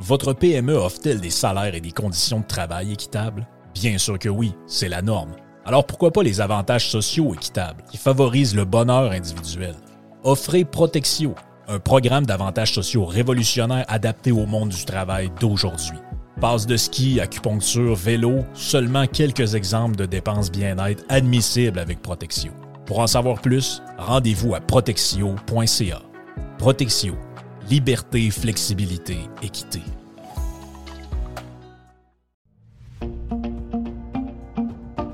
Votre PME offre-t-elle des salaires et des conditions de travail équitables? Bien sûr que oui, c'est la norme. Alors pourquoi pas les avantages sociaux équitables qui favorisent le bonheur individuel? Offrez Protexio, un programme d'avantages sociaux révolutionnaire adapté au monde du travail d'aujourd'hui. Passe de ski, acupuncture, vélo, seulement quelques exemples de dépenses bien-être admissibles avec Protexio. Pour en savoir plus, rendez-vous à protexio.ca. Protexio Liberté, flexibilité, équité.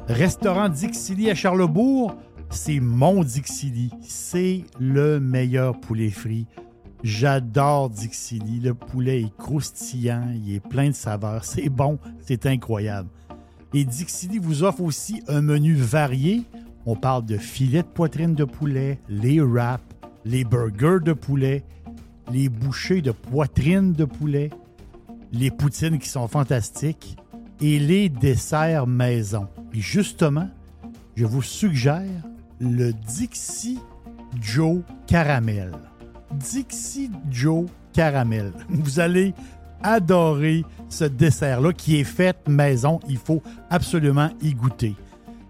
Restaurant Dixili à Charlebourg, c'est mon Dixili. C'est le meilleur poulet frit. J'adore Dixili. Le poulet est croustillant, il est plein de saveurs. C'est bon, c'est incroyable. Et Dixili vous offre aussi un menu varié. On parle de filets de poitrine de poulet, les wraps, les burgers de poulet, les bouchées de poitrine de poulet, les poutines qui sont fantastiques et les desserts maison. Et justement, je vous suggère le Dixie Joe Caramel. Dixie Joe Caramel. Vous allez adorer ce dessert-là qui est fait maison. Il faut absolument y goûter.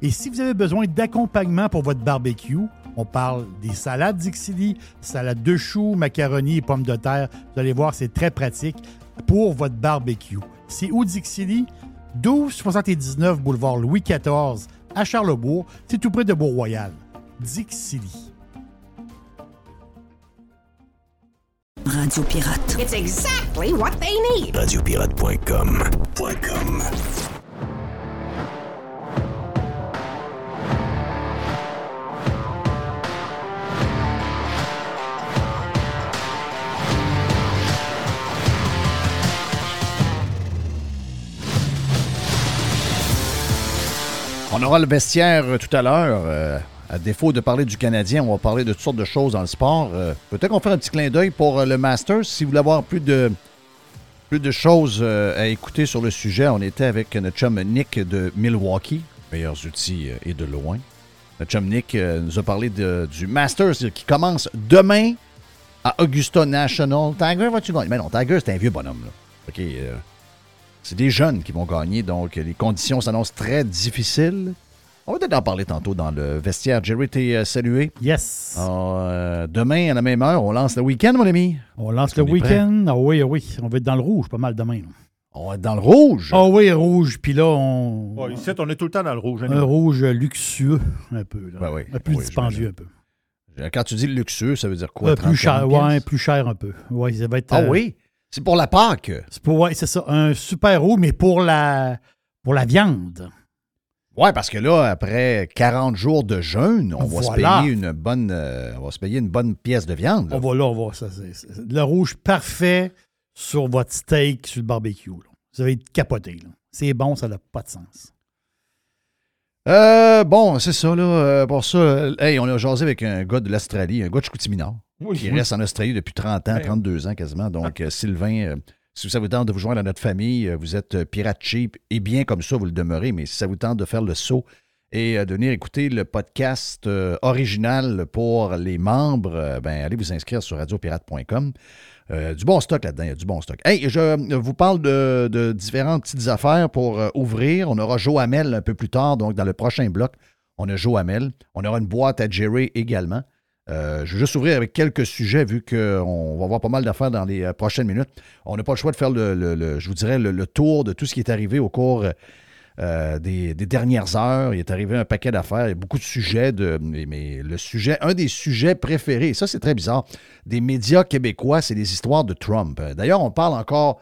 Et si vous avez besoin d'accompagnement pour votre barbecue, on parle des salades Dixili, salade de choux, macaroni et pommes de terre. Vous allez voir, c'est très pratique pour votre barbecue. C'est où Dixili? 1279 boulevard Louis XIV à Charlebourg. C'est tout près de Beau-Royal. Dixili. Radio Pirate. It's exactly what they need. Radiopirate.com. On aura le vestiaire euh, tout à l'heure. Euh, à défaut de parler du Canadien, on va parler de toutes sortes de choses dans le sport. Euh, peut-être qu'on fait un petit clin d'œil pour le Masters. Si vous voulez avoir plus de, choses à écouter sur le sujet, on était avec notre chum Nick de Milwaukee, meilleurs outils et de loin. Notre chum Nick nous a parlé du Masters qui commence demain à Augusta National. Tiger, vas-tu? Mais non, Tiger, c'est un vieux bonhomme. Là. OK. C'est des jeunes qui vont gagner, donc les conditions s'annoncent très difficiles. On va peut-être en parler tantôt dans le vestiaire. Jerry, t'es euh, salué? Yes. Euh, demain, à la même heure, on lance le week-end, mon ami. On lance le week-end? Ah oui, ah oui. On va être dans le rouge pas mal demain. On va être dans le rouge? Ah oui, rouge. Puis là, on. Oh, ici, on est tout le temps dans le rouge. Un rouge luxueux, un peu. Là. Ben oui. Un peu dispendieux, un peu. Quand tu dis luxueux, ça veut dire quoi? Euh, plus cher, ouais, plus cher un peu. Ouais, ça va être. Ah oui? C'est pour la Pâque. C'est pour, ouais, c'est ça. Un super roux, mais pour la, pour la viande. Oui, parce que là, après 40 jours de jeûne, on va se payer une bonne, euh, on va se payer une bonne pièce de viande. On va là, on va. Ça, c'est, le rouge parfait sur votre steak sur le barbecue. Vous allez être capoté. C'est bon, ça n'a pas de sens. Euh, bon, c'est ça, là. Euh, pour ça, hey, on a jasé avec un gars de l'Australie, un gars de Chicoutimi-Nord qui reste en Australie depuis 30 ans, 32 ben ans quasiment. Donc, euh, Sylvain, euh, si ça vous tente de vous joindre à notre famille, euh, vous êtes pirate cheap et bien comme ça, vous le demeurez, mais si ça vous tente de faire le saut et de venir écouter le podcast original pour les membres, ben, allez vous inscrire sur radiopirate.com. du bon stock là-dedans, il y a du bon stock. Hey, je vous parle de, de différentes petites affaires pour ouvrir. On aura Joe Hamel un peu plus tard, donc dans le prochain bloc, on a Joe Hamel. On aura une boîte à Jerry également. Euh, je vais juste ouvrir avec quelques sujets, vu qu'on va avoir pas mal d'affaires dans les euh, prochaines minutes. On n'a pas le choix de faire, le, je vous dirais, le, tour de tout ce qui est arrivé au cours euh, des, dernières heures. Il est arrivé un paquet d'affaires. Beaucoup de sujets. De, mais, le sujet, un des sujets préférés, ça c'est très bizarre, des médias québécois, c'est les histoires de Trump. D'ailleurs, on parle encore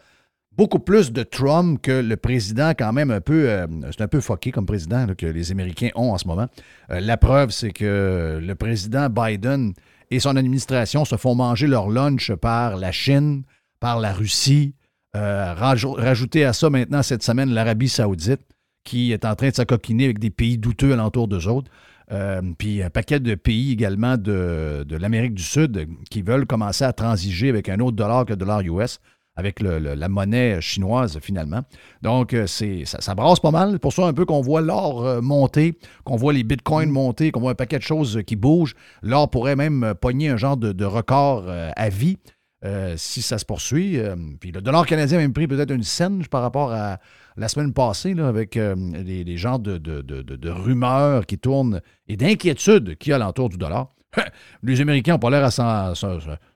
beaucoup plus de Trump que le président, quand même un peu. Euh, c'est un peu foqué comme président que les Américains ont en ce moment. Euh, la preuve, c'est que le président Biden et son administration se font manger leur lunch par la Chine, par la Russie. rajouter à ça maintenant cette semaine l'Arabie Saoudite qui est en train de s'acoquiner avec des pays douteux alentour d'eux autres. Euh, puis un paquet de pays également de, l'Amérique du Sud qui veulent commencer à transiger avec un autre dollar que le dollar US, avec la monnaie chinoise finalement. Donc, euh, c'est, ça, brasse pas mal. pour ça un peu qu'on voit l'or euh, monter, qu'on voit les bitcoins mm. monter, qu'on voit un paquet de choses qui bougent. L'or pourrait même pogner un genre de, record à vie. si ça se poursuit. puis le dollar canadien a même pris peut-être une scène par rapport à, la semaine passée avec euh, les, genres de, rumeurs qui tournent et d'inquiétudes qu'il y a alentour du dollar. les Américains n'ont pas l'air à s'en.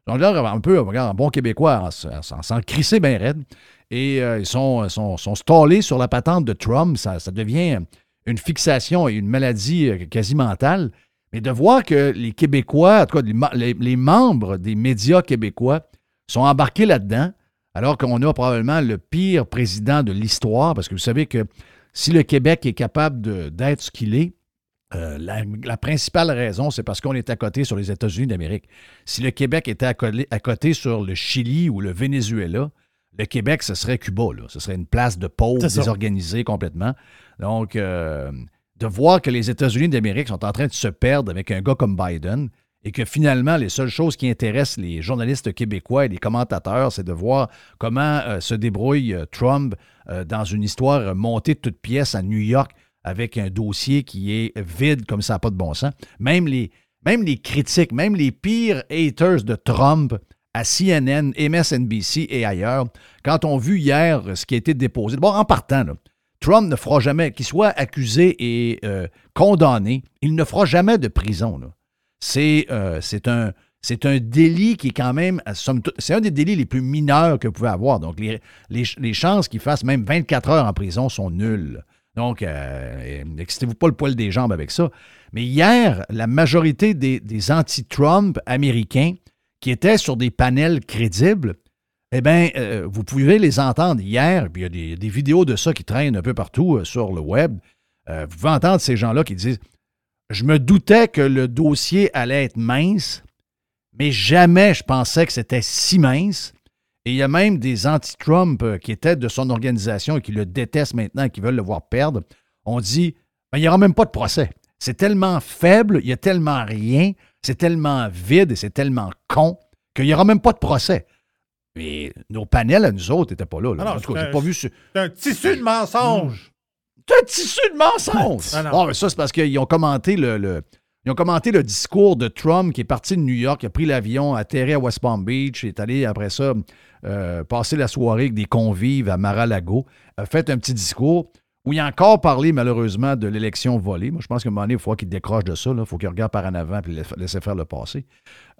Ont l'air un peu, regarde, un bon Québécois, à s'en crisser bien raide. Et euh, ils sont, sont, sont, stallés sur la patente de Trump. Ça, devient une fixation et une maladie euh, quasi mentale. Mais de voir que les Québécois, en tout cas les membres des médias québécois, sont embarqués là-dedans, alors qu'on a probablement le pire président de l'histoire, parce que vous savez que si le Québec est capable d'être ce qu'il est, euh, la, principale raison, c'est parce qu'on est à côté sur les États-Unis d'Amérique. Si le Québec était à côté, sur le Chili ou le Venezuela, le Québec, ce serait Cuba. Ce serait une place de pauvres désorganisée complètement. Donc, euh, de voir que les États-Unis d'Amérique sont en train de se perdre avec un gars comme Biden, et que finalement, les seules choses qui intéressent les journalistes québécois et les commentateurs, c'est de voir comment euh, se débrouille Trump dans une histoire montée de toutes pièces à New York avec un dossier qui est vide comme ça n'a pas de bon sens. Même les, même les critiques, même les pires haters de Trump à CNN, MSNBC et ailleurs, quand on vu hier ce qui a été déposé, bon, en partant, Trump ne fera jamais, qu'il soit accusé et condamné, il ne fera jamais de prison. Euh, c'est un, un délit qui est quand même, c'est un des délits les plus mineurs que vous pouvez avoir. Donc, les, les, chances qu'il fasse même 24 heures en prison sont nulles. Donc, euh, excitez-vous pas le poil des jambes avec ça. Mais hier, la majorité des, anti-Trump américains qui étaient sur des panels crédibles, eh bien, euh, vous pouvez les entendre hier, puis il y a des, vidéos de ça qui traînent un peu partout sur le web. vous pouvez entendre ces gens-là qui disent je me doutais que le dossier allait être mince, mais jamais je pensais que c'était si mince. Et il y a même des anti-Trump euh, qui étaient de son organisation et qui le détestent maintenant et qui veulent le voir perdre. On dit ben, il n'y aura même pas de procès. C'est tellement faible, il y a tellement rien, c'est tellement vide et c'est tellement con qu'il n'y aura même pas de procès. Mais nos panels à nous autres n'étaient pas là. en tout cas, j'ai pas vu. C'est un tissu de mensonges. C'est un tissu de mensonges. Ah, ah, mais ça, c'est parce qu'ils ont commenté le, ils ont commenté le discours de Trump qui est parti de New York, qui a pris l'avion, atterri à West Palm Beach, est allé après ça euh, passer la soirée avec des convives à Mar-a-Lago, a fait un petit discours où il a encore parlé malheureusement de l'élection volée. Moi, je pense qu'à un moment donné, il faut qu'il décroche de ça. Il faut qu'il regarde par en avant et laisser faire le passé.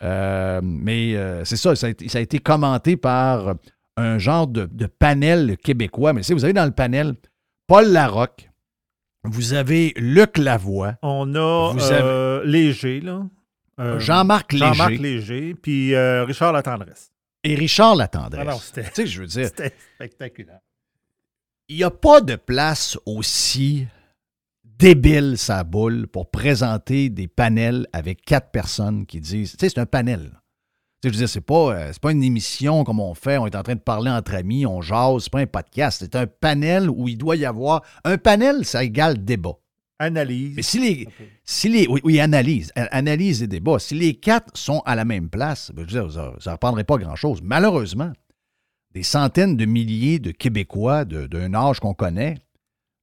Euh, mais euh, c'est ça, ça a, été, commenté par un genre de, panel québécois. Mais vous savez, dans le panel, Paul Larocque, vous avez Luc Lavoie. On a euh, Léger, là. Euh, Jean-Marc Léger. Jean-Marc Léger, puis euh, Richard Latendresse. Et Richard Latendresse. Alors, c'était. Tu sais, je veux dire. C'était spectaculaire. Il n'y a pas de place aussi débile, sa boule, pour présenter des panels avec quatre personnes qui disent. Tu sais, c'est un panel je veux dire, c'est pas, euh, pas une émission comme on fait, on est en train de parler entre amis, on jase, c'est pas un podcast. C'est un panel où il doit y avoir. Un panel, ça égale débat. Analyse. Mais si les. Si les oui, analyse. Analyse et débat. Si les quatre sont à la même place, ben, je veux dire, ça ne reprendrait pas grand-chose. Malheureusement, des centaines de milliers de Québécois d'un âge qu'on connaît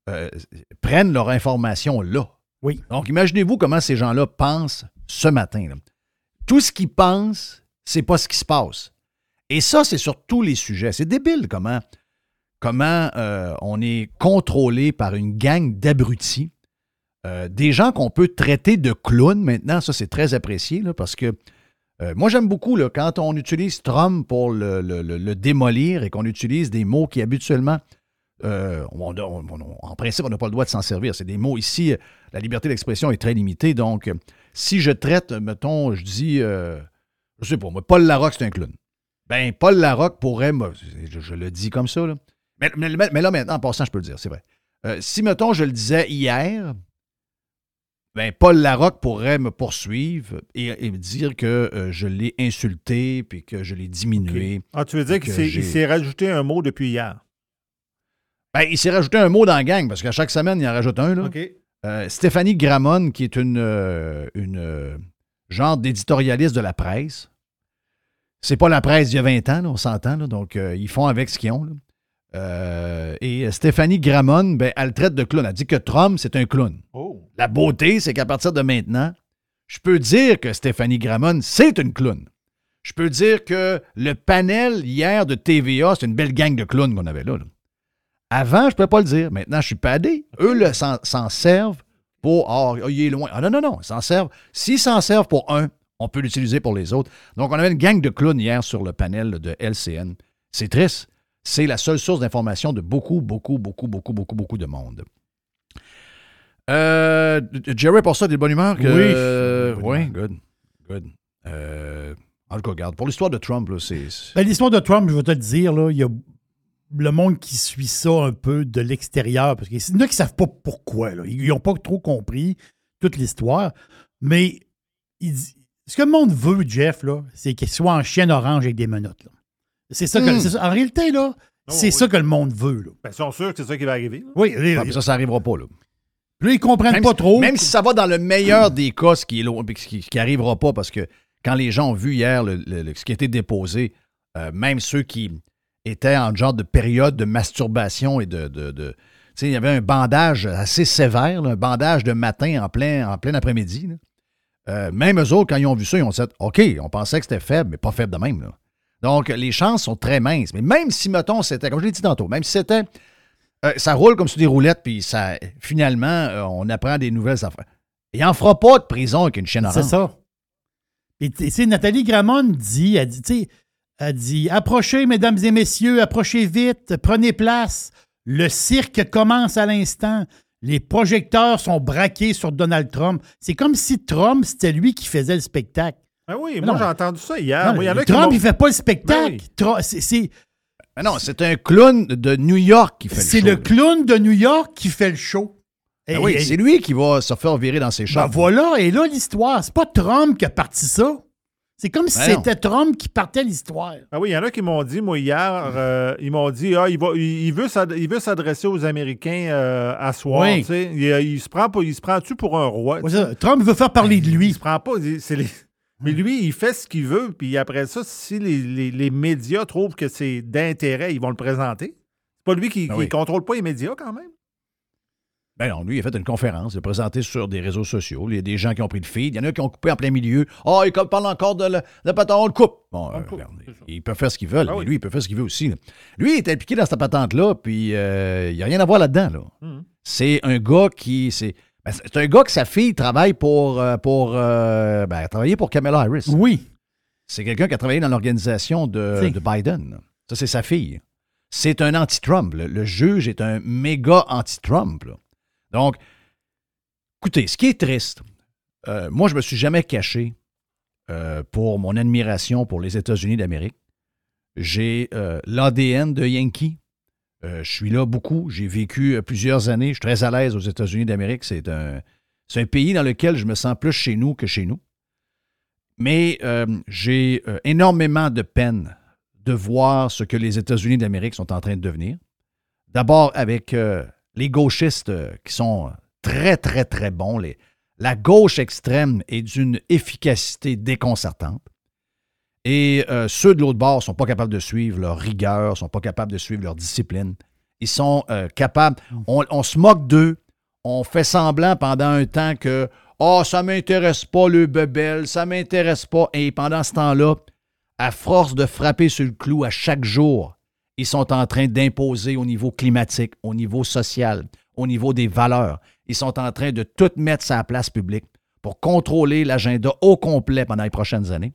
euh, prennent leur information là. Oui. Donc, imaginez-vous comment ces gens-là pensent ce matin. Tout ce qu'ils pensent, c'est pas ce qui se passe. Et ça, c'est sur tous les sujets. C'est débile comment, comment euh, on est contrôlé par une gang d'abrutis. Euh, des gens qu'on peut traiter de clowns maintenant, ça c'est très apprécié parce que euh, moi j'aime beaucoup quand on utilise Trump pour le, démolir et qu'on utilise des mots qui habituellement euh, en principe, on n'a pas le droit de s'en servir. C'est des mots. Ici, la liberté d'expression est très limitée. Donc, si je traite, mettons, je dis, je sais pas, moi, Paul Larocque, c'est un clown. Ben, Paul Larocque pourrait, je, le dis comme ça, là. Mais, là, maintenant, en passant, je peux le dire, c'est vrai. Si, mettons, je le disais hier, ben, Paul Larocque pourrait me poursuivre et, me dire que euh, je l'ai insulté puis que je l'ai diminué. Ah, tu veux dire qu'il s'est rajouté un mot depuis hier? Ben, il s'est rajouté un mot dans la gang parce qu'à chaque semaine, il en rajoute un. Là. Euh, Stéphanie Gramont, qui est une, euh, une genre d'éditorialiste de la presse. C'est pas la presse d'il y a 20 ans, on s'entend, donc ils font avec ce qu'ils ont. Euh, et Stéphanie Gramont, ben, elle traite de clown. Elle dit que Trump, c'est un clown. Oh. La beauté, c'est qu'à partir de maintenant, je peux dire que Stéphanie Gramont, c'est une clown. Je peux dire que le panel hier de TVA, c'est une belle gang de clowns qu'on avait là, Avant, je ne pouvais pas le dire. Maintenant, je suis padé. Eux s'en servent pour. Ah, il est loin. Ah non, non, non. Ils s'en servent. S'ils s'en servent pour un, on peut l'utiliser pour les autres. Donc, on avait une gang de clowns hier sur le panel de LCN. C'est triste c'est la seule source d'information de beaucoup, beaucoup, beaucoup, beaucoup, beaucoup, beaucoup de monde. Euh, Jerry, pour ça, des bonne humeur? oui. Euh, oui, good. Good. Euh, en tout cas, regarde, pour l'histoire de Trump, c'est. Ben, l'histoire de Trump, je vais te le dire, là, il y a le monde qui suit ça un peu de l'extérieur, parce qu'il y en a qui ne savent pas pourquoi. Ils n'ont pas trop compris toute l'histoire. Mais ce que le monde veut, Jeff, c'est qu'il soit en chienne orange avec des menottes. Là. C'est ça, que, hmm. En réalité, là, oh, c'est ça que le monde veut. Là. Ben, ils sont sûrs que c'est ça qui va arriver. Oui, ah, ça, ça n'arrivera pas. Là. Là, ils comprennent pas trop. Même si ça va dans le meilleur des cas, ce qui n'arrivera pas, parce que quand les gens ont vu hier ce qui a été déposé, euh, même ceux qui étaient en genre de période de masturbation et de. de, il y avait un bandage assez sévère, un bandage de matin en plein, en plein après-midi. Euh, même eux autres, quand ils ont vu ça, ils ont dit OK, on pensait que c'était faible, mais pas faible de même. Là. Donc, les chances sont très minces. Mais même si, mettons, c'était, comme je l'ai dit tantôt, même si c'était. Euh, ça roule comme sur des roulettes, puis ça, finalement, euh, on apprend des nouvelles affaires. Il n'en fera pas de prison avec une chaîne orange. C'est ça. Et tu Nathalie Gramont dit, elle dit, tu sais, elle dit Approchez, mesdames et messieurs, approchez vite, prenez place. Le cirque commence à l'instant. Les projecteurs sont braqués sur Donald Trump. C'est comme si Trump, c'était lui qui faisait le spectacle. Ah oui, moi j'ai entendu ça hier. Trump, il fait pas le spectacle. C'est. non, c'est un clown de New York qui fait le show. C'est le clown de New York qui fait le show. Ben oui, c'est lui qui va se faire virer dans ses chambres. Ben voilà, et là l'histoire. C'est pas Trump qui a parti ça. C'est comme si ben c'était Trump qui partait l'histoire. Ah oui, il y en a qui m'ont dit, moi, hier, euh, ils m'ont dit, ah, il, va, il, veut s'adresser aux Américains euh, à soir. Il, il, se prend il se prend-tu pour un roi? Trump veut faire parler de lui. Il se prend pas. C'est les, mais lui, il fait ce qu'il veut, puis après ça, si les, médias trouvent que c'est d'intérêt, ils vont le présenter. C'est pas lui qui, ne ben contrôle pas les médias quand même? Ben non, lui, il a fait une conférence, il a présenté sur des réseaux sociaux. Il y a des gens qui ont pris le feed, il y en a qui ont coupé en plein milieu. oh, il parle encore de la, patente, on le coupe. Bon, euh, ils peuvent faire ce qu'ils veulent, ah mais lui, il peut faire ce qu'il veut aussi. Lui, il est impliqué dans cette patente-là, puis euh, il n'y a rien à voir là-dedans. Là. Hum. C'est un gars qui. C'est, ben, c'est un gars que sa fille travaille pour, euh, pour euh, ben, travailler pour Kamala Harris. Oui. C'est quelqu'un qui a travaillé dans l'organisation de, Biden. Ça, c'est sa fille. C'est un anti-Trump. Le, juge est un méga anti-Trump. Donc, écoutez, ce qui est triste, euh, moi, je ne me suis jamais caché pour mon admiration pour les États-Unis d'Amérique. J'ai l'ADN de Yankee. Euh, je suis là beaucoup. J'ai vécu euh, plusieurs années. Je suis très à l'aise aux États-Unis d'Amérique. C'est un, pays dans lequel je me sens plus chez nous que chez nous. Mais euh, j'ai énormément de peine de voir ce que les États-Unis d'Amérique sont en train de devenir. D'abord avec les gauchistes qui sont très, très, très bons. La gauche extrême est d'une efficacité déconcertante. Et euh, ceux de l'autre bord ne sont pas capables de suivre leur rigueur, ne sont pas capables de suivre leur discipline. Ils sont euh, capables. On, se moque d'eux. On fait semblant pendant un temps que Oh, ça ne m'intéresse pas le bebel, ça ne m'intéresse pas. Et pendant ce temps-là, à force de frapper sur le clou à chaque jour, ils sont en train d'imposer au niveau climatique, au niveau social, au niveau des valeurs. Ils sont en train de tout mettre sur la place publique pour contrôler l'agenda au complet pendant les prochaines années.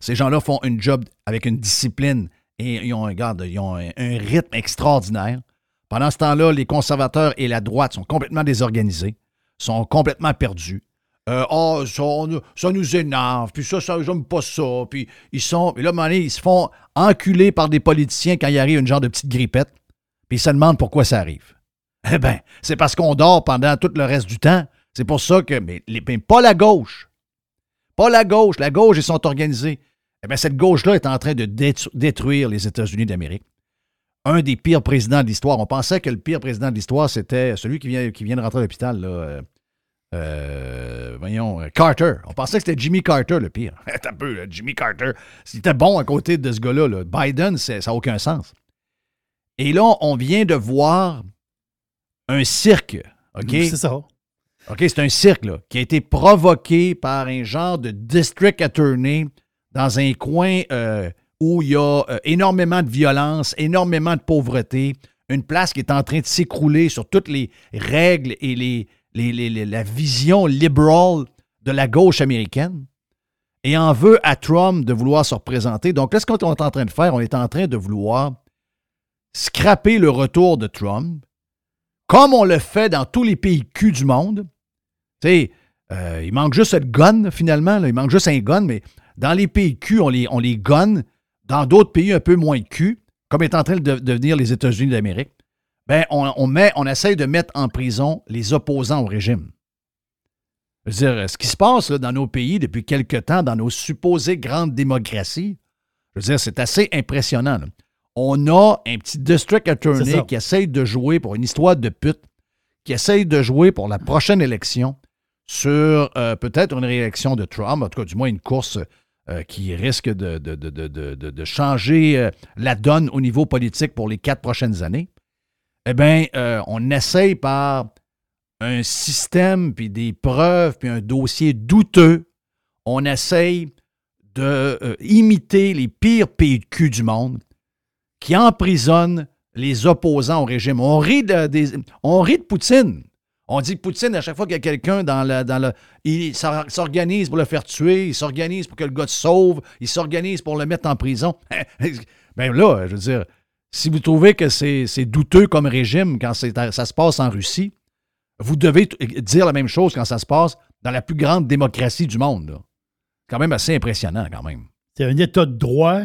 Ces gens-là font un job avec une discipline et ils ont, un, ils ont un, rythme extraordinaire. Pendant ce temps-là, les conservateurs et la droite sont complètement désorganisés, sont complètement perdus. Euh, oh, ça, nous énerve, puis ça, ça j'aime pas ça. Puis ils sont. Et là, à ils se font enculer par des politiciens quand il arrive une genre de petite grippette, puis ils se demandent pourquoi ça arrive. Eh bien, c'est parce qu'on dort pendant tout le reste du temps. C'est pour ça que. Mais, pas la gauche. Pas la gauche. La gauche, ils sont organisés. Eh bien, cette gauche-là est en train de détruire les États-Unis d'Amérique. Un des pires présidents de l'histoire. On pensait que le pire président de l'histoire, c'était celui qui vient, qui vient de rentrer à l'hôpital, là. Euh, euh, voyons, euh, Carter. On pensait que c'était Jimmy Carter le pire. un peu, Jimmy Carter. C'était bon à côté de ce gars-là. Biden, ça n'a aucun sens. Et là, on vient de voir un cirque. OK? C'est ça. OK, c'est un cirque qui a été provoqué par un genre de district attorney dans un coin euh, où il y a énormément de violence, énormément de pauvreté, une place qui est en train de s'écrouler sur toutes les règles et les, la vision libérale de la gauche américaine et en veut à Trump de vouloir se représenter. Donc là, ce qu'on est en train de faire, on est en train de vouloir scraper le retour de Trump, comme on le fait dans tous les pays cul du monde. Tu sais, euh, il manque juste cette gun, finalement. Il manque juste un gun, mais dans les pays cul, on les, on les gonne. Dans d'autres pays un peu moins cul, comme est en train de devenir les États-Unis d'Amérique ben, on, met, on essaye de mettre en prison les opposants au régime. Je veux dire, ce qui se passe dans nos pays depuis quelque temps, dans nos supposées grandes démocraties, je veux dire, c'est assez impressionnant. On a un petit district attorney qui essaye de jouer pour une histoire de pute, qui essaye de jouer pour la prochaine élection sur euh, peut-être une réélection de Trump, en tout cas, du moins une course euh, qui risque de, de changer euh, la donne au niveau politique pour les quatre prochaines années eh bien, euh, on essaye par un système, puis des preuves, puis un dossier douteux, on essaye de imiter les pires pays de cul du monde qui emprisonnent les opposants au régime. On rit de, on rit de Poutine. On dit que Poutine, à chaque fois qu'il y a quelqu'un dans le. Il s'organise pour le faire tuer, il s'organise pour que le gars se sauve, il s'organise pour le mettre en prison. Bien là, je veux dire, si vous trouvez que c'est douteux comme régime quand ça se passe en Russie, vous devez dire la même chose quand ça se passe dans la plus grande démocratie du monde. Quand même assez impressionnant, quand même. C'est un état de droit.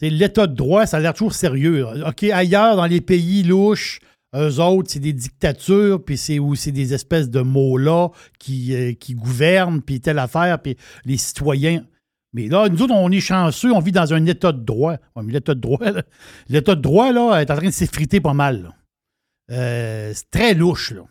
L'état de droit, ça a l'air toujours sérieux. OK, ailleurs, dans les pays louches, eux autres, c'est des dictatures, puis c'est c'est des espèces de mots-là qui, euh, qui gouvernent, puis telle affaire, puis les citoyens. Mais là, nous autres, on est chanceux, on vit dans un état de droit. l'état de droit, l'état de droit, là, est en train de s'effriter pas mal. Euh, c'est très louche, là.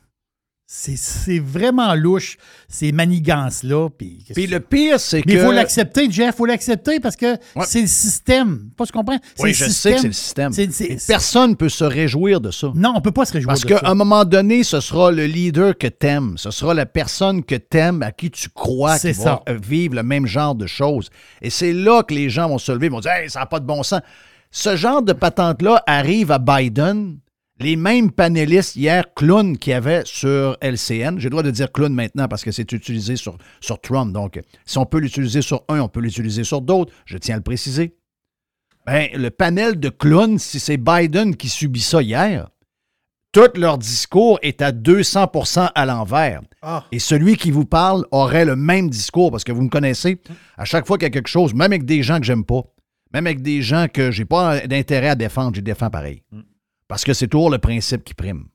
C'est vraiment louche, ces manigances-là. Puis, le pire, c'est que. Mais il faut l'accepter, Jeff, il faut l'accepter parce que c'est le système. Pas ce comprends? Oui, je sais que c'est le système. Personne ne peut se réjouir de ça. Non, on ne peut pas se réjouir de ça. Parce qu'à un moment donné, ce sera le leader que t'aimes. Ce sera la personne que t'aimes, à qui tu crois qui va vivre le même genre de choses. Et c'est là que les gens vont se lever, vont dire Hey, ça n'a pas de bon sens. Ce genre de patente-là arrive à Biden les mêmes panélistes hier, clown qu'il y avait sur LCN. J'ai le droit de dire clown maintenant parce que c'est utilisé sur, sur Trump. Donc, si on peut l'utiliser sur un, on peut l'utiliser sur d'autres. Je tiens à le préciser. Ben, le panel de clowns, si c'est Biden qui subit ça hier, tout leur discours est à 200% à l'envers. Ah. Et celui qui vous parle aurait le même discours parce que vous me connaissez. À chaque fois qu'il y a quelque chose, même avec des gens que j'aime pas, même avec des gens que j'ai pas d'intérêt à défendre, je défends pareil. Mm. Parce que c'est toujours le principe qui prime.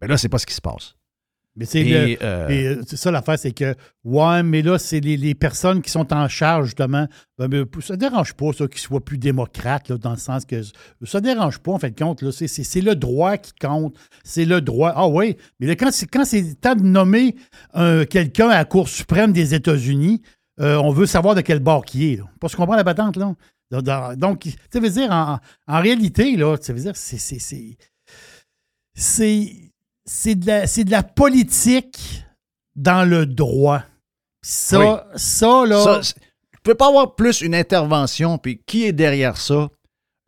Mais là, c'est pas ce qui se passe. Mais c'est euh, ça l'affaire, c'est que, ouais, mais là, c'est les, personnes qui sont en charge, justement. Ben, mais ça ne dérange pas, ça, qu'ils soient plus démocrates, dans le sens que ça ne dérange pas, en fait, compte. C'est le droit qui compte. C'est le droit. Ah oui, mais là, quand c'est temps de nommer quelqu'un à la Cour suprême des États-Unis, euh, on veut savoir de quel bord qui est. Là. Pas se comprendre la patente, là. Donc, ça veut dire, en, réalité, là, ça veut dire, c'est. C'est de, la, politique dans le droit. Ça, ça, là. Ça, peux pas avoir plus une intervention, puis qui est derrière ça?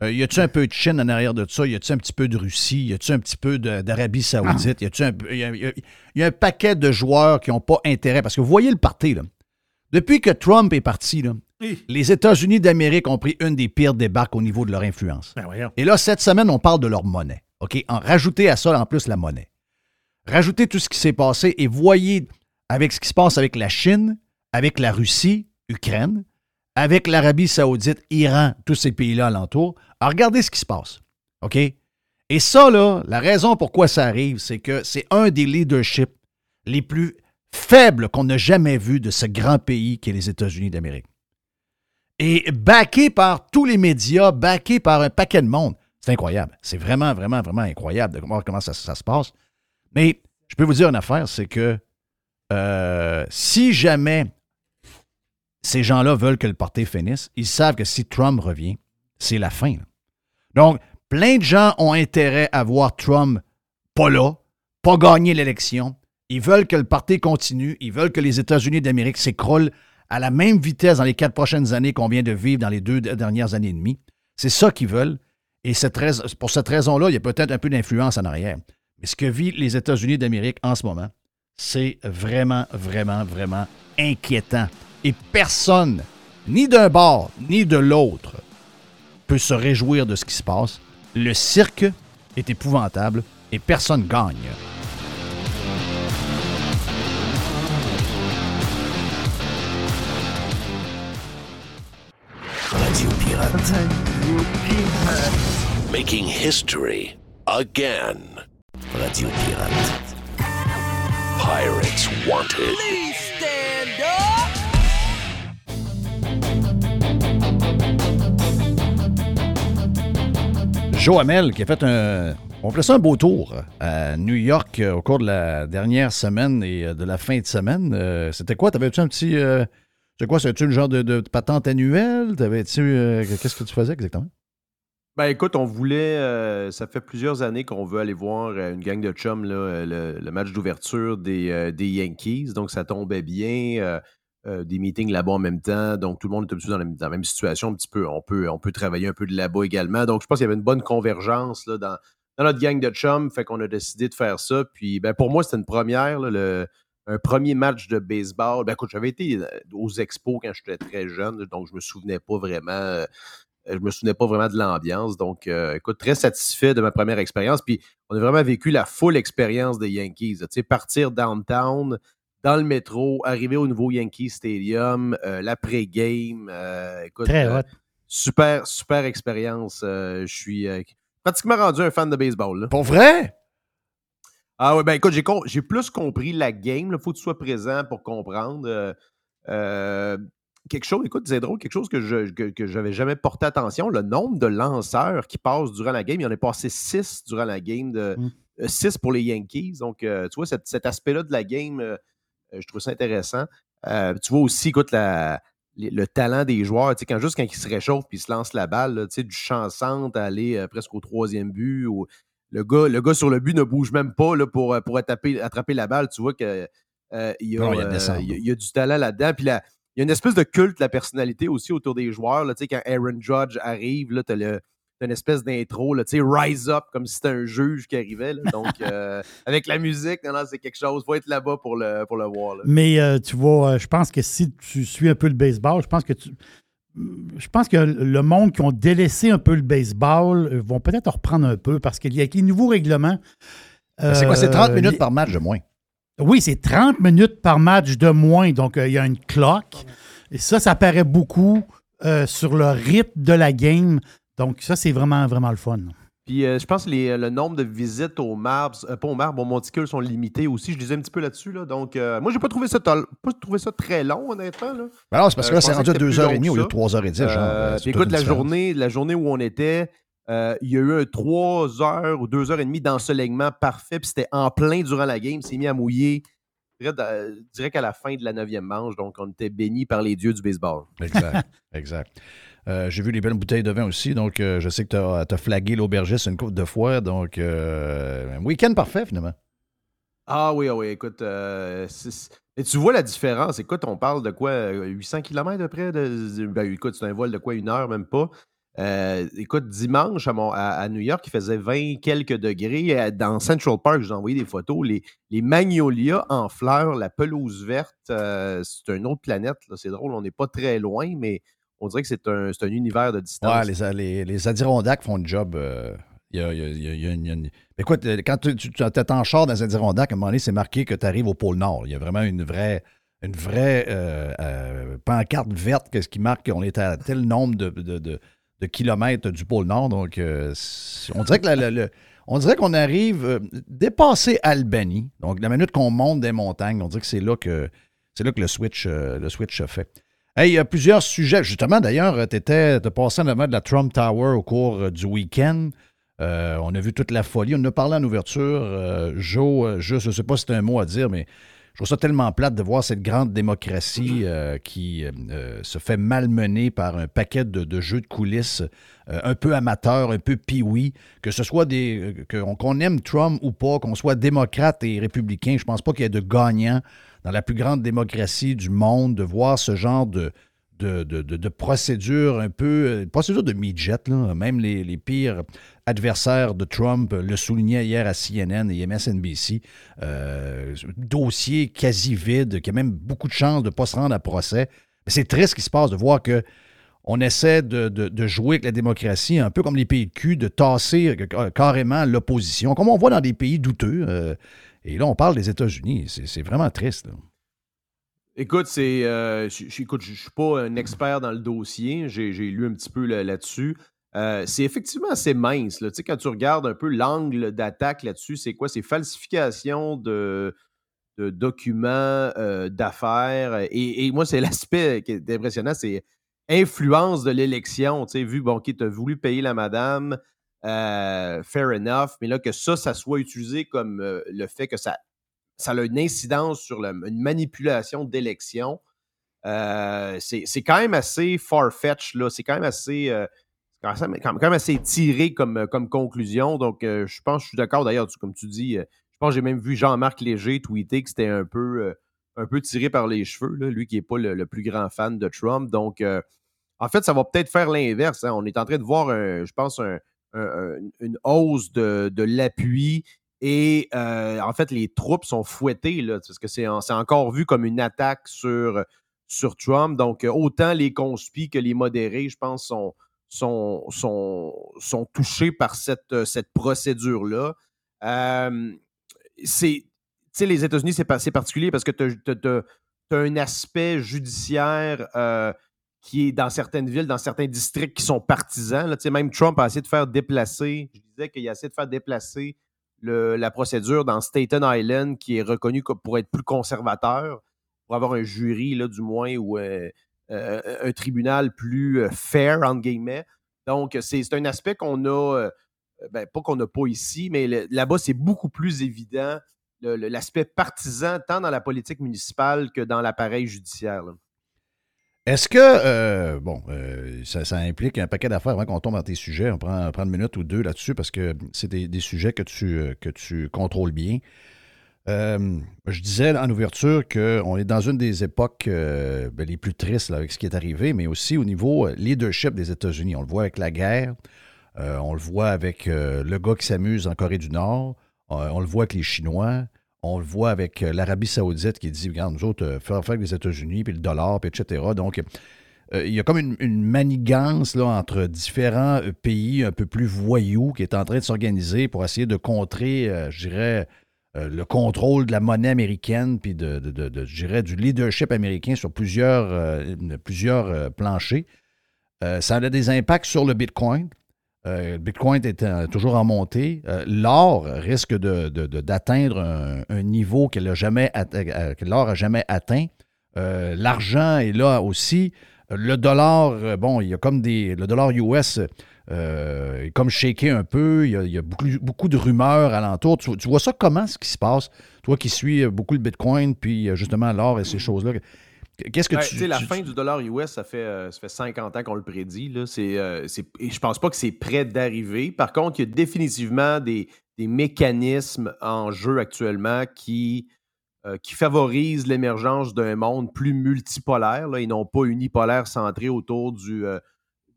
Euh, y a-tu un peu de Chine en arrière de ça? Y a-tu un petit peu de Russie? Y a-tu un petit peu d'Arabie Saoudite? Y a-tu un, y a, un paquet de joueurs qui n'ont pas intérêt? Parce que vous voyez le parti, là. Depuis que Trump est parti, là, les États-Unis d'Amérique ont pris une des pires débarques au niveau de leur influence. Ben Et là, cette semaine, on parle de leur monnaie. OK? En, rajoutez à ça en plus la monnaie. Rajoutez tout ce qui s'est passé et voyez avec ce qui se passe avec la Chine, avec la Russie, Ukraine, avec l'Arabie saoudite, Iran, tous ces pays-là alentour. Alors, regardez ce qui se passe. OK? Et ça, là, la raison pourquoi ça arrive, c'est que c'est un des leaderships les plus faibles qu'on n'a jamais vus de ce grand pays qui est les États-Unis d'Amérique. Et backé par tous les médias, backé par un paquet de monde. C'est incroyable. C'est vraiment, vraiment, vraiment incroyable de voir comment ça, se passe. Mais je peux vous dire une affaire, c'est que euh, si jamais ces gens-là veulent que le parti finisse, ils savent que si Trump revient, c'est la fin. Donc, plein de gens ont intérêt à voir Trump pas là, pas gagner l'élection. Ils veulent que le parti continue. Ils veulent que les États-Unis d'Amérique s'écroulent à la même vitesse dans les quatre prochaines années qu'on vient de vivre dans les deux dernières années et demie. C'est ça qu'ils veulent. Et pour cette raison-là, il y a peut-être un peu d'influence en arrière. Mais ce que vivent les États-Unis d'Amérique en ce moment, c'est vraiment, vraiment, vraiment inquiétant. Et personne, ni d'un bord, ni de l'autre, peut se réjouir de ce qui se passe. Le cirque est épouvantable et personne gagne. Radio Pirate. Making history again. Radio Pirate. Pirates Wanted. Please stand up! Joe Hamel qui a fait un, on fait ça un beau tour à New York euh, au cours de la dernière semaine et euh, de la fin de semaine. Euh, c'était quoi? T'avais-tu un petit. C'est quoi? C'était-tu le genre de, patente annuelle? T'avais-tu. Qu'est-ce que tu faisais exactement? Ben écoute, on voulait, ça fait plusieurs années qu'on veut aller voir une gang de chums, là, le, match d'ouverture des, Yankees. Donc ça tombait bien. Euh, des meetings là-bas en même temps. Donc, tout le monde est un peu dans la, même situation un petit peu. On peut, on peut travailler un peu de là-bas également. Donc, je pense qu'il y avait une bonne convergence là, dans, notre gang de chums. Fait qu'on a décidé de faire ça. Puis, ben, pour moi, c'était une première. le, un premier match de baseball. Ben, écoute, j'avais été euh, aux expos quand j'étais très jeune, donc je me souvenais pas vraiment. Euh, je me souvenais pas vraiment de l'ambiance. Donc, écoute, très satisfait de ma première expérience. Puis, on a vraiment vécu la full expérience des Yankees. Tu sais, partir downtown, dans le métro, arriver au nouveau Yankee Stadium, euh, l'après-game. Euh, écoute, Très euh, super, super expérience. je suis pratiquement rendu un fan de baseball. Pour vrai? Ah ouais, ben écoute, j'ai, plus compris la game. Il faut que tu sois présent pour comprendre. quelque chose, écoute, c'est drôle, quelque chose que je que, j'avais jamais porté attention, le nombre de lanceurs qui passent durant la game. Il y en a passé six durant la game, de, mmh. six pour les Yankees. Donc, tu vois, cet aspect-là de la game euh, je trouve ça intéressant. Euh, tu vois aussi, écoute, le talent des joueurs, tu sais, quand, juste quand ils se réchauffent puis ils se lancent la balle, tu sais, du chansant à aller euh, presque au troisième but. Ou, le, gars, le gars sur le but ne bouge même pas là, pour, pour attraper, attraper la balle. Tu vois qu'il il y, a, du talent là-dedans. Puis il y a une espèce de culte la personnalité aussi autour des joueurs. Là, quand Aaron Judge arrive, tu as une espèce d'intro, Rise Up, comme si c'était un juge qui arrivait. donc, euh, avec la musique, non, non, c'est quelque chose. Faut être là-bas pour le, pour le voir. Mais euh, tu vois, euh, je pense que si tu suis un peu le baseball, je pense que tu. Je pense que le monde qui ont délaissé un peu le baseball vont peut-être reprendre un peu parce qu'il y a les nouveaux règlements. c'est quoi, c'est 30 minutes par match de moins? Oui, c'est 30 minutes par match de moins. Donc, il y a une clock. Et ça, ça paraît beaucoup sur le rythme de la game. Donc, ça, c'est vraiment, vraiment le fun. Puis euh, je pense que euh, le nombre de visites aux marbres, euh, pas aux marbres, aux monticules sont limités aussi. Je lisais un petit peu là-dessus. Là. Donc, moi, j'ai pas trouvé ça pas trouvé ça très long, honnêtement. Là. Ben non, c'est parce que là, c'est rendu à 2h30 au lieu de 3h10. Genre, puis écoute, la journée, la journée où on était, il y a eu un 3h ou 2h30 d'ensoleillement parfait. Puis c'était en plein durant la game. C'est mis à mouiller. Dirais qu'à la fin de la neuvième manche, donc on était béni par les dieux du baseball. Exact, exact. Euh, j'ai vu les belles bouteilles de vin aussi, donc euh, je sais que tu as, flagué l'aubergiste une couple de fois. Donc, euh, un week-end parfait, finalement. Ah oui, ah oui, écoute, et tu vois la différence. Écoute, on parle de quoi 800 km de près de... Ben, écoute, c'est un vol de quoi une heure, même pas. écoute, dimanche à, New York, il faisait 20 quelques degrés. Dans Central Park, j'ai envoyé des photos. Les, les magnolias en fleurs, la pelouse verte, c'est une autre planète. C'est drôle, on n'est pas très loin, mais on dirait que c'est un, un, univers de distance. Les, les, les, Adirondacks font un job. Écoute, quand tu, tu en char dans un Adirondack, à un moment donné, c'est marqué que tu arrives au pôle Nord. Il y a vraiment une vraie, une vraie euh, euh, pancarte verte qui marque qu'on est à tel nombre de, de, kilomètres du pôle Nord. Donc, euh, on dirait que on dirait qu'on arrive dépasser Albany. Donc, la minute qu'on monte des montagnes, on dirait que c'est là que c'est là que le switch, le switch se fait. Hey, il y a plusieurs sujets. Justement, d'ailleurs, tu étais passé en avant de la Trump Tower au cours du week-end. on a vu toute la folie. On en a parlé en ouverture. Joe, je ne sais pas si c'est un mot à dire, mais je trouve ça tellement plate de voir cette grande démocratie euh, qui euh, euh, se fait malmener par un paquet de, jeux de coulisses un peu amateurs, un peu pioui, que ce soit des. qu'on aime Trump ou pas, qu'on soit démocrate et républicain, je pense pas qu'il y ait de gagnants dans la plus grande démocratie du monde de voir ce genre de, de, de, procédures un peu, procédure de midget, même les, les, pires adversaire de Trump le soulignait hier à CNN et MSNBC. Euh, dossier quasi vide, qui a même beaucoup de chances de ne pas se rendre à procès. C'est triste ce qui se passe de voir que on essaie de, jouer avec la démocratie, un peu comme les pays de cul, de tasser carrément l'opposition, comme on voit dans des pays douteux. Euh, et là, on parle des États-Unis. C'est vraiment triste. Écoute, c'est, euh, je ne suis pas un expert dans le dossier. J'ai lu un petit peu là-dessus. Euh, c'est effectivement assez mince. Tu sais, quand tu regardes un peu l'angle d'attaque là-dessus, c'est quoi? C'est falsification de, documents euh, d'affaires. Et, moi, c'est l'aspect qui est impressionnant, c'est influence de l'élection. Tu sais, vu, bon, qui t'a voulu payer la madame, euh, fair enough, mais là, que ça, ça soit utilisé comme le fait que ça, ça a une incidence sur une manipulation d'élection. c'est quand même assez far-fetched, là. C'est quand même assez quand assez tiré comme, euh, comme conclusion. Donc, euh, je pense, je suis d'accord d'ailleurs, comme tu dis, euh, je pense que j'ai même vu Jean-Marc Léger tweeter que c'était un peu, un peu tiré par les cheveux, lui qui n'est pas le, plus grand fan de Trump. Donc, en fait, ça va peut-être faire l'inverse. Hein. On est en train de voir, je pense, une hausse de, l'appui et en fait, les troupes sont fouettées, là, parce que c'est encore vu comme une attaque sur, sur Trump. Donc, autant les conspis que les modérés, je pense, sont, sont, sont, touchés par cette, euh, cette procédure-là. Euh, les États-Unis, c'est, particulier parce que tu as, un aspect judiciaire euh, qui est dans certaines villes, dans certains districts qui sont partisans. Là, même Trump a essayé de faire déplacer, je disais qu'il a essayé de faire déplacer la procédure dans Staten Island, qui est reconnu pour être plus conservateur, pour avoir un jury, là, du moins, où euh, un tribunal plus euh, fair, entre guillemets. Donc, c'est un aspect qu'on a, euh, ben, pas qu'on n'a pas ici, mais là-bas, c'est beaucoup plus évident l'aspect partisan, tant dans la politique municipale que dans l'appareil judiciaire. Est-ce que, bon, ça, implique un paquet d'affaires avant qu'on tombe dans tes sujets? On prend, une minute ou deux là-dessus parce que c'est des, sujets que tu, que tu contrôles bien. Euh, je disais en ouverture qu'on est dans une des époques euh, ben, les plus tristes avec ce qui est arrivé, mais aussi au niveau euh, leadership des États-Unis. On le voit avec la guerre, on le voit avec le gars qui s'amuse en Corée du Nord, on le voit avec les Chinois, on le voit avec l'Arabie Saoudite qui dit Regarde, nous autres, faire affaire avec les États-Unis, puis le dollar, puis etc. Donc, il y a comme une, manigance entre différents pays un peu plus voyous qui est en train de s'organiser pour essayer de contrer, je dirais, euh, le contrôle de la monnaie américaine, puis de, du leadership américain sur plusieurs, euh, euh, planchers. ça a des impacts sur le Bitcoin. Le Bitcoin est toujours en montée. L'or risque d'atteindre un, niveau n'a que l'or a jamais atteint. L'argent est là aussi. Le dollar, bon, il y a comme des. Le dollar US euh, comme shaké un peu, il y a, beaucoup, de rumeurs alentour. Tu, vois ça comment, ce qui se passe? Toi qui suis beaucoup le Bitcoin, puis justement l'or et ces choses-là. Qu'est-ce que tu, La fin du dollar US, ça fait, euh, ça fait 50 ans qu'on le prédit. Là. C'est, euh, je pense pas que c'est prêt d'arriver. Par contre, il y a définitivement des, mécanismes en jeu actuellement qui, qui favorisent l'émergence d'un monde plus multipolaire là, et non pas unipolaire centré autour du,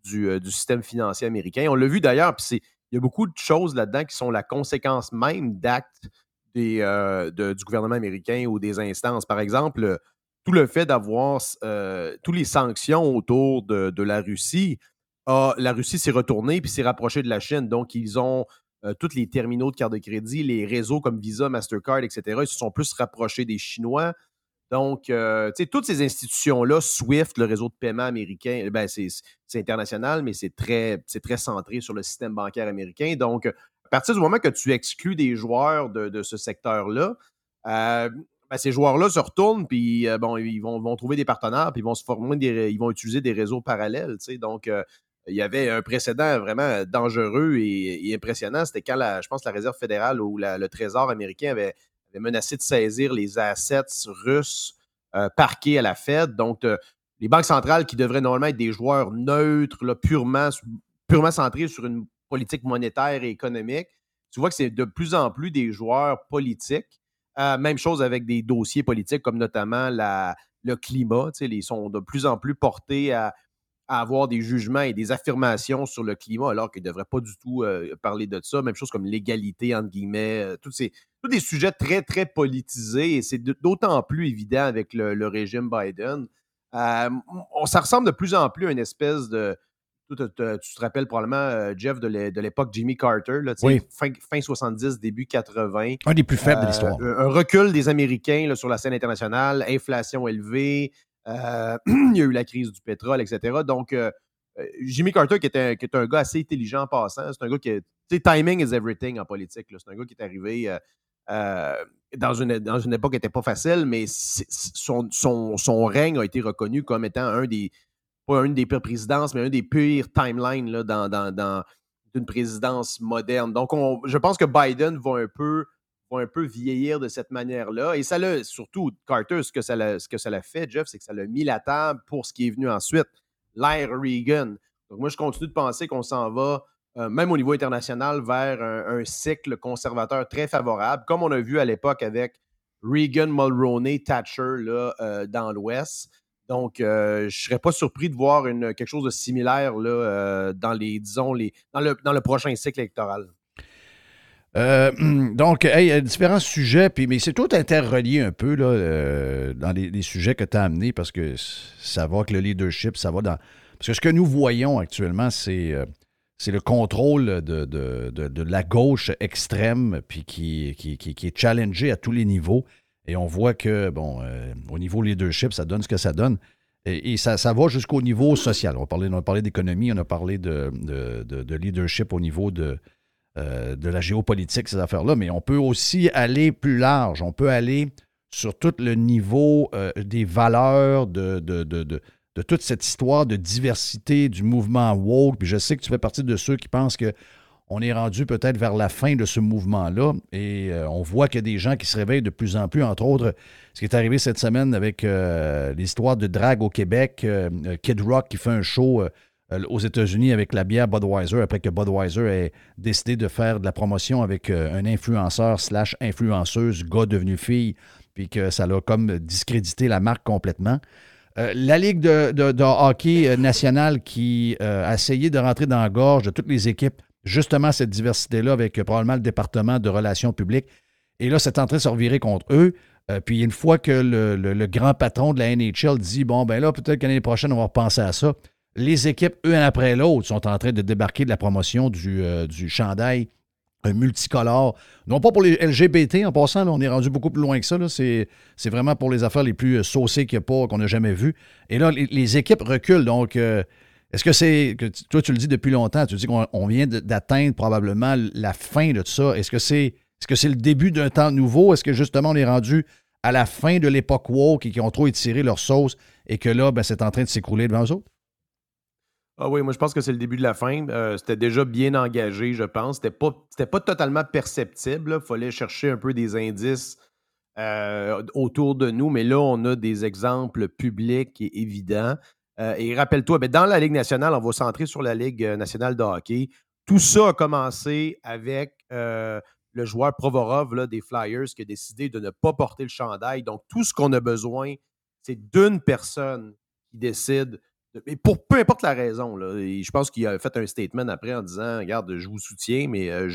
euh, du, système financier américain. On l'a vu d'ailleurs, puis il y a beaucoup de choses là-dedans qui sont la conséquence même d'actes euh, du gouvernement américain ou des instances. Par exemple, tout le fait d'avoir euh, toutes les sanctions autour de, la Russie la Russie s'est retournée puis s'est rapprochée de la Chine. Donc, ils ont tous les terminaux de carte de crédit, les réseaux comme Visa, Mastercard, etc. Ils se sont plus rapprochés des Chinois. Donc, tu sais, toutes ces institutions-là, SWIFT, le réseau de paiement américain, ben, c'est international, mais c'est très, très centré sur le système bancaire américain. Donc, à partir du moment que tu exclus des joueurs de, ce secteur-là, ben, ces joueurs-là se retournent, puis bon, ils vont, vont, trouver des partenaires, puis ils vont se former, ils vont utiliser des réseaux parallèles. Donc, il y avait un précédent vraiment dangereux et, impressionnant. C'était quand, la, je pense, la Réserve fédérale ou le Trésor américain avait, menacé de saisir les assets russes euh, parqués à la Fed. Donc, euh, les banques centrales qui devraient normalement être des joueurs neutres, purement, purement centrés sur une politique monétaire et économique, tu vois que c'est de plus en plus des joueurs politiques. Euh, même chose avec des dossiers politiques comme notamment le climat. Ils sont de plus en plus portés à avoir des jugements et des affirmations sur le climat, alors qu'il ne devrait pas du tout euh, parler de ça. Même chose comme l'égalité, entre guillemets, euh, tous, ces, tous des sujets très, très politisés, et c'est d'autant plus évident avec le, régime Biden. On, ça ressemble de plus en plus à une espèce de... Tu, te rappelles probablement, Jeff, de l'époque Jimmy Carter, là, fin, fin, 70, début 80. Un des plus faibles de l'histoire. Un recul des Américains sur la scène internationale, inflation élevée, euh, il y a eu la crise du pétrole, etc. Donc, euh, euh, Jimmy Carter, qui est, un, gars assez intelligent en passant, c'est un gars qui est. timing is everything en politique. C'est un gars qui est arrivé dans, une, dans une époque qui n'était pas facile, mais son, son, règne a été reconnu comme étant un des. Pas une des pires présidences, mais un des pires timelines là, dans, dans, dans une présidence moderne. Donc, je pense que Biden va un peu un peu vieillir de cette manière-là. Et ça l'a, surtout, Carter, ce que ça l'a, ce que ça l'a fait, Jeff, c'est que ça l'a mis la table pour ce qui est venu ensuite, l'ère Reagan. Donc, moi, je continue de penser qu'on s'en va, euh, même au niveau international, vers un, cycle conservateur très favorable, comme on a vu à l'époque avec Reagan, Mulroney, Thatcher là, euh, dans l'Ouest. Donc, euh, je ne serais pas surpris de voir une, quelque chose de similaire là, dans les, disons, les, dans, le, dans le prochain cycle électoral. Euh, donc, il y a différents sujets, puis, mais c'est tout interrelié un peu là, euh, dans les, sujets que tu as amenés parce que ça va avec le leadership, ça va dans. Parce que ce que nous voyons actuellement, c'est, euh, le contrôle de, de, la gauche extrême, puis qui, qui, qui, est challengé à tous les niveaux. Et on voit que, bon, au niveau leadership, ça donne ce que ça donne. Et, ça, ça, va jusqu'au niveau social. On a parlé, parlé d'économie, on a parlé de, de leadership au niveau de euh, de la géopolitique, ces affaires-là, mais on peut aussi aller plus large. On peut aller sur tout le niveau euh, des valeurs de, de, toute cette histoire de diversité du mouvement woke. Puis je sais que tu fais partie de ceux qui pensent que on est rendu peut-être vers la fin de ce mouvement-là et euh, on voit qu'il y a des gens qui se réveillent de plus en plus, entre autres, ce qui est arrivé cette semaine avec l'histoire de drague au Québec, Kid Rock qui fait un show euh, aux États-Unis avec la bière Budweiser après que Budweiser ait décidé de faire de la promotion avec euh, un influenceur slash influenceuse, gars devenu fille, puis que ça l'a comme discrédité la marque complètement. Euh, la Ligue de, hockey nationale qui a essayé de rentrer dans la gorge de toutes les équipes, justement cette diversité-là avec probablement le département de relations publiques. Et là, c'est en train de se revirer contre eux. puis une fois que le, grand patron de la NHL dit, bon, ben là, peut-être que l'année prochaine, on va repenser à ça, les équipes, une après l'autre, sont en train de débarquer de la promotion du, euh, du chandail multicolore. Non pas pour les LGBT, en passant, on est rendu beaucoup plus loin que ça. C'est, vraiment pour les affaires les plus euh, saucées qu'il a pas, qu'on n'a jamais vues. Et là, les, équipes reculent. Donc, euh, est-ce que c'est. Que toi, tu le dis depuis longtemps, tu dis qu'on vient d'atteindre probablement la fin de tout ça. Est-ce que c'est est -ce c'est le début d'un temps nouveau? Est-ce que justement on est rendu à la fin de l'époque woke et qui ont trop étiré leur sauce et que là, ben, c'est en train de s'écrouler devant eux autres? Ah oui, moi je pense que c'est le début de la fin. Euh, c'était déjà bien engagé, je pense. C'était pas, pas totalement perceptible. Il fallait chercher un peu des indices euh, autour de nous, mais là, on a des exemples publics et évidents. Euh, et rappelle-toi, ben, dans la Ligue nationale, on va centrer sur la Ligue nationale de hockey. Tout ça a commencé avec le joueur Provorov là, des Flyers qui a décidé de ne pas porter le chandail. Donc, tout ce qu'on a besoin, c'est d'une personne qui décide pour peu importe la raison, je pense qu'il a fait un statement après en disant Regarde, je vous soutiens, mais euh,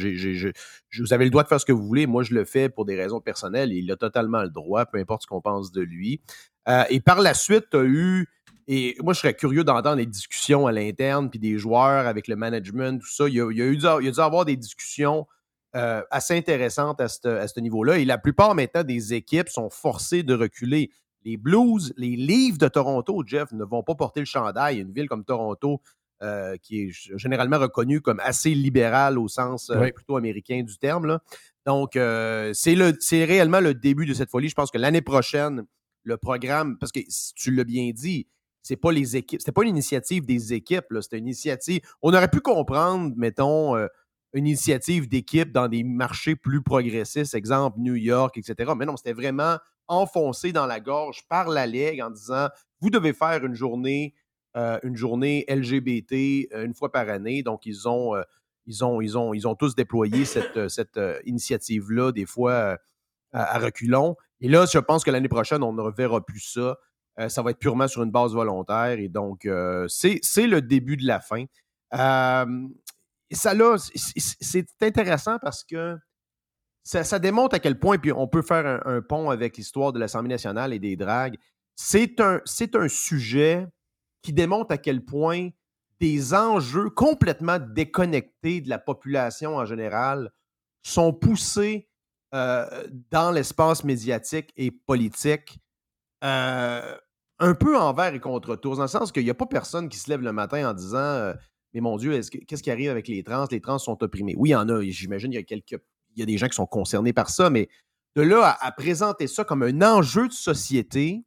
vous avez le droit de faire ce que vous voulez. Moi, je le fais pour des raisons personnelles. il a totalement le droit, peu importe ce qu'on pense de lui. Euh, et par la suite, tu as eu Et moi, je serais curieux d'entendre les discussions à l'interne, puis des joueurs avec le management, tout ça. Il y a, eu, dû, il y avoir des discussions euh, assez intéressantes à ce niveau-là. Et la plupart maintenant des équipes sont forcées de reculer. Les Blues, les Leafs de Toronto, Jeff, ne vont pas porter le chandail. Une ville comme Toronto, euh, qui est généralement reconnue comme assez libérale au sens euh, plutôt américain du terme. Donc, c'est réellement le début de cette folie. Je pense que l'année prochaine, le programme, parce que tu l'as bien dit, c'est pas les équipes, c'était pas une initiative des équipes, c'était une initiative. On aurait pu comprendre, mettons, euh, une initiative d'équipe dans des marchés plus progressistes, exemple New York, etc. Mais non, c'était vraiment enfoncé dans la gorge par la Ligue en disant vous devez faire une journée, euh, une journée LGBT euh, une fois par année. Donc, ils ont, ils ont, ils ont, ils ont tous déployé cette, cette initiative-là, des fois à, reculons. Et là, je pense que l'année prochaine, on ne reverra plus ça. Euh, ça va être purement sur une base volontaire. Et donc, euh, c'est le début de la fin. Euh, ça là, c'est intéressant parce que ça, démontre à quel point, puis on peut faire un, pont avec l'histoire de l'Assemblée nationale et des dragues. C'est un, un sujet qui démontre à quel point des enjeux complètement déconnectés de la population en général sont poussés dans l'espace médiatique et politique un peu envers et contre tours, dans le sens qu'il n'y a pas personne qui se lève le matin en disant euh, Mais mon Dieu, qu'est-ce qui arrive avec les trans? Les trans sont opprimés. Oui, il y en a, j'imagine, il y a quelques. Il y a des gens qui sont concernés par ça, mais de là à, présenter ça comme un enjeu de société,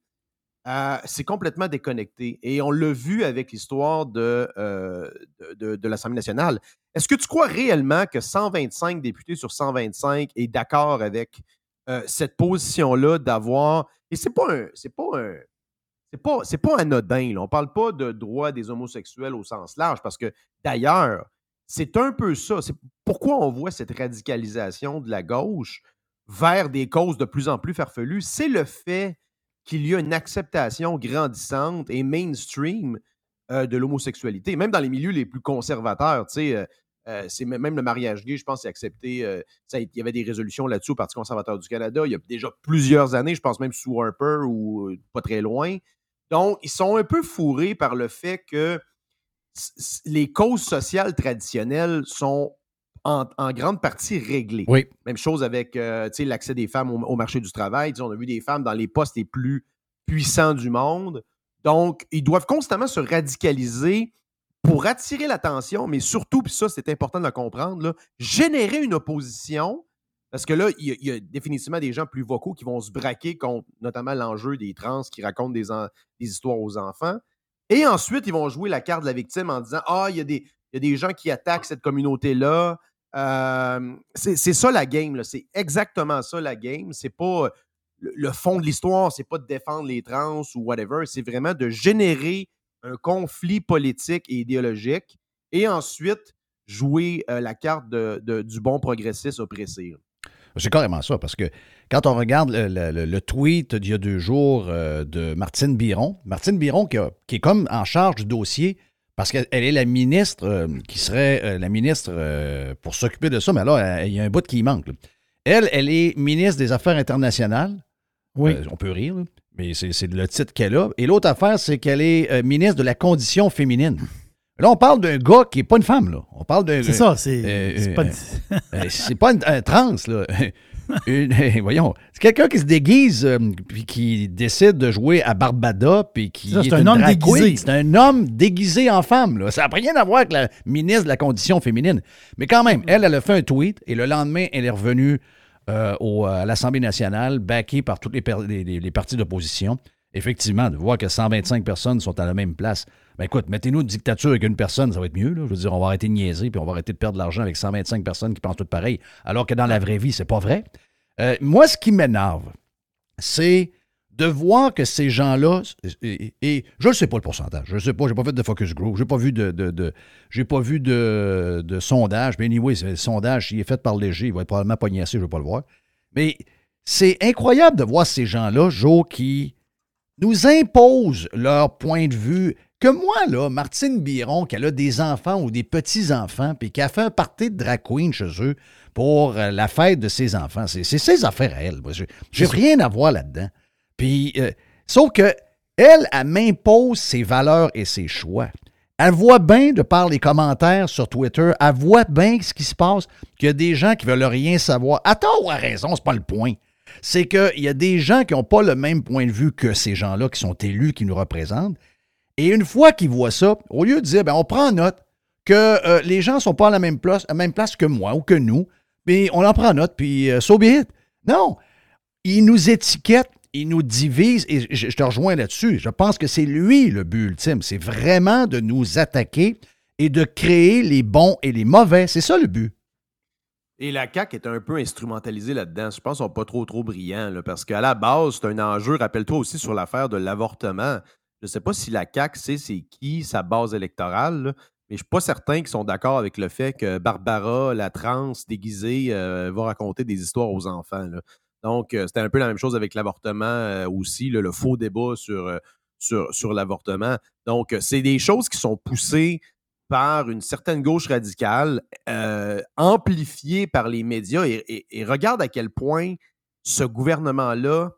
euh, c'est complètement déconnecté. Et on l'a vu avec l'histoire de, euh, de, l'Assemblée nationale. Est-ce que tu crois réellement que 125 députés sur 125 est d'accord avec cette position-là d'avoir. Et c'est pas. C'est pas un c'est pas, pas anodin. Là. On parle pas de droit des homosexuels au sens large, parce que d'ailleurs, c'est un peu ça. C'est pourquoi on voit cette radicalisation de la gauche vers des causes de plus en plus farfelues. C'est le fait qu'il y a une acceptation grandissante et mainstream euh, de l'homosexualité, même dans les milieux les plus conservateurs. Euh, euh, c'est même le mariage gay, je pense, c'est accepté. Ça, il y avait des résolutions là-dessus au Parti conservateur du Canada il y a déjà plusieurs années, je pense même sous Harper ou pas très loin. Donc, ils sont un peu fourrés par le fait que les causes sociales traditionnelles sont en, grande partie réglées. Oui. Même chose avec euh, l'accès des femmes au, marché du travail. on a vu des femmes dans les postes les plus puissants du monde. Donc, ils doivent constamment se radicaliser pour attirer l'attention, mais surtout, puis ça, c'est important de le comprendre, générer une opposition parce que là, il y, a, définitivement des gens plus vocaux qui vont se braquer contre notamment l'enjeu des trans qui racontent des, histoires aux enfants. Et ensuite, ils vont jouer la carte de la victime en disant Ah, il y, a des, gens qui attaquent cette communauté-là. Euh, c'est ça la game. C'est exactement ça la game. C'est pas le, fond de l'histoire, c'est pas de défendre les trans ou whatever. C'est vraiment de générer un conflit politique et idéologique et ensuite jouer euh, la carte du bon progressiste oppressé. C'est carrément ça, parce que quand on regarde le, tweet d'il y a deux jours euh, de Martine Biron, Martine Biron qui, est comme en charge du dossier, parce qu'elle est la ministre euh, qui serait euh, la ministre pour s'occuper de ça, mais là, il y a un bout qui manque. Elle, elle est ministre des Affaires internationales. Oui. on peut rire, mais c'est le titre qu'elle a. Et l'autre affaire, c'est qu'elle est ministre de la condition féminine. Là, on parle d'un gars qui n'est pas une femme, là. On parle d'un. C'est ça, c'est euh, pas, euh, c'est pas un trans, là. voyons, c'est quelqu'un qui se déguise euh, puis qui décide de jouer à Barbada puis qui c'est un homme déguisé. C'est un homme déguisé en femme. Là. Ça n'a rien à voir avec la ministre de la condition féminine. Mais quand même, elle, elle a fait un tweet et le lendemain, elle est revenue au, à l'Assemblée nationale, backée par toutes les, les, les partis d'opposition. Effectivement, de voir que 125 personnes sont à la même place. Ben écoute, mettez-nous une dictature avec une personne, ça va être mieux. Je veux dire, on va arrêter de niaiser, puis on va arrêter de perdre de l'argent avec 125 personnes qui pensent tout pareil, alors que dans la vraie vie, c'est pas vrai. Euh, moi, ce qui m'énerve, c'est de voir que ces gens-là, et, je ne sais pas le pourcentage, je ne sais pas, je n'ai pas fait de focus group, je n'ai pas vu de, de, j'ai pas vu de, sondage, mais anyway, le sondage, il est fait par léger, il va être probablement pognassé, je ne veux pas le voir. Mais c'est incroyable de voir ces gens-là, Joe, qui nous imposent leur point de vue que moi, là, Martine Biron, qu'elle a des enfants ou des petits-enfants, puis qu'elle a fait un party de drag queen chez eux pour euh, la fête de ses enfants, c'est ses affaires à elle. J'ai rien à voir là-dedans. Puis, euh, sauf que Elle, elle m'impose ses valeurs et ses choix. Elle voit bien, de par les commentaires sur Twitter, elle voit bien ce qui se passe, qu'il y a des gens qui veulent rien savoir. À tort ou à raison, c'est pas le point. C'est qu'il y a des gens qui n'ont pas le même point de vue que ces gens-là qui sont élus, qui nous représentent. Et une fois qu'ils voient ça, au lieu de dire, ben, on prend note que euh, les gens ne sont pas à la même place, à même place que moi ou que nous, mais on en prend note, puis euh, so be it. Non. Ils nous étiquettent il nous divise, et je, te rejoins là-dessus. Je pense que c'est lui le but ultime. C'est vraiment de nous attaquer et de créer les bons et les mauvais. C'est ça le but. Et la CAQ est un peu instrumentalisée là-dedans. Je pense qu'ils sont pas trop, trop brillants, parce qu'à la base, c'est un enjeu. Rappelle-toi aussi sur l'affaire de l'avortement. Je ne sais pas si la CAQ sait c'est qui sa base électorale, mais je ne suis pas certain qu'ils sont d'accord avec le fait que Barbara, la trans déguisée, euh, va raconter des histoires aux enfants. Donc, euh, c'était un peu la même chose avec l'avortement euh, aussi, le faux débat sur l'avortement. Donc, c'est des choses qui sont poussées par une certaine gauche radicale, amplifiées par les médias. Et, regarde à quel point ce gouvernement-là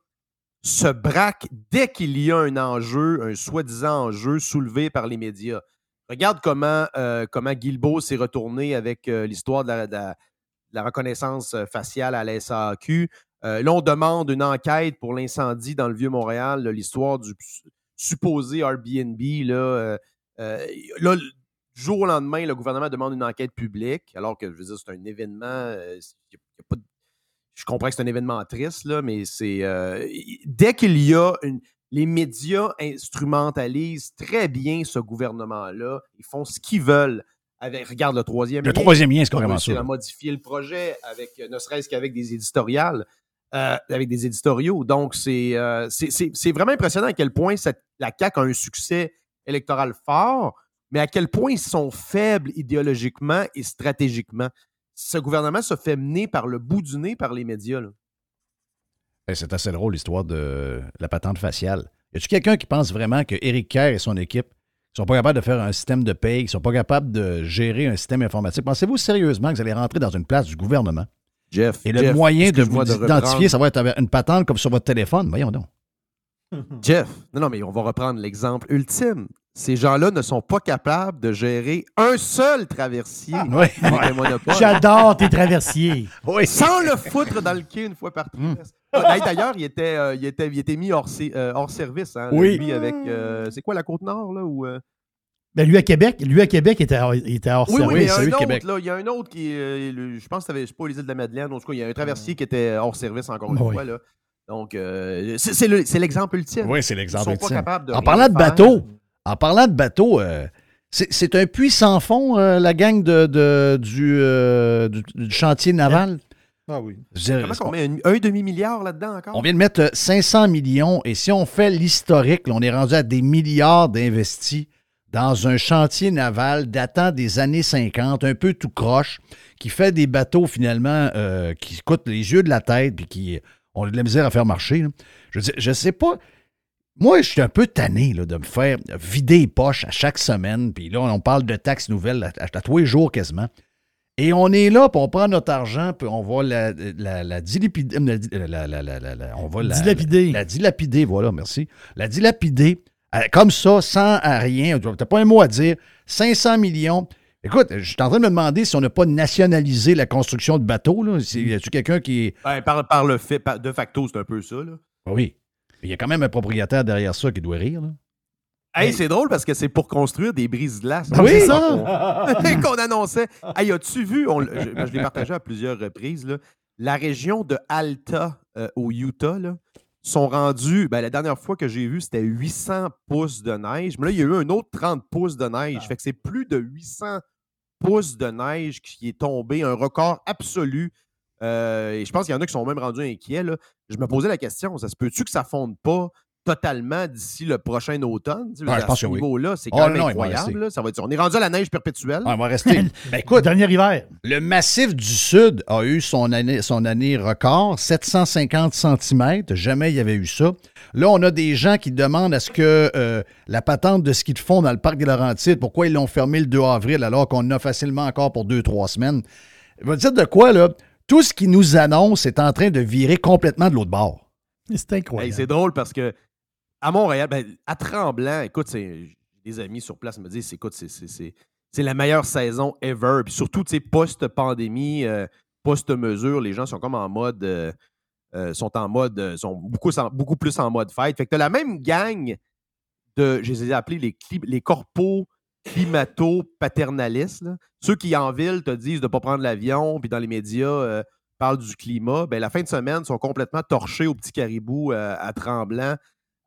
se braque dès qu'il y a un enjeu, un soi-disant enjeu soulevé par les médias. Regarde comment, comment Guilbeault s'est retourné avec l'histoire de la, reconnaissance faciale à la SAQ. Euh, là, on demande une enquête pour l'incendie dans le Vieux-Montréal, l'histoire du supposé Airbnb. Euh, euh, là, du jour au lendemain, le gouvernement demande une enquête publique, alors que, je veux dire, c'est un événement. je comprends que c'est un événement triste, là, mais c'est. dès qu'il y a une. Les médias instrumentalisent très bien ce gouvernement-là. Ils font ce qu'ils veulent. Avec, regarde le troisième Le troisième lien, c'est carrément ça. a modifié le projet, avec, ne serait-ce qu'avec des éditoriales. Euh, avec des éditoriaux. Donc, euh, c'est vraiment impressionnant à quel point la CAQ a un succès électoral fort, mais à quel point ils sont faibles idéologiquement et stratégiquement? Ce gouvernement se fait mener par le bout du nez par les médias. Eh, c'est assez drôle, l'histoire de la patente faciale. Y a-t-il quelqu'un qui pense vraiment que Éric Kerr et son équipe ne sont pas capables de faire un système de paye, ne sont pas capables de gérer un système informatique? Pensez-vous sérieusement que vous allez rentrer dans une place du gouvernement? Jeff. Et le moyen de vous identifier, ça va être une patente comme sur votre téléphone? Voyons donc. Jeff, non, non, mais on va reprendre l'exemple ultime. Ces gens-là ne sont pas capables de gérer un seul traversier J'adore tes traversiers. Sans le foutre dans le quai une fois par trimestre. Hmm. D'ailleurs, il était, euh, il, était, il était mis hors, euh, hors service. Hein, oui. avec. Euh, c'est quoi la Côte-Nord, là? Ou, ben, lui à Québec, lui à Québec était, était hors oui, oui, il y, a un autre, là, il y a un autre qui euh, je pense que c'était pas les îles de la Madeleine, en tout cas, il y a un traversier qui était hors service encore une fois. Là. Donc, euh, c'est l'exemple ultime. Oui, c'est l'exemple ultime. Pas capables de en, parlant de bateau, en parlant de bateau, euh, c'est un puits sans fond, la gang de, de du, du, chantier naval? Ah oui. Comment on met un, demi-milliard là-dedans encore? On vient de mettre 500 millions et si on fait l'historique, on est rendu à des milliards d'investis dans un chantier naval datant des années 50, un peu tout croche, qui fait des bateaux finalement euh, qui coûtent les yeux de la tête et qui ont de la misère à faire marcher. Je ne sais pas. Moi, je suis un peu tanné de me faire vider les poches à chaque semaine. Puis là, on parle de taxes nouvelles à, tous les jours quasiment. Et on est là, puis on prend notre argent, puis on va la, la, la dilapider. on va la, dilapider. La, dilapider, voilà, merci. La dilapider euh, comme ça, sans rien, tu n'as pas un mot à dire, 500 millions. Écoute, je suis en train de me demander si on n'a pas nationalisé la construction de bateaux. Là. Y a-tu quelqu'un qui. Ben, par, par, le fait, de facto, c'est un peu ça. Là. Oui. Il y a quand même un propriétaire derrière ça qui doit rire. Là. Hey, c'est drôle parce que c'est pour construire des brises-glaces. Oui, c'est ça. Qu'on annonçait. Hey, as-tu vu, je, l'ai partagé à plusieurs reprises, là, la région de Alta euh, au Utah, là, sont rendus, ben, la dernière fois que j'ai vu, c'était 800 pouces de neige. Mais là, il y a eu un autre 30 pouces de neige. Ah. Fait que c'est plus de 800 pouces de neige qui est tombé, un record absolu. Euh, et je pense qu'il y en a qui sont même rendus inquiets. Là. Je me posais la question, ça se peut-tu que ça fonde pas totalement d'ici le prochain automne? je à ce niveau-là, c'est quand même incroyable. ça va on est rendu à la neige perpétuelle. on va rester. ben, écoute, dernier hiver. Le massif du Sud a eu son année, son année record, 750 cm. Jamais il y avait eu ça. Là, on a des gens qui demandent à ce que euh, la patente de ski de fond dans le parc des Laurentides, pourquoi ils l'ont fermé le 2 avril alors qu'on a facilement encore pour 2-3 semaines? Je veux dire de quoi, là? Tout ce qui nous annonce est en train de virer complètement de l'autre bord. C'est incroyable. c'est drôle parce que à Montréal, ben, à Tremblant, écoute, c'est des amis sur place me disent écoute, c'est la meilleure saison ever. Puis surtout, post-pandémie, euh, post-mesure, les gens sont comme en mode. Euh, euh, sont en mode. sont beaucoup, beaucoup plus en mode fête. Fait que tu as la même gang de. Je les ai appelés les, les corpos climato-paternalistes. Ceux qui, en ville, te disent de ne pas prendre l'avion, puis dans les médias, parlent du climat. Ben, la fin de semaine, sont complètement torchés au petit caribou à Tremblant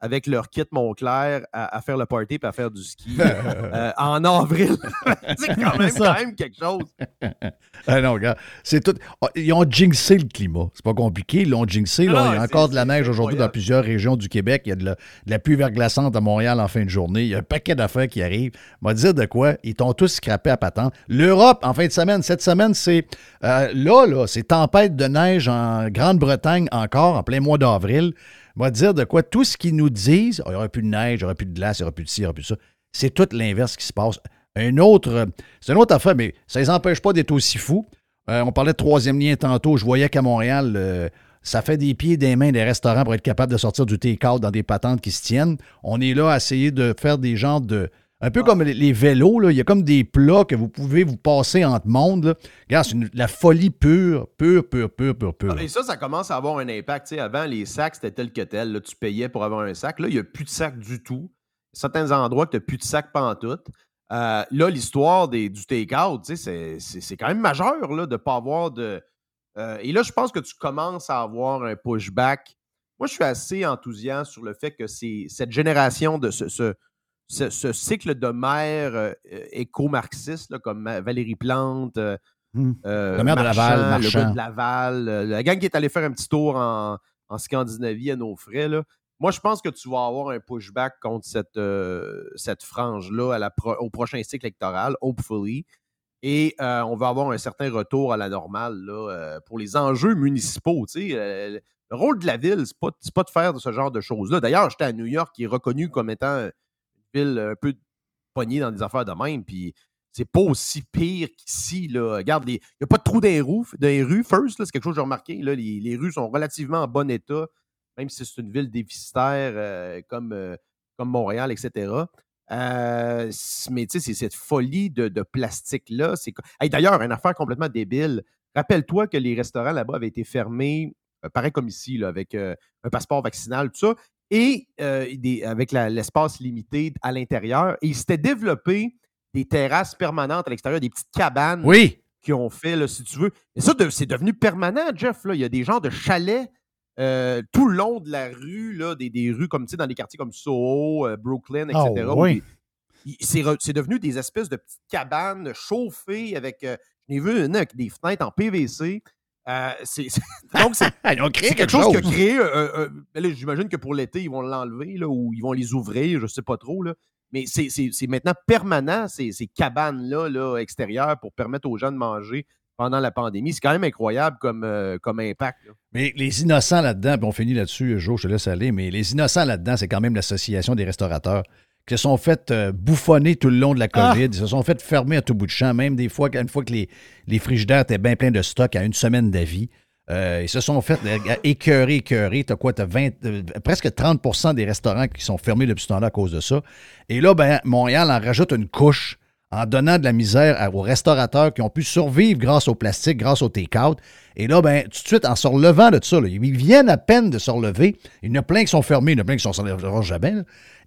avec leur kit Montclair à, à faire le party et à faire du ski euh, en avril. c'est quand même, quand même, quelque chose. ah non, regarde, c'est tout. Oh, ils ont jinxé le climat. C'est pas compliqué. Ils l'ont jinxé. il y a encore de la neige aujourd'hui dans plusieurs régions du Québec. Il y a de la, de la, pluie verglaçante à Montréal en fin de journée. Il y a un paquet d'affaires qui arrivent. Va dire de quoi? Ils t'ont tous scrappé à patente. L'Europe, en fin de semaine, cette semaine, c'est euh, là, là, c'est tempête de neige en Grande-Bretagne encore, en plein mois d'avril va dire de quoi tout ce qu'ils nous disent, il n'y aura plus de neige, il n'y aura plus de glace, il n'y aura plus de ci, il n'y aura plus de ça. C'est tout l'inverse qui se passe. Un autre, c'est une autre affaire, mais ça ne les empêche pas d'être aussi fous. Euh, on parlait de troisième lien tantôt. Je voyais qu'à Montréal, euh, ça fait des pieds et des mains des restaurants pour être capable de sortir du take-out dans des patentes qui se tiennent. On est là à essayer de faire des genres de, un peu comme les, vélos, là. il y a comme des plats que vous pouvez vous passer entre monde. Regarde, c'est la folie pure, pure, pure, pure, pure, pure. Et ça, ça commence à avoir un impact. avant, les sacs, c'était tel que tel. Là, tu payais pour avoir un sac. Là, il n'y a plus de sac du tout. Certains endroits, tu n'as plus de sac pantoute. Euh, là, l'histoire du take-out, c'est quand même majeur là, de ne pas avoir de. Euh, et là, je pense que tu commences à avoir un pushback. Moi, je suis assez enthousiaste sur le fait que cette génération de ce ce, cycle de mères euh, éco-marxistes, comme Valérie Plante, euh, mmh. euh, de Laval, le gars de Laval, la gang qui est allé faire un petit tour en, Scandinavie à nos frais. Là. Moi, je pense que tu vas avoir un pushback contre cette, cette frange-là au prochain cycle électoral, hopefully. Et on va avoir un certain retour à la normale là, pour les enjeux municipaux. le rôle de la ville, c'est pas, pas de faire de ce genre de choses-là. D'ailleurs, j'étais à New York, qui est reconnu comme étant ville un peu pognée dans des affaires de même. Puis c'est pas aussi pire qu'ici. Regarde, il n'y a pas de trou dans les rues. first, c'est quelque chose que j'ai remarqué. Là, les, rues sont relativement en bon état, même si c'est une ville déficitaire euh, comme, euh, comme Montréal, etc. Euh, mais tu sais, c'est cette folie de, plastique-là. D'ailleurs, une affaire complètement débile. Rappelle-toi que les restaurants là-bas avaient été fermés, pareil comme ici, avec un passeport vaccinal, tout ça et euh, avec l'espace limité à l'intérieur. Et il s'était développé des terrasses permanentes à l'extérieur, des petites cabanes oui. qui ont fait, là, si tu veux. Et ça, c'est devenu permanent, Jeff. Là. Il y a des gens de chalets euh, tout le long de la rue, là, des, rues comme dans des quartiers comme Soho, euh, Brooklyn, etc. Oh, oui. C'est devenu des espèces de petites cabanes chauffées avec. je n'ai vu une avec des fenêtres en PVC. Euh, c'est, donc, c'est, quelque, chose, qui a créé. Euh, euh, ben j'imagine que pour l'été, ils vont l'enlever là, ou ils vont les ouvrir, je ne sais pas trop. Là. Mais c'est, maintenant permanent, ces, ces cabanes-là là, extérieures pour permettre aux gens de manger pendant la pandémie. C'est quand même incroyable comme, comme impact. Mais les innocents là-dedans, puis on finit là-dessus, Jo, je te laisse aller, mais les innocents là-dedans, c'est quand même l'Association des restaurateurs qui se sont fait euh, bouffonner tout le long de la ah! COVID. Ils se sont fait fermer à tout bout de champ, même des fois, une fois que les, les frigidaires étaient bien pleins de stock à une semaine d'avis. Euh, ils se sont fait euh, écœurer, écœurer. Tu as quoi? Tu as presque 30% des restaurants qui sont fermés depuis ce temps-là à cause de ça. Et là, ben, Montréal en rajoute une couche en donnant de la misère aux restaurateurs qui ont pu survivre grâce au plastique, grâce au take-out. Et là, ben, tout de suite, en se relevant de ça, ils viennent à peine de se relever. Il y en a plein qui sont fermés, il y en a plein qui sont se jamais.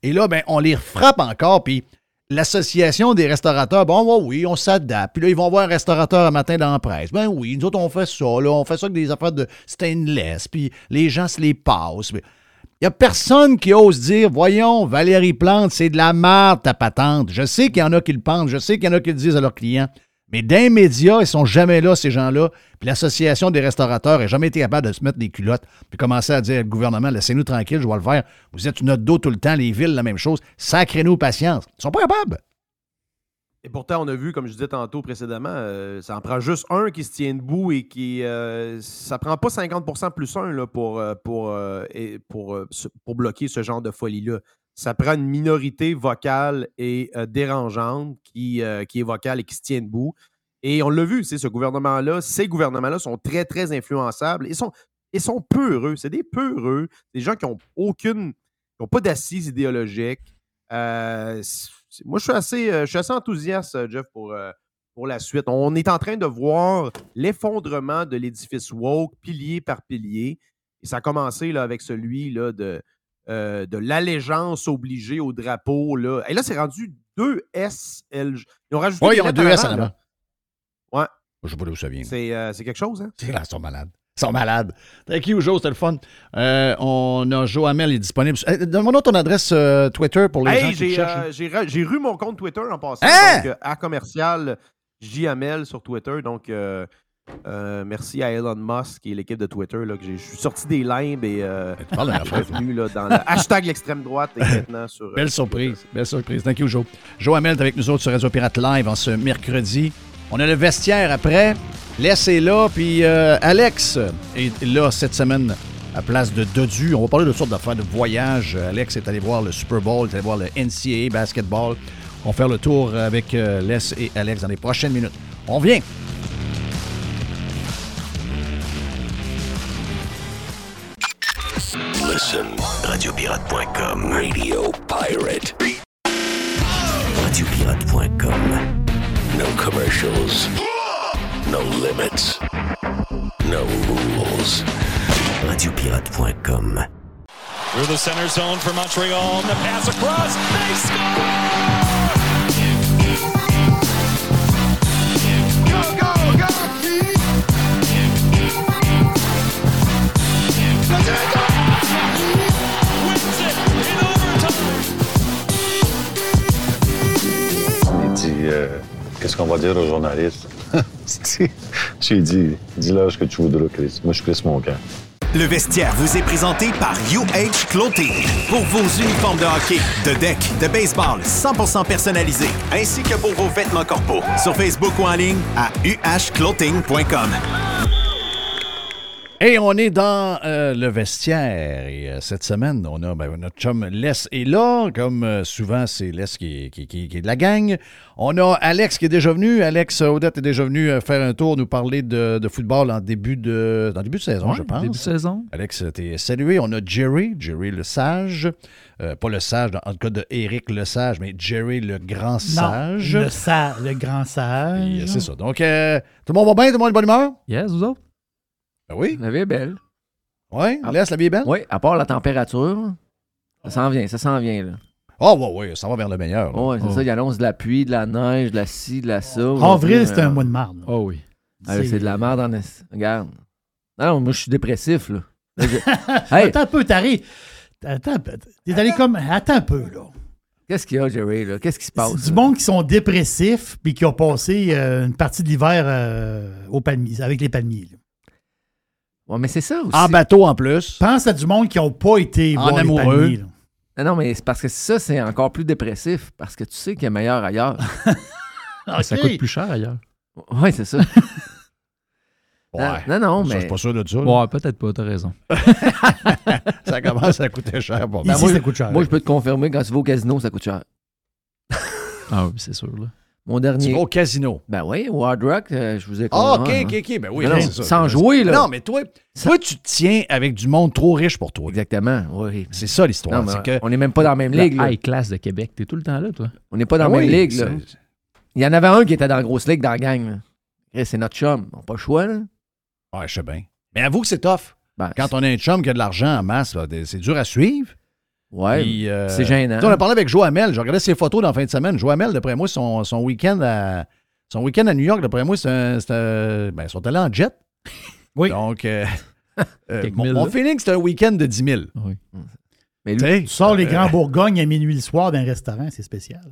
Et là, ben, on les frappe encore, puis l'association des restaurateurs, bon, oui, on s'adapte. Puis là, ils vont voir un restaurateur un matin dans la presse. Ben oui, nous autres, on fait ça, on fait ça avec des affaires de stainless, puis les gens se les passent. Il n'y a personne qui ose dire Voyons, Valérie Plante, c'est de la merde ta patente. Je sais qu'il y en a qui le pensent, je sais qu'il y en a qui le disent à leurs clients. Mais d'un média, ils sont jamais là, ces gens-là. Puis l'association des restaurateurs n'a jamais été capable de se mettre des culottes puis commencer à dire au gouvernement, laissez-nous tranquille, je vais le faire. Vous êtes une note d'eau tout le temps, les villes, la même chose. Sacrez-nous patience. Ils sont pas capables. Et pourtant, on a vu, comme je disais tantôt précédemment, euh, ça en prend juste un qui se tient debout et qui. Euh, ça prend pas 50% plus un pour, euh, pour, pour, pour, bloquer ce genre de folie-là. Ça prend une minorité vocale et dérangeante qui, qui est vocale et qui se tient debout. Et on l'a vu, ce gouvernement-là, ces gouvernements-là sont très, très influençables. Ils sont, ils sont peureux. C'est des peureux. Des gens qui n'ont aucune n'ont pas d'assises idéologiques. Euh, c'est- moi, je suis assez, euh, je suis assez enthousiaste, euh, Jeff, pour, euh, pour la suite. On est en train de voir l'effondrement de l'édifice woke, pilier par pilier. Et ça a commencé là, avec celui là, de, euh, de l'allégeance obligée au drapeau. Là. Et là, c'est rendu 2 SLG. Ils ont rajouté Oui, ils ont lettres deux S en avant. Ouais. Je sais pas d'où ça vient. C'est euh, c'est quelque chose, hein? C'est là, ils sont malades. Ils sont malades. Thank you, Joe, c'était le fun. Euh, on a Joe Hamel est disponible. Hey, Donne-moi ton adresse euh, Twitter pour les gens Hey, qui cherchent. j'ai ra- j'ai ru mon compte Twitter en passant. Hein? Donc, à commercial JML sur Twitter. Donc, euh, merci à Elon Musk et l'équipe de Twitter. Là, que je suis sorti des limbes et euh, Tu parles de je la suis fête, revenu là, dans le hashtag l'extrême droite et maintenant sur. euh, Belle surprise. Belle surprise. Thank you, Joe. Joe Hamel est avec nous autres sur Radio Pirate Live en ce mercredi. On a le vestiaire après. Les est là, puis euh, Alex est là cette semaine à place de Dodu. On va parler de toutes sortes d'affaires de voyage. Alex est allé voir le Super Bowl, il est allé voir le NCAA basketball. On va faire le tour avec Les et Alex dans les prochaines minutes. On vient. Listen, radiopirate.com. Radio Pirate. Radiopirate.com. No commercials. No limits. No rules. Radiopirate.com. Through the center zone for Montreal. And the pass across. They score! Qu'est-ce qu'on va dire aux journalistes? J'ai dit Dis-leur ce que tu voudras, Chris. Moi, je Chris mon camp. Le vestiaire vous est présenté par UH Clothing. Pour vos uniformes de hockey, de deck, de baseball 100% personnalisés, ainsi que pour vos vêtements corporels. Sur Facebook ou en ligne à uhclothing.com. Et on est dans euh, le vestiaire. Et euh, cette semaine, on a ben, notre chum Les est là. Comme euh, souvent, c'est Les qui, qui- qui- qui est de la gang. On a Alex qui est déjà venu. Alex Odette est déjà venu faire un tour, nous parler de, de football en début de, en début de saison, Ouais, je pense. début de saison. Alex, t'es salué. On a Jerry, Jerry le sage. Pas le sage, dans le cas de Eric le sage, mais Jerry le grand sage. Non, le, sa- le grand sage. C'est ça. Donc, tout le monde va bien? Tout le monde est de bonne humeur? Yes, vous autres? Ben oui. La vie est belle. Oui, laisse la vie est belle? Oui, à part la température. Ça s'en vient, ça s'en vient, là. Oh, oui, oui, ça va vers le meilleur. Oui, c'est Oh. ça, il annonce de la pluie, de la neige, de la scie, de la ça. Avril, c'est un mois de marde. Oh oui. Ah, c'est de la merde en es- Regarde. Non, non, moi, je suis dépressif, là. Là, je- Hey! Attends un peu, t'arrives. Attends un peu. T'es allé comme. Attends un peu, là. Qu'est-ce qu'il y a, Jerry, là? Qu'est-ce qui se passe? C'est du monde qui sont dépressifs puis qui ont passé euh, une partie de l'hiver euh, aux palmiers, avec les palmiers. là. Ouais, mais c'est ça aussi. En bateau en plus. Pense à du monde qui n'ont pas été En amoureux. là. Non, non, mais c'est parce que ça, c'est encore plus dépressif parce que tu sais qu'il est meilleur ailleurs. Ça Ok. coûte plus cher ailleurs. Oui, c'est ça. Ouais. Non, non, Ça, je mais. suis pas sûr de ça. là. Ouais, peut-être pas, t'as raison. ça commence à coûter cher. Bon, Ben, Ici, moi, ça coûte cher. Moi, je peux te confirmer, quand tu vas au casino, ça coûte cher. Ah oui, c'est sûr. Là. Mon tu dernier. vas au casino. Ben oui, au Hard Rock, euh, je vous ai Ah, OK. OK, OK. Ben oui, Non, là, c'est ça. sans jouer, là. Non, mais toi, toi, tu te tiens avec du monde trop riche pour toi. Exactement, oui. C'est ça l'histoire. Non, mais c'est que... On n'est même pas dans la même La ligue. là. high class de Québec, t'es tout le temps là, toi. On n'est pas dans Ah la oui, même ligue. là. Il y en avait un qui était dans la grosse ligue dans la gang. là. Chris, C'est notre chum. On n'a pas le choix. Là. Ouais, je sais bien. Mais avoue que c'est tough. Ben, Quand on a un chum qui a de l'argent en masse, là, c'est dur à suivre. Ouais, Puis, euh, c'est gênant. On a parlé avec Joe Hamel. J'ai regardé ses photos dans la fin de semaine. Joe Hamel, d'après moi, son, son week-end à, son week-end à New York, d'après moi, c'est un- c'est un- ben, ils sont allés en jet. Oui. Donc, euh, euh, mon, mon feeling, c'est un week-end de 10 000. Oui. Mais lui, Tu sais, Tu sors les Grands Bourgognes à minuit le soir d'un restaurant, c'est spécial.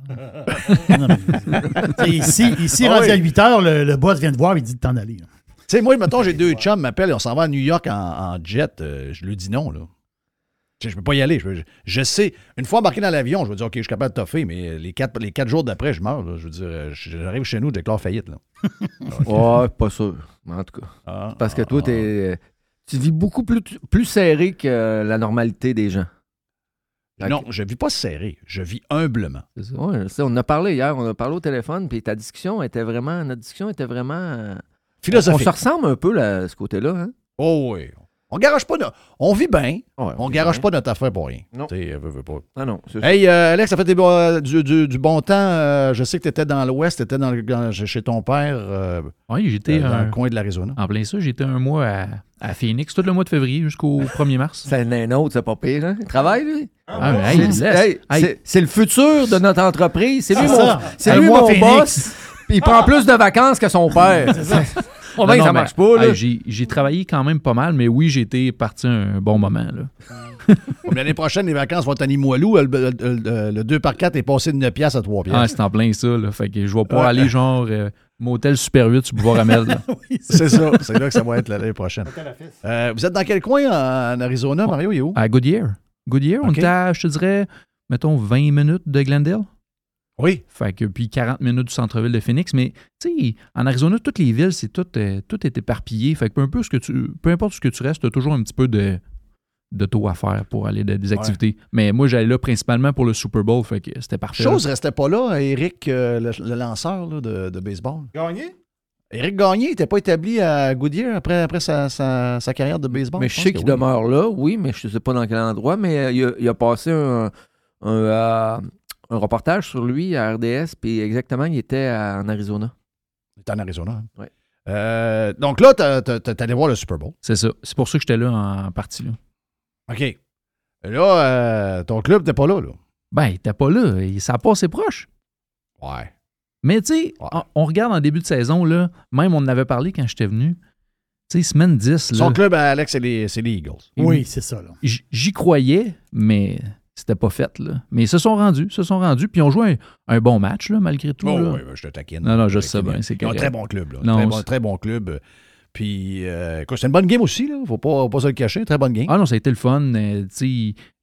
Non, mais- ici, ici Ah rendu oui. à 8 heures, le, le boss vient te voir et dit de t'en aller. Tu sais, moi, mettons, j'ai deux chums m'appellent, on s'en va à New York en, en jet. euh, je lui dis non, là. Je peux pas y aller. Je, je- je sais, une fois embarqué dans l'avion, je vais dire, OK, je suis capable de toffer, mais les quatre, les quatre jours d'après, je meurs. là. Je veux dire, euh, j'arrive chez nous, je déclare faillite. Là. Ouais, pas sûr. Mais En tout cas. Ah, Parce que toi, ah, t'es, tu vis beaucoup plus, plus serré que la normalité des gens. ah. Non, je vis pas serré. Je vis humblement. Ça. Ouais, on a parlé hier, on a parlé au téléphone, puis ta discussion était vraiment, notre discussion était vraiment. euh, On Philosophique. se ressemble un peu à ce côté-là. Hein? Oh oui. On garage pas. no- On vit bien. Ouais, on vit garage bien. pas notre affaire pour rien. Non. Tu sais, euh, pas. Ah non, c'est ça. Hey, euh, Alex, ça fait des euh, du, du- du bon temps. Euh, je sais que tu étais dans l'Ouest, tu étais dans le- dans- chez ton père, euh, Oui, j'étais euh, dans un- le coin de l'Arizona. en plein ça. J'étais un mois à, à Phoenix, tout le mois de février jusqu'au 1er mars. C'est un autre, c'est pas pire. Hein? Il travaille, lui? Ah, C'est- laisse. hey, Hey. c'est- C'est le futur de notre entreprise. C'est lui, C'est mon, ça. c'est lui mon boss. Puis il prend plus de vacances que son père. Oh, ben, Non, ça mais, marche pas, là. hey, j'ai, j'ai travaillé quand même pas mal, mais oui, j'ai été parti un bon moment. Là. L'année prochaine, les vacances vont être à Limoilou. Le, le- le- le 2 par 4 est passé de 9 piastres à 3 Ah, piastres. c'est en plein ça. Là. Fait que je vais Ouais. aller genre euh, motel Super 8 sur Boulevard Amel. là. c'est ça. C'est là que ça va être l'année prochaine. Euh, vous êtes dans quel coin en, en Arizona, Mario? Il est où? À Goodyear. Goodyear, on Ok. était à, je te dirais, mettons 20 minutes de Glendale. Oui. Fait que puis 40 minutes du centre-ville de Phoenix. Mais tu sais, en Arizona, toutes les villes, c'est tout, euh, tout est éparpillé. Fait que peu, un peu ce que tu, peu importe ce que tu restes, tu as toujours un petit peu de d'auto à faire pour aller de- des activités. Mais moi, j'allais là principalement pour le Super Bowl, fait que c'était parfait. Chose restait pas là, Eric, euh, le, le lanceur là, de, de baseball. Gagné? Eric Gagné n'était pas établi à Goodyear après, après sa, sa- sa carrière de baseball. Mais je sais qu'il oui. demeure là, oui, mais je ne sais pas dans quel endroit. Mais euh, il, a, il a passé un, un, un reportage sur lui à RDS, puis exactement, il était à- en Arizona. Il est en Arizona. hein? Ouais. Euh, donc là, t'es allé voir le Super Bowl. C'est ça. C'est pour ça que j'étais là en partie. Là. OK. Là, euh, ton club n'était pas là, là. Ben, t'es pas là. Ça a passé proche. Ouais. Mais tu sais, on, on regarde en début de saison, là, même on en avait parlé quand j'étais venu. Tu sais, semaine 10, là, Son club, à Alex, c'est les, les Eagles. Oui, c'est ça. J'y croyais, mais c'était pas fait. Là. Mais ils se sont rendus, se sont rendus, puis ils ont joué un, un bon match, là, malgré tout. Oh, là. oui, je te taquine. Non, non, je sais bien, c'est un très bon club. Là. Non, très, bon, très bon club. Puis, euh, c'est une bonne game aussi. Il ne faut pas, pas se le cacher. Très bonne game. Ah non, ça a été le fun. euh,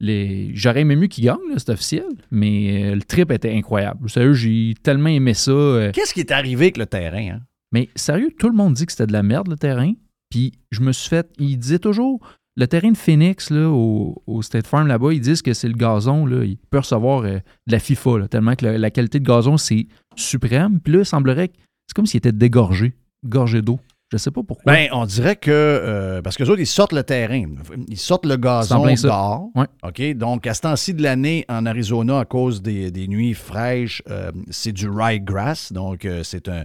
les... J'aurais aimé mieux qu'ils gagnent, là, c'est officiel, mais euh, le trip était incroyable. Sérieux, j'ai tellement aimé ça. euh, Qu'est-ce qui est arrivé avec le terrain? Hein? Mais sérieux, tout le monde dit que c'était de la merde, le terrain. Puis je me suis fait. Ils disaient toujours. Le terrain de Phoenix, là, au, au State Farm, là-bas, ils disent que c'est le gazon. Là, il peut recevoir euh, de la FIFA, là, tellement que la, la qualité de gazon, c'est suprême. Puis là, il semblerait que c'est comme s'il était dégorgé, gorgé d'eau. Je sais pas pourquoi. Ben, on dirait que. euh, parce que autres, ils sortent le terrain. Ils sortent le gazon dehors. Ouais. OK? Donc, à ce temps-ci de l'année, en Arizona, à cause des, des nuits fraîches, euh, c'est du ryegrass. Donc, c'est un.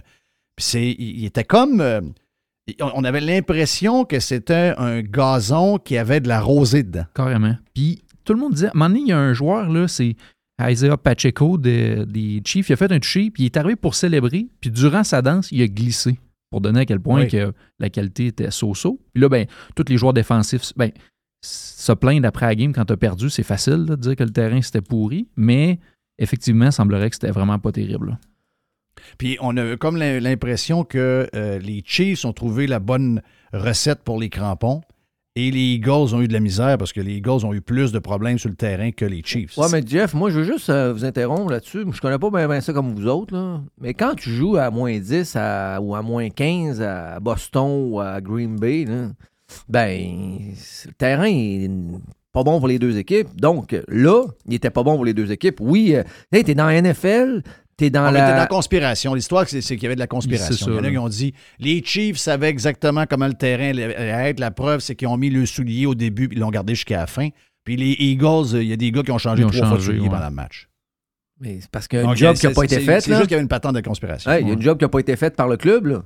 Puis, il était comme. On avait l'impression que c'était un gazon qui avait de la rosée dedans. Carrément. Puis tout le monde disait, à un moment donné, il y a un joueur, là, c'est Isaiah Pacheco de- des Chiefs, il a fait un toucher, puis il est arrivé pour célébrer, puis durant sa danse, il a glissé pour donner à quel point Oui. que la qualité était so-so. Puis là, ben, tous les joueurs défensifs, ben, se plaindre après la game quand tu as perdu, c'est facile là, de dire que le terrain c'était pourri, mais effectivement, il semblerait que c'était vraiment pas terrible. là. Puis on a comme l'im- l'impression que euh, les Chiefs ont trouvé la bonne recette pour les crampons et les Eagles ont eu de la misère parce que les Eagles ont eu plus de problèmes sur le terrain que les Chiefs. Ouais, mais Jeff, moi, je veux juste euh, vous interrompre là-dessus. Je connais pas bien ça comme vous autres. Mais quand tu joues à moins 10 à- ou à moins 15 à Boston ou à Green Bay, ben, le terrain est pas bon pour les deux équipes. Donc, là, il était pas bon pour les deux équipes. Oui, euh, hey, t'es dans la NFL, t'es dans était la... dans la conspiration. L'histoire, c'est qu'il y avait de la conspiration. Il y en a qui ont dit les Chiefs savaient exactement comment le terrain allait être. La preuve, c'est qu'ils ont mis le soulier au début puis ils l'ont gardé jusqu'à la fin. Puis les Eagles, il y a des gars qui ont changé Ils ont trois fois de changé, soulier ouais. pendant le match. Mais c'est parce qu'il y a une Donc, job qui n'a pas été faite, C'est juste qu'il y avait une patente de conspiration. Il y a une job qui n'a pas été faite par le club.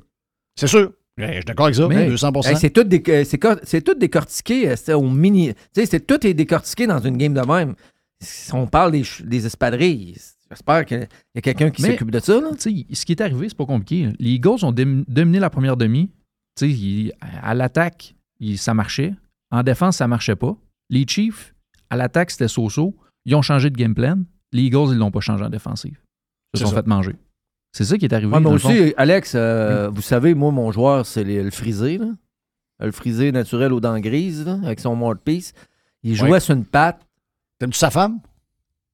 C'est sûr. Je suis d'accord avec ça, Mais- 200 Hey, c'est tout, dé- euh, tout décortiqué euh, c'est au mini. Tu sais, c'est tout est décortiqué dans une game de même. On parle des espadrilles, j'espère qu'il y a quelqu'un qui s'occupe de ça. Là. Tu sais, ce qui est arrivé, c'est pas compliqué. là. Les Eagles ont dominé la première demi. Tu sais, ils- à l'attaque, ça marchait. En défense, ça marchait pas. Les Chiefs, à l'attaque, c'était so-so. Ils ont changé de game plan. Les Eagles, ils l'ont pas changé en défensive. Ils se sont ça. fait manger. C'est ça qui est arrivé. Ouais, mais aussi, Alex, euh, vous savez, moi, mon joueur, c'est le frisé. Là. Le frisé naturel aux dents grises, là, avec son mort piece. Il jouait sur une patte. T'aimes-tu sa femme?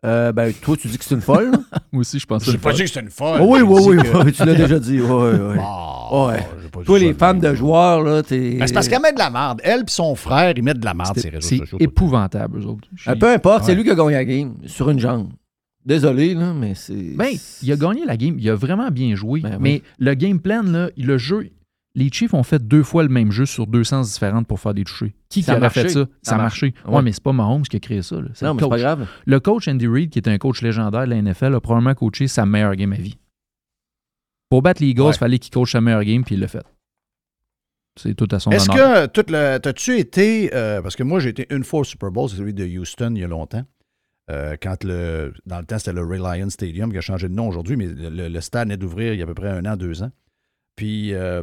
Euh, ben, toi, tu dis que c'est une folle. Moi aussi, je pense que J'ai c'est pas dit que c'était une folle. Oh oui, oui, oui, oui, tu l'as déjà dit. Ouais, ouais, ouais. Ah, Ouais. pas Toi, les femmes de joueurs, là, t'es. Ben, c'est parce qu'elle met de la merde. Elle et son frère, ils mettent de la merde C'est réseaux c'est sociaux. épouvantable, eux autres. Euh, peu importe, c'est lui qui a gagné la game sur une jambe. Désolé, là, mais c'est. Ben, il a gagné la game. Il a vraiment bien joué. Ben oui. mais le game plan, là, le jeu, Les Chiefs ont fait deux fois le même jeu sur deux sens différentes pour faire des touchés. Qui, Ça qui a aurait fait ça? Ça Ça a marché. marché. Ouais, Ouais. mais c'est pas Mahomes qui a créé ça. là. Non, le mais c'est pas coach. grave. Le coach Andy Reid, qui est un coach légendaire de la NFL, a probablement coaché sa meilleure game à vie. Pour battre les Eagles, il fallait qu'il coach sa meilleure game, puis il l'a fait. C'est tout à son Est-ce que tout le, t'as-tu été euh, parce que moi j'ai été une fois au Super Bowl, c'est celui de Houston il y a longtemps. Euh, quand le dans le temps c'était le Reliance Stadium qui a changé de nom aujourd'hui, mais le, le- le stade venait d'ouvrir il y a à peu près un an, deux ans. Puis euh,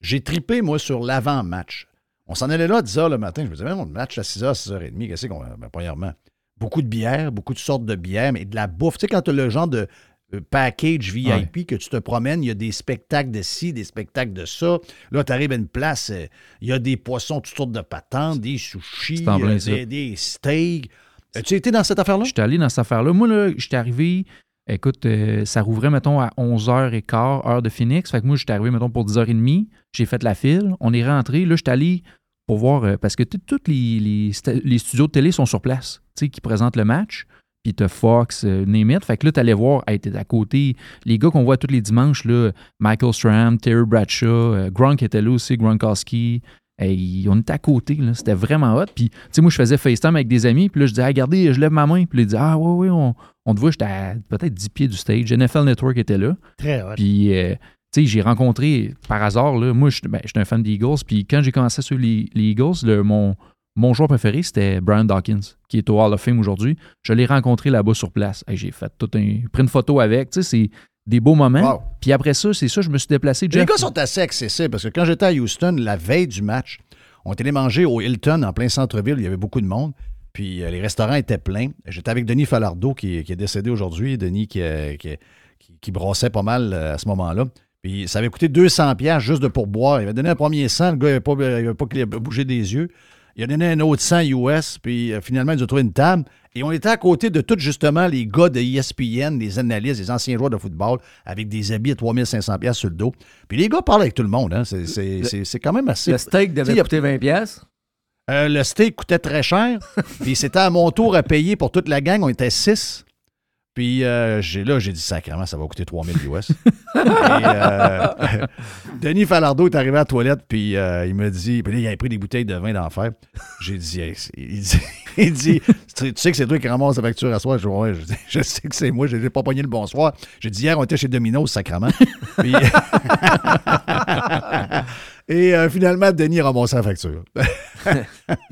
j'ai tripé moi sur l'avant-match. On s'en allait là à 10h le matin. Je me disais, le match à 6h, 6h30, qu'est-ce qu'on. Ben, premièrement, beaucoup de bières, beaucoup de sortes de bières, mais de la bouffe. Tu sais, quand tu as le genre de euh, package VIP que tu te promènes, il y a des spectacles de ci, des spectacles de ça. Là, tu arrives à une place, euh, il y a des poissons, toutes sortes de patentes, des sushis, euh, des, des steaks. As-tu été dans cette affaire-là? J'étais allé dans cette affaire-là. Moi, là, j'étais arrivé, écoute, euh, ça rouvrait, mettons, à 11h15, heure de Phoenix. Fait que moi, j'étais arrivé, mettons, pour 10h30. J'ai fait la file. On est rentré. Là, j'étais allé pour voir, euh, parce que tous les, les, studios de télé sont sur place, tu sais, qui présentent le match. Puis t'as Fox, euh. Fait que là, t'allais voir, hey, t'es à côté, les gars qu'on voit tous les dimanches, là, Michael Strahan, Terry Bradshaw, euh, Gronk était là aussi, Gronkowski. Hey, on était à côté. C'était vraiment hot. Puis, tu sais, moi, je faisais FaceTime avec des amis. Puis là, je disais, ah, regardez, je lève ma main. Puis ils disaient, ah, ouais, ouais, on, on te voit, j'étais à peut-être 10 pieds du stage. NFL Network était là. Très hot. Puis, euh, tu sais, j'ai rencontré par hasard, là, moi, j'étais ben, j'étais un fan des Eagles. Puis quand j'ai commencé sur les, les Eagles, le- mon, mon joueur préféré, c'était Brian Dawkins, qui est au Hall of Fame aujourd'hui. Je l'ai rencontré là-bas sur place. Hey, j'ai fait tout un. pris une photo avec. Tu sais, c'est des beaux moments. Wow. Puis après ça, c'est ça, je me suis déplacé. Les gars sont assez accessibles parce que quand j'étais à Houston, la veille du match, on était allé manger au Hilton en plein centre-ville. Il y avait beaucoup de monde. Puis euh, les restaurants étaient pleins. J'étais avec Denis Falardeau qui, qui est décédé aujourd'hui. Denis qui, euh, qui, qui- qui brossait pas mal euh, à ce moment-là. Puis ça avait coûté 200 pièces juste de pourboire. Il avait donné un premier 100. Le gars n'avait pas, il avait pas bougé des yeux. Il a donné un autre 100 US. Puis euh, finalement, il nous a trouvé une table. Et on était à côté de tous, justement, les gars de ESPN, les analystes, les anciens joueurs de football, avec des habits à 3500 pièces sur le dos. Puis les gars parlent avec tout le monde. Hein. C'est, c'est- c'est- c'est quand même assez... Le steak devait coûter 20 pièces. euh, le steak coûtait très cher. puis c'était à mon tour à payer pour toute la gang. On était six. Puis euh, j'ai là, j'ai dit sacrément, ça va coûter 3000 US. Euh, Denis Falardeau est arrivé à la toilette, puis euh, il me dit, puis là, il avait pris des bouteilles de vin d'enfer. J'ai dit, Hey, il dit, il dit, tu sais que c'est toi qui ramasse la facture à soir? Je, dis, Ouais, je, dis, je sais que c'est moi, j'ai pas pogné le bonsoir. J'ai dit, hier, on était chez Domino's, sacrément. Puis- Et euh, finalement, Denis a ramassé la facture.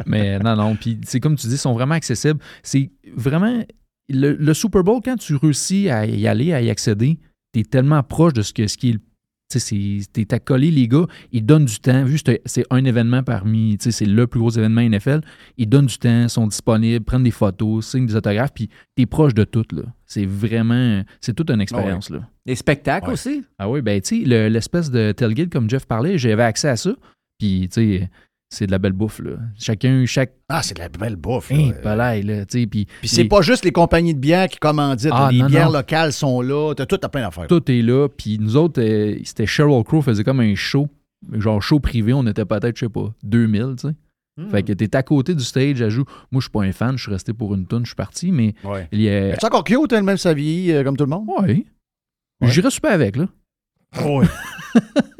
Mais non, non. Puis c'est comme tu dis, ils sont vraiment accessibles. C'est vraiment. Le, le Super Bowl, quand tu réussis à y aller, à y accéder, tu es tellement proche de ce, que, ce qui est. le- Tu sais, c'est- t'es accolé, les gars, ils donnent du temps. Vu que c'est- un événement parmi, tu sais, c'est le plus gros événement NFL, ils donnent du temps, sont disponibles, prennent des photos, signent des autographes, puis t'es proche de tout, là. C'est vraiment, c'est toute une expérience, là. Les spectacles Ouais. aussi? Ah oui, ben tu sais, le- l'espèce de tailgate, comme Jeff parlait, j'avais accès à ça. Puis, tu sais, c'est de la belle bouffe, là. Chacun, chaque. Ah, c'est de la belle bouffe. là. Hein, palais, là, puis... Puis c'est les- pas juste les compagnies de bière qui commanditent. Ah, les non, bières non. locales sont là. T'as tout à plein d'affaires. Tout est là. Puis nous autres, euh, c'était Sheryl Crow faisait comme un show, genre show privé. On était peut-être, je sais pas, 2000, tu sais. Hmm. Fait que t'es à côté du stage, elle joue. Moi, je suis pas un fan, je suis resté pour une tune, je suis parti, mais Ouais. il y a... C'est encore cute, hein, le même sa vie, euh, comme tout le monde? Ouais. J'irais super avec, là. Oui.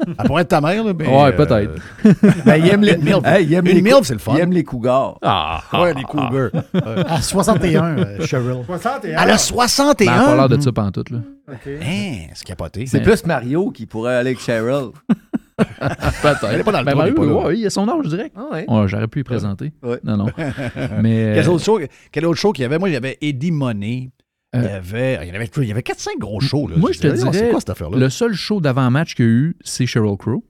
Elle pourrait être ta mère, là. mais, Ouais, euh, peut-être. Ben, il aime les, milf. Hey, il aime Une les milf, c'est le fun. Il aime les cougars. Ah, Ouais, les cougars. À 61, euh, Cheryl. 61. Elle a Ben, elle a 61? pas l'air de ça pantoute, là. OK. Hein, c'est capoté. C'est plus Mario qui pourrait aller avec Cheryl. Peut-être. Elle est pas dans le Ben, Mario, là. ouais, il a son âge direct. Ah ouais. Ouais, J'aurais pu y présenter. Ouais. Non, non. Mais. Quel euh, autre show, quel autre show qu'il y avait? Moi, il y avait Eddie Money. Il y Euh, avait, il y avait, il y avait 4-5 gros shows. Là. Moi, je te disais, dirais, C'est quoi cette affaire-là? le seul show d'avant-match qu'il y a eu, c'est Sheryl Crow.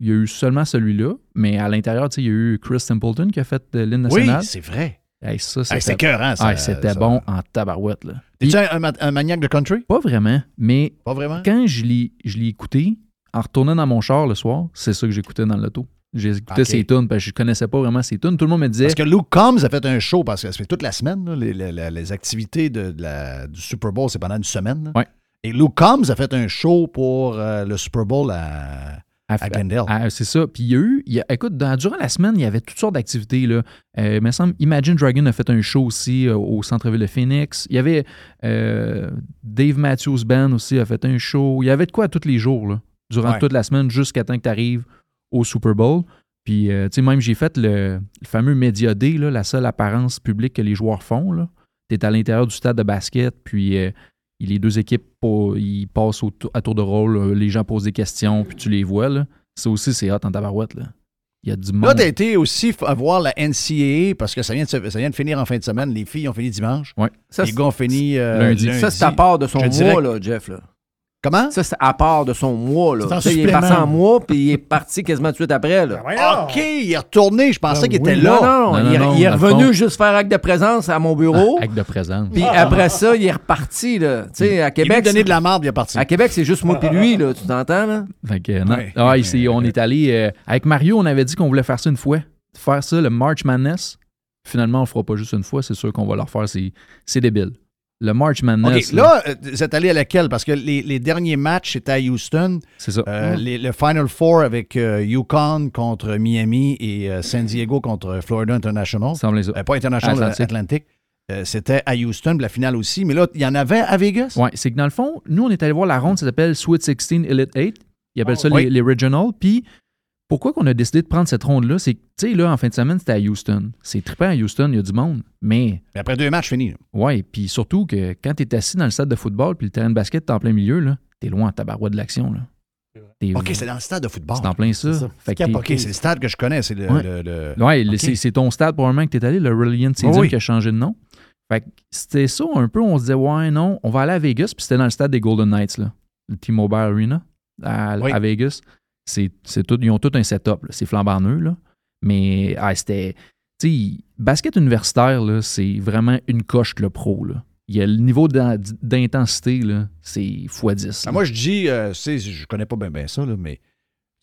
Il y a eu seulement celui-là, mais à l'intérieur, tu sais, il y a eu Chris Templeton qui a fait euh, l'hymne Oui, national. c'est vrai. Hey, ça, Hey, c'était C'était écœurant, ça. C'était ça. bon en tabarouette. Là. Es-tu un, un ma- un maniaque de country? Pas vraiment, mais Pas vraiment? quand je l'ai je l'ai écouté, en retournant dans mon char le soir, c'est ça que j'écoutais dans l'auto. J'écoutais Ok. ses tunes, parce que je connaissais pas vraiment ses tunes. Tout le monde me disait Parce que Luke Combs a fait un show, parce que ça fait toute la semaine, là, les, les- les- activités de, de la- du Super Bowl, c'est pendant une semaine. Ouais. Et Luke Combs a fait un show pour euh, le Super Bowl à, à Glendale. C'est ça. Puis il y a eu, il y a- écoute, dans- durant la semaine, il y avait toutes sortes d'activités. Là. Euh, il me semble, Imagine Dragon a fait un show aussi euh, au centre-ville de Phoenix. Il y avait euh, Dave Matthews Band aussi a fait un show. Il y avait de quoi tous les jours, là, durant Ouais. toute la semaine, jusqu'à temps que tu arrives au Super Bowl. Puis, euh, tu sais, même j'ai fait le, le fameux Media Day, là, la seule apparence publique que les joueurs font. Tu es à l'intérieur du stade de basket, puis euh, les deux équipes, ils passent au à tour de rôle, euh, les gens posent des questions, puis tu les vois. Là. Ça aussi, c'est hot en tabarouette. Là. Il y a du monde. Là, tu as été aussi à voir la NCAA parce que ça vient, de, se- ça vient de finir en fin de semaine. Les filles ont fini dimanche. Ouais. Ça, les gars ont fini euh, lundi. Ça, c'est à part de son mois, là, Jeff. Là. Comment? Ça, c'est à part de son mois. Là. Tu sais, il est parti en mois, puis il est parti quasiment tout de suite après. Là. OK, il est retourné. Je pensais qu'il était là. Non, non, il, est- il est revenu juste faire acte de présence à mon bureau. Acte de présence. Puis après ça, il est reparti. Là. Tu sais, à Québec. lui donné c'est- de la marde, il est parti. À Québec, c'est juste moi et lui, là, tu t'entends? Là? Fait que, non. Ouais. Ah, ici, on est allé. euh, avec Mario, on avait dit qu'on voulait faire ça une fois. Faire ça, le March Madness. Finalement, on le fera pas juste une fois. C'est sûr qu'on va le refaire. C'est, c'est débile. Le March Madness. OK, là, euh, vous êtes allé à laquelle? Parce que les, les derniers matchs, c'était à Houston. C'est ça. Euh, les- le Final Four avec euh, Yukon contre Miami et euh, San Diego contre Florida International. Euh, pas International, Atlantic. Atlantic. C'était à Houston, puis la finale aussi. Mais là, il y en avait à Vegas? Oui, c'est que dans le fond, nous, on est allé voir la ronde, ça s'appelle Sweet 16 Elite 8. Ils appellent ça oui. les, les Regional. Puis, pourquoi qu'on a décidé de prendre cette ronde-là? C'est que, tu sais, là, en fin de semaine, c'était à Houston. C'est trippant à Houston, il y a du monde. Mais. Mais après deux matchs finis. Oui, puis surtout que quand tu es assis dans le stade de football, puis le terrain de basket est en plein milieu, là, t'es loin à tabarouette de l'action, là. OK, c'est dans le stade de football. C'est en plein ça. Fait que t'es- OK, c'est le stade que je connais. C'est le. Ouais. le- le- Ouais, le- OK. c'est, ton stade probablement que tu es allé, le Reliant Stadium oui. qui a changé de nom. Fait que c'était ça un peu, on se disait, ouais, non, on va aller à Vegas, puis c'était dans le stade des Golden Knights, là, le T-Mobile Arena à, Oui. à Vegas. C'est, tout, ils ont tout un setup, c'est flambant neuf, là. Mais ah, c'était. Tu sais, basket universitaire, c'est vraiment une coche que le pro. Là. Il y a le niveau d'in- d'intensité, c'est x10. Ah, moi, je dis, euh, je connais pas bien ça, là, mais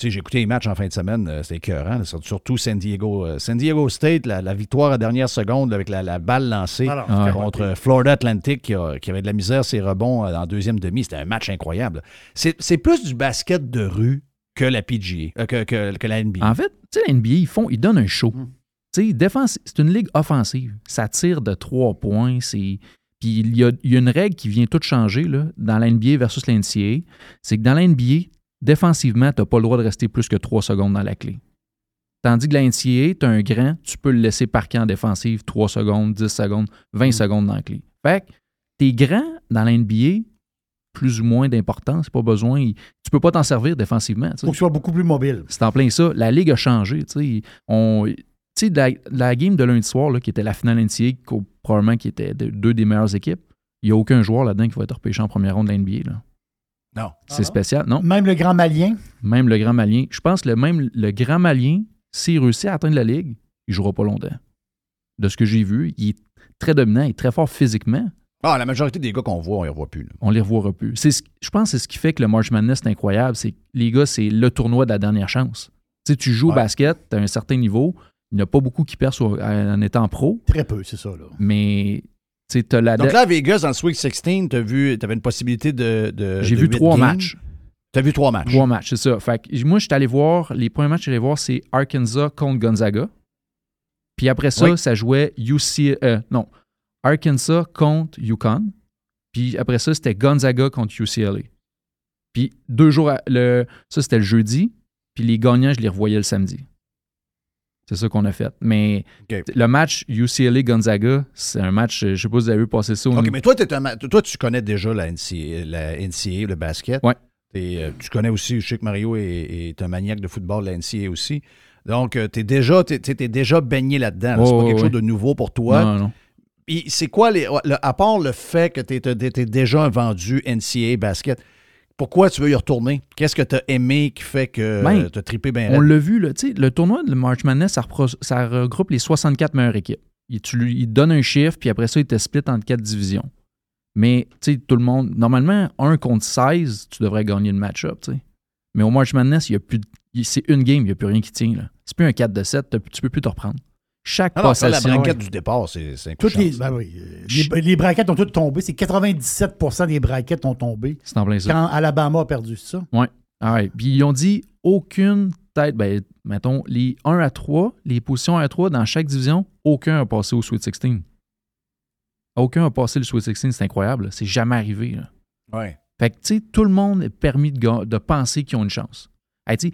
j'ai écouté les matchs en fin de semaine, euh, c'était écœurant, là, surtout San Diego. euh, San Diego State, la, la victoire à dernière seconde avec la, la balle lancée Alors, Ah, contre Florida Atlantic qui, a- qui avait de la misère, ses rebonds euh, en deuxième demi. C'était un match incroyable. C'est plus du basket de rue que la PGA, euh, que, que- que la NBA. En fait, tu sais, la NBA, ils font, ils donnent un show. Tu sais, défense, c'est une ligue offensive. Ça tire de trois points. C'est. Puis il y a, il y a une règle qui vient tout changer là, dans la NBA versus la NCAA. C'est que dans la NBA, défensivement, tu n'as pas le droit de rester plus que trois secondes dans la clé. Tandis que la NCAA, tu as un grand, tu peux le laisser parquer en défensive 3 secondes, 10 secondes, 20 secondes dans la clé. Fait que tes grands dans la NBA, plus ou moins d'importance, pas besoin. Tu peux pas t'en servir défensivement. sais. faut que tu sois beaucoup plus mobile. C'est en plein ça. La Ligue a changé. tu sais. On, tu sais, la, la game de lundi soir, là, qui était la finale NCAA, qu'au- probablement qui était de- deux des meilleures équipes, il n'y a aucun joueur là-dedans qui va être repêché en première ronde de la NBA. Là. Non. C'est spécial. Non? Même le grand malien? Même le grand malien. Je pense que le, même le grand malien, s'il réussit à atteindre la Ligue, il ne jouera pas longtemps. De ce que j'ai vu, il est très dominant, il est très fort physiquement. Ah, la majorité des gars qu'on voit, on les revoit plus. là. On les revoira plus. C'est ce- je pense que c'est ce qui fait que le March Madness est incroyable. C'est les gars, c'est le tournoi de la dernière chance. Tu sais, tu joues au basket, tu as un certain niveau. Il n'y a pas beaucoup qui percent au- en étant pro. Très peu, c'est ça. Là. Mais tu as la. Donc là, à Vegas, dans le Sweet 16, tu avais une possibilité de. de- J'ai de vu trois games. matchs. Tu as vu trois matchs. Trois matchs, c'est ça. Fait que moi, je suis allé voir, les premiers matchs que allé voir, c'est Arkansas contre Gonzaga. Puis après ça, Oui. ça jouait UC, euh, non, Arkansas contre Yukon. Puis après ça, c'était Gonzaga contre UCLA. Puis deux jours, à- le, ça c'était le jeudi. Puis les gagnants, je les revoyais le samedi. C'est ça qu'on a fait. Mais le match UCLA-Gonzaga, c'est un match, euh, je sais pas si vous avez vu passer ça. au OK, niveau- mais toi, un toi, tu connais déjà la NCA, la NCA le basket. Ouais. T'es, euh, tu connais aussi, je sais que Mario est, est un maniaque de football, la NCA aussi. Donc, tu es déjà, baigné là-dedans. là. c'est Oh, pas quelque chose de nouveau pour toi. Non, non. C'est quoi, les, le- à part le fait que tu étais déjà un vendu NCA basket, pourquoi tu veux y retourner? Qu'est-ce que tu as aimé qui fait que Ben, tu as trippé bien On l'a vu, là, le tournoi de March Madness, ça, repro- ça regroupe les 64 meilleures équipes. Il, tu lui il te donne un chiffre, puis après ça, il te split en quatre divisions. Mais, tout le monde, normalement, 1 contre 16, tu devrais gagner le match-up. Mais au March Madness, il y a plus de- il- c'est une game, il n'y a plus rien qui tient, là. C'est plus un 4 de 7, t'as- tu peux plus te reprendre. Chaque Ah non, ça, la possession... braquette du départ, c'est Toutes les, ben oui, euh, les, les braquettes ont toutes tombé. C'est 97% des braquettes ont tombé. C'est en plein ça. Quand Alabama a perdu c'est ça. Ouais. Ah ouais. Puis ils ont dit aucune tête, ben, mettons, les 1 à 3, les positions 1 à 3 dans chaque division, aucun a passé au Sweet 16. Aucun a passé le Sweet 16, c'est incroyable. C'est jamais arrivé. là. Ouais. Fait que, tu sais, tout le monde est permis de, penser qu'ils ont une chance. Hey, tu sais,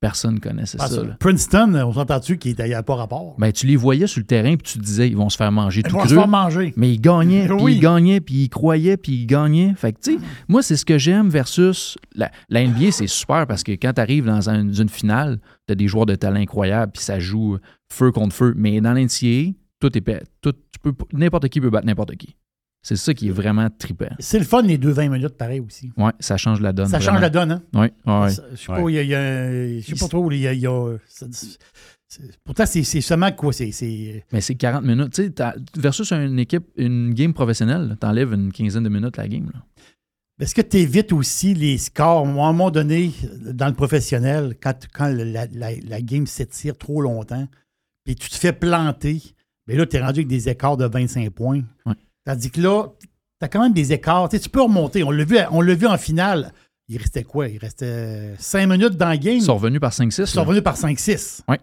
Personne ne connaissait ça. là. Princeton, on s'entend-tu qu'il n'avait pas rapport? Ben, tu les voyais sur le terrain, puis tu te disais, ils vont se faire manger Ils tout vont se faire manger. Mais ils gagnaient, puis Oui. ils gagnaient, puis ils croyaient, puis ils gagnaient. Fait que, tu sais, moi, c'est ce que j'aime versus la, la NBA, c'est super parce que quand tu arrives dans un- une finale, tu as des joueurs de talent incroyables, puis ça joue feu contre feu. Mais dans l'NCAA, tout est tout, tu peux, n'importe qui peut battre n'importe qui. C'est ça qui est vraiment trippant. C'est le fun, les deux 20 minutes, pareil aussi. Ouais, ça change la donne. Ça change la donne, hein? Ouais. Ça- Je sais pas, il y a, sais pas trop, il y a, il y a- ça- c'est- pourtant, c'est seulement quoi? C'est- Mais c'est 40 minutes. Tu sais, versus une équipe, une game professionnelle, t'enlèves une quinzaine de minutes la game. là. Est-ce que tu évites aussi les scores? Moi, à un moment donné, dans le professionnel, quand, quand la, la- la game s'étire trop longtemps, puis tu te fais planter, mais là, tu es rendu avec des écarts de 25 points. Ouais. Tandis que là, tu as quand même des écarts. Tu peux remonter. On l'a vu, on l'a vu en finale. Il restait quoi? Il restait 5 minutes dans le game? Ils sont revenus par 5-6. Ils sont revenus par 5-6. Ouais.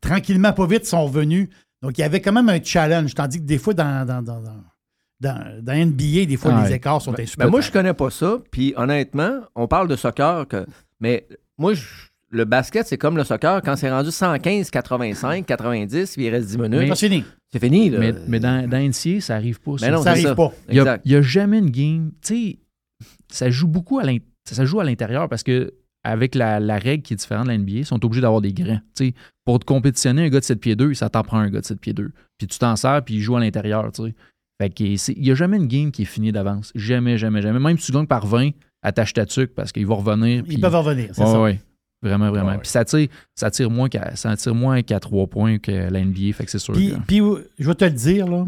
Tranquillement, pas vite, ils sont revenus. Donc, il y avait quand même un challenge. Tandis que des fois, dans, dans, dans, dans, dans- dans NBA, des fois, Ah les ouais. écarts sont Ben, insupportables. moi, je connais pas ça. Puis honnêtement, on parle de soccer, que, mais moi, je- le basket, c'est comme le soccer. Quand c'est rendu 115, 85, 90, puis il reste 10 minutes, C'est fini. c'est fini. Là. Mais, mais dans, dans NCAA, ça arrive pas. Mais non, Ça arrive pas. Il n'y a, jamais une game. Tu sais, ça joue beaucoup à l'in- ça joue à l'intérieur parce que avec la, la règle qui est différente de la NBA, ils sont obligés d'avoir des grands. Tu sais, pour te compétitionner, un gars de 7 pieds 2, ça t'en prend un gars de 7 pieds 2. Puis tu t'en sers, puis il joue à l'intérieur. tu sais. Fait il n'y a jamais une game qui est finie d'avance. Jamais, jamais, jamais. Même si tu gagnes par 20, attache ta tuque parce qu'il va revenir. Ils puis- peuvent revenir, c'est Ouais, ça. ouais. Vraiment, vraiment. Ouais. Puis ça tire, ça tire moins qu'à ça tire moins qu'à 3 points que la NBA. Fait que c'est sûr. Puis, que- puis, je vais te le dire, là,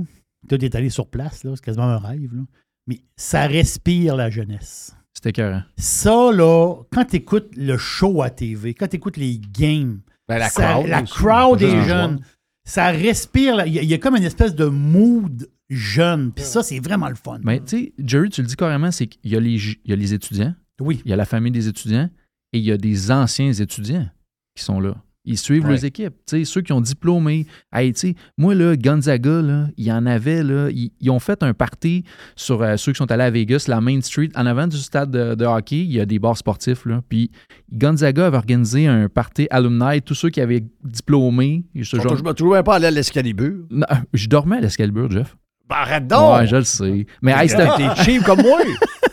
toi, t'es allé sur place, là, c'est quasiment un rêve, là. mais ça respire la jeunesse. C'était écœurant. Ça, là, quand tu écoutes le show à TV, quand tu écoutes les games, Ben, la ça- crowd. la crowd des jeunes, ça respire, là, il y, a- il y a comme une espèce de mood jeune, puis ça, c'est vraiment le fun. Mais tu sais, Jerry, tu le dis carrément, c'est qu'il y, a les ju- il y a les étudiants, Oui. il y a la famille des étudiants et il y a des anciens étudiants qui sont là. Ils suivent Ouais. leurs équipes. Tu sais, ceux qui ont diplômé. Hey, moi, là, Gonzaga, là, il y en avait, là, ils, ils ont fait un party sur euh, ceux qui sont allés à Vegas, la Main Street. En avant du stade de, de hockey, il y a des bars sportifs. Là. Puis Gonzaga avait organisé un party alumni, tous ceux qui avaient diplômé. Ce genre- toujours, toujours même pas allé à l'escalibur. Je dormais à l'Escalibur, Jeff. Ben, arrête donc! Ouais, je le sais. Mais hey, T'es cheap comme moi!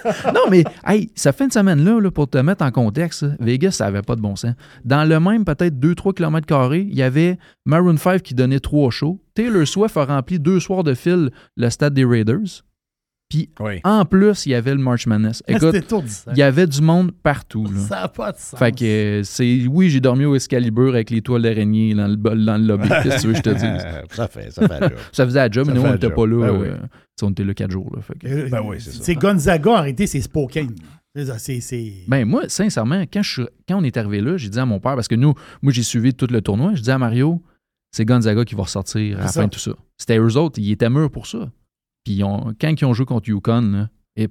non, mais hey, ça fait une semaine-là, là, pour te mettre en contexte, Vegas, ça n'avait pas de bon sens. Dans le même, peut-être 2-3 km, il y avait Maroon 5 qui donnait trois shows. Taylor Swift a rempli deux soirs de fil le stade des Raiders. Puis Oui. en plus, il y avait le March Madness. Écoute, il y avait du monde partout. là. Ça n'a pas de sens. Fait que euh, c'est. Oui, j'ai dormi au Excalibur avec les toiles d'araignée dans le, dans le lobby. Qu'est-ce que tu veux que je te dise? ça fait, ça fait. Ça faisait la job, mais nous, on n'était pas là. Ben oui. euh, on était là quatre jours. Là, fait que- Ben oui, c'est ça. C'est Gonzaga, en réalité, c'est Spokane. C'est c'est- Ben moi, sincèrement, quand, je, suis- quand on est arrivé là, j'ai dit à mon père, parce que nous, moi j'ai suivi tout le tournoi, je dis à Mario, c'est Gonzaga qui va ressortir à la fin de tout ça. C'était eux autres, ils étaient mûrs pour ça. Puis ont- quand ils ont joué contre Yukon, là, et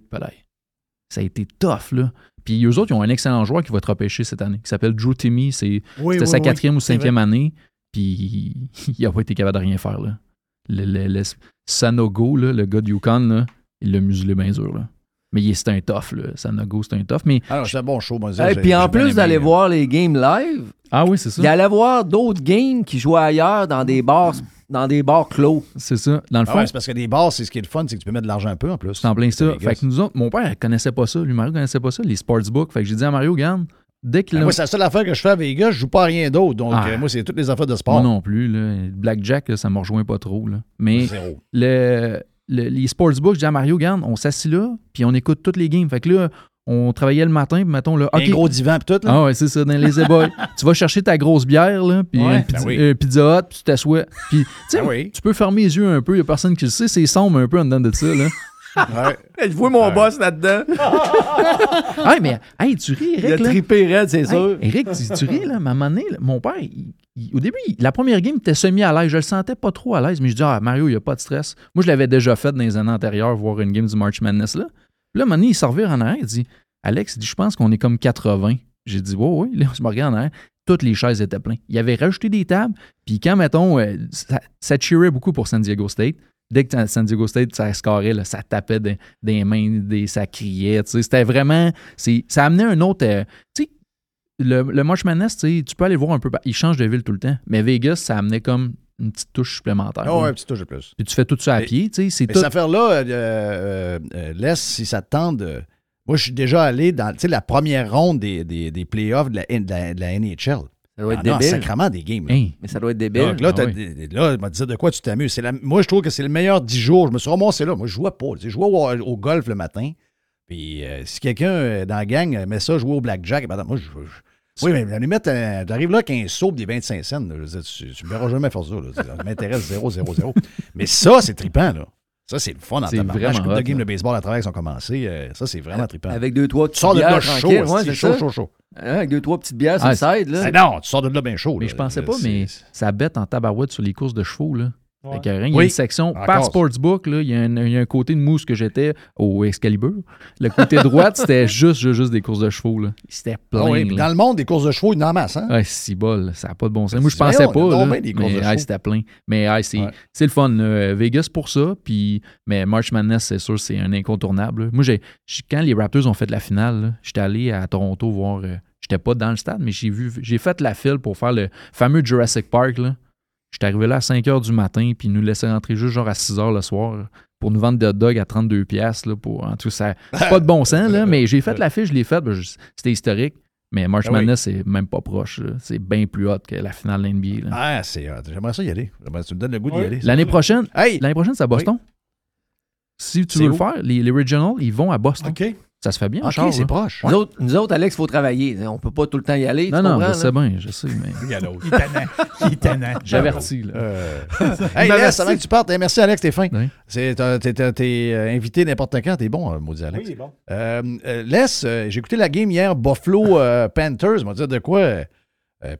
ça a été tough. Là. Puis eux autres, ils ont un excellent joueur qui va être repêché cette année, qui s'appelle Drew Timmy. C'est, Oui, c'était oui, sa oui, quatrième ou cinquième année. Puis il n'a pas été capable de rien faire. Là. Le, le- le Sanogo, là, le gars de Yukon, il l'a muselé bien dur. Là. Mais il- c'est un tough. Là. Sanogo, c'est un tough. Mais, Alors, c'est un bon show, moi. Et j'ai- puis en plus d'aller là. voir les games live, ah oui, c'est ça. il allait voir d'autres games qui jouaient ailleurs dans des bars, dans des bars clos. C'est ça. Dans le Ah fond, ouais, c'est parce que des bars, c'est ce qui est le fun, c'est que tu peux mettre de l'argent un peu en plus. C'est en plein ça. Fait que nous autres, mon père, il connaissait pas ça. Lui, Mario connaissait pas ça, les sportsbooks. Fait que j'ai dit à Mario, regarde, dès qu'il Ah, a. Moi, c'est la seule affaire que je fais à Vegas, je joue pas à rien d'autre. Donc, Ah. euh, moi, c'est toutes les affaires de sport. Moi non plus. Là. Blackjack, là, ça me rejoint pas trop. Là. Mais Zéro. le, le- les sportsbooks, j'ai dit à Mario, regarde, on s'assit là, puis on écoute toutes les games. Fait que là, on travaillait le matin, puis mettons, là, Un OK. gros divan pis tout, là. Ah ouais, c'est ça, dans les ébats. tu vas chercher ta grosse bière, là, puis Ouais, une pizza, ben oui. euh, pizza hut, puis tu t'assois. Puis, tu sais, Ben oui. tu peux fermer les yeux un peu, il y a personne qui le sait, c'est sombre un peu en dedans de ça, là. Ouais. Je vois mon boss là-dedans. ah, mais, hey, tu ris, Eric, Il a là. trippé raide, c'est sûr. Eric, tu, tu ris, là, à un moment donné, là, mon père, il- il- au début, il- la première game, il était semi à l'aise. Je le sentais pas trop à l'aise, mais je dis, ah, Mario, il n'y a pas de stress. Moi, je l'avais déjà fait dans les années antérieures, voir une game du March Madness, là. Puis là, à un moment donné, il s'en revient en arrière, il dit, Alex, il dit, je pense qu'on est comme 80. J'ai dit, ouais, ouais, là, je me regarde en arrière. Toutes les chaises étaient pleines. Il avait rajouté des tables, puis quand, mettons, euh, ça, ça cheerait beaucoup pour San Diego State. Dès que San Diego State, ça scorait, là, ça tapait des, des mains, des, ça criait. C'était vraiment. Ça amenait un autre. euh, tu sais, le, le March Madness, tu peux aller voir un peu. Il change de ville tout le temps. Mais Vegas, ça amenait comme une petite touche supplémentaire. Ah ouais, là. un petit touche de plus. Puis tu fais tout ça à Mais- pied. tu sais, C'est Mais tout. cette affaire-là, euh, euh, laisse si ça te tente. de- Moi, je suis déjà allé dans la première ronde des, des, des playoffs de la, de la- de la NHL. Ça doit être Ah non, débile. sacrément des games. là. Hey, Mais ça doit être débile. Donc là, Ah t'as oui. des- là, il m'a dit de quoi tu t'amuses? C'est la- Moi, je trouve que c'est le meilleur 10 jours. Je me suis ramassé là. Moi, je jouais pas. Je jouais au, au golf le matin. Puis euh, si quelqu'un euh, dans la gang met ça, jouer au blackjack, ben, moi, je. je- oui, mais à la limite, euh, t'arrives là qu'un saut des 25 cents. là. Je veux dire, tu, tu me verras jamais faire ça. là. Ça m'intéresse 0, 0, 0. Mais ça, c'est trippant, là. Ça, c'est le fun en tabarnak. vraiment Coupe de game de baseball à travers qui ont commencé. euh, ça, c'est vraiment trippant. Avec deux, trois petites sors de là bières chaud. Ouais, c'est chaud, ça. chaud, chaud. Hein, avec deux, trois petites bières sur Ah, side. Là. Non, tu sors de là bien chaud. Mais là. je pensais pas, C'est- mais ça bête en tabarouette sur les courses de chevaux. Là. Ouais. Il y a Oui. une section Encore. par Sportsbook. là, Il y, a un, il y a un côté de mousse que j'étais au Excalibur. Le côté droite, c'était juste, juste, juste des courses de chevaux. là. C'était plein. Ah oui, là. dans le monde des courses de chevaux, il y en masse. Hein? Ouais, si bol, ça n'a pas de bon sens. Moi, je Ben, pensais pas. là, bien des courses mais de ouais, chevaux. c'était plein. Mais ouais, c'est Ouais. le fun. là. Vegas pour ça. Puis, mais March Madness, c'est sûr, c'est un incontournable. là. Moi, j'ai, quand les Raptors ont fait la finale, j'étais allé à Toronto voir. euh, j'étais pas dans le stade, mais j'ai vu, j'ai fait la file pour faire le fameux Jurassic Park. Là. J'étais arrivé là à 5 h du matin, puis ils nous laissaient rentrer juste genre à 6 h le soir pour nous vendre des hot dogs à 32 pièces là pour en tout ça c'est pas de bon sens là mais j'ai fait la fiche je l'ai faite ben, c'était historique mais March Ah oui. Madness c'est même pas proche c'est bien plus hot que la finale de l'NBA là. Ah, c'est hot. J'aimerais ça y aller. J'aimerais- Tu me donnes le goût d'y aller. l'année prochaine Hey! l'année prochaine c'est à Boston si tu C'est veux le faire les, les regionals ils vont à Boston OK. Ça se fait bien en OK, c'est là. proche. Nous, autres, nous autres, Alex, il faut travailler. On peut pas tout le temps y aller. non tu non je sais bien je sais mais Il est tannant. Il est tannant. j'avertis là Euh, hey, avant que tu partes, hey, merci Alex, t'es fin. Oui. C'est- t'as- T'es t'es- t'es, euh, invité n'importe quand, t'es bon, euh, maudit Alex. Oui, il est bon. Euh, laisse, euh, j'ai écouté la game hier, Buffalo euh, Panthers. On va dire de quoi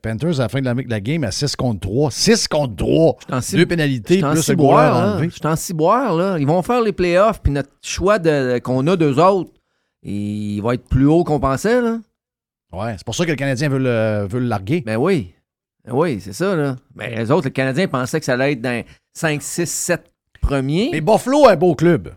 Panthers à la fin de la, de la game à 6 contre 3. 6 contre 3. en ci- Deux pénalités, plus le ciboire, là. enlevé. J'étais en ciboire, là. Ils vont faire les playoffs, puis notre choix de- qu'on a d'eux autres, il va être plus haut qu'on pensait, là. Ouais, c'est pour ça que le Canadien veut le, veut le larguer. Ben oui. Ben oui, c'est ça, là. Mais les autres, les Canadiens pensaient que ça allait être dans 5, 6, 7 premiers. Mais Buffalo a un beau club.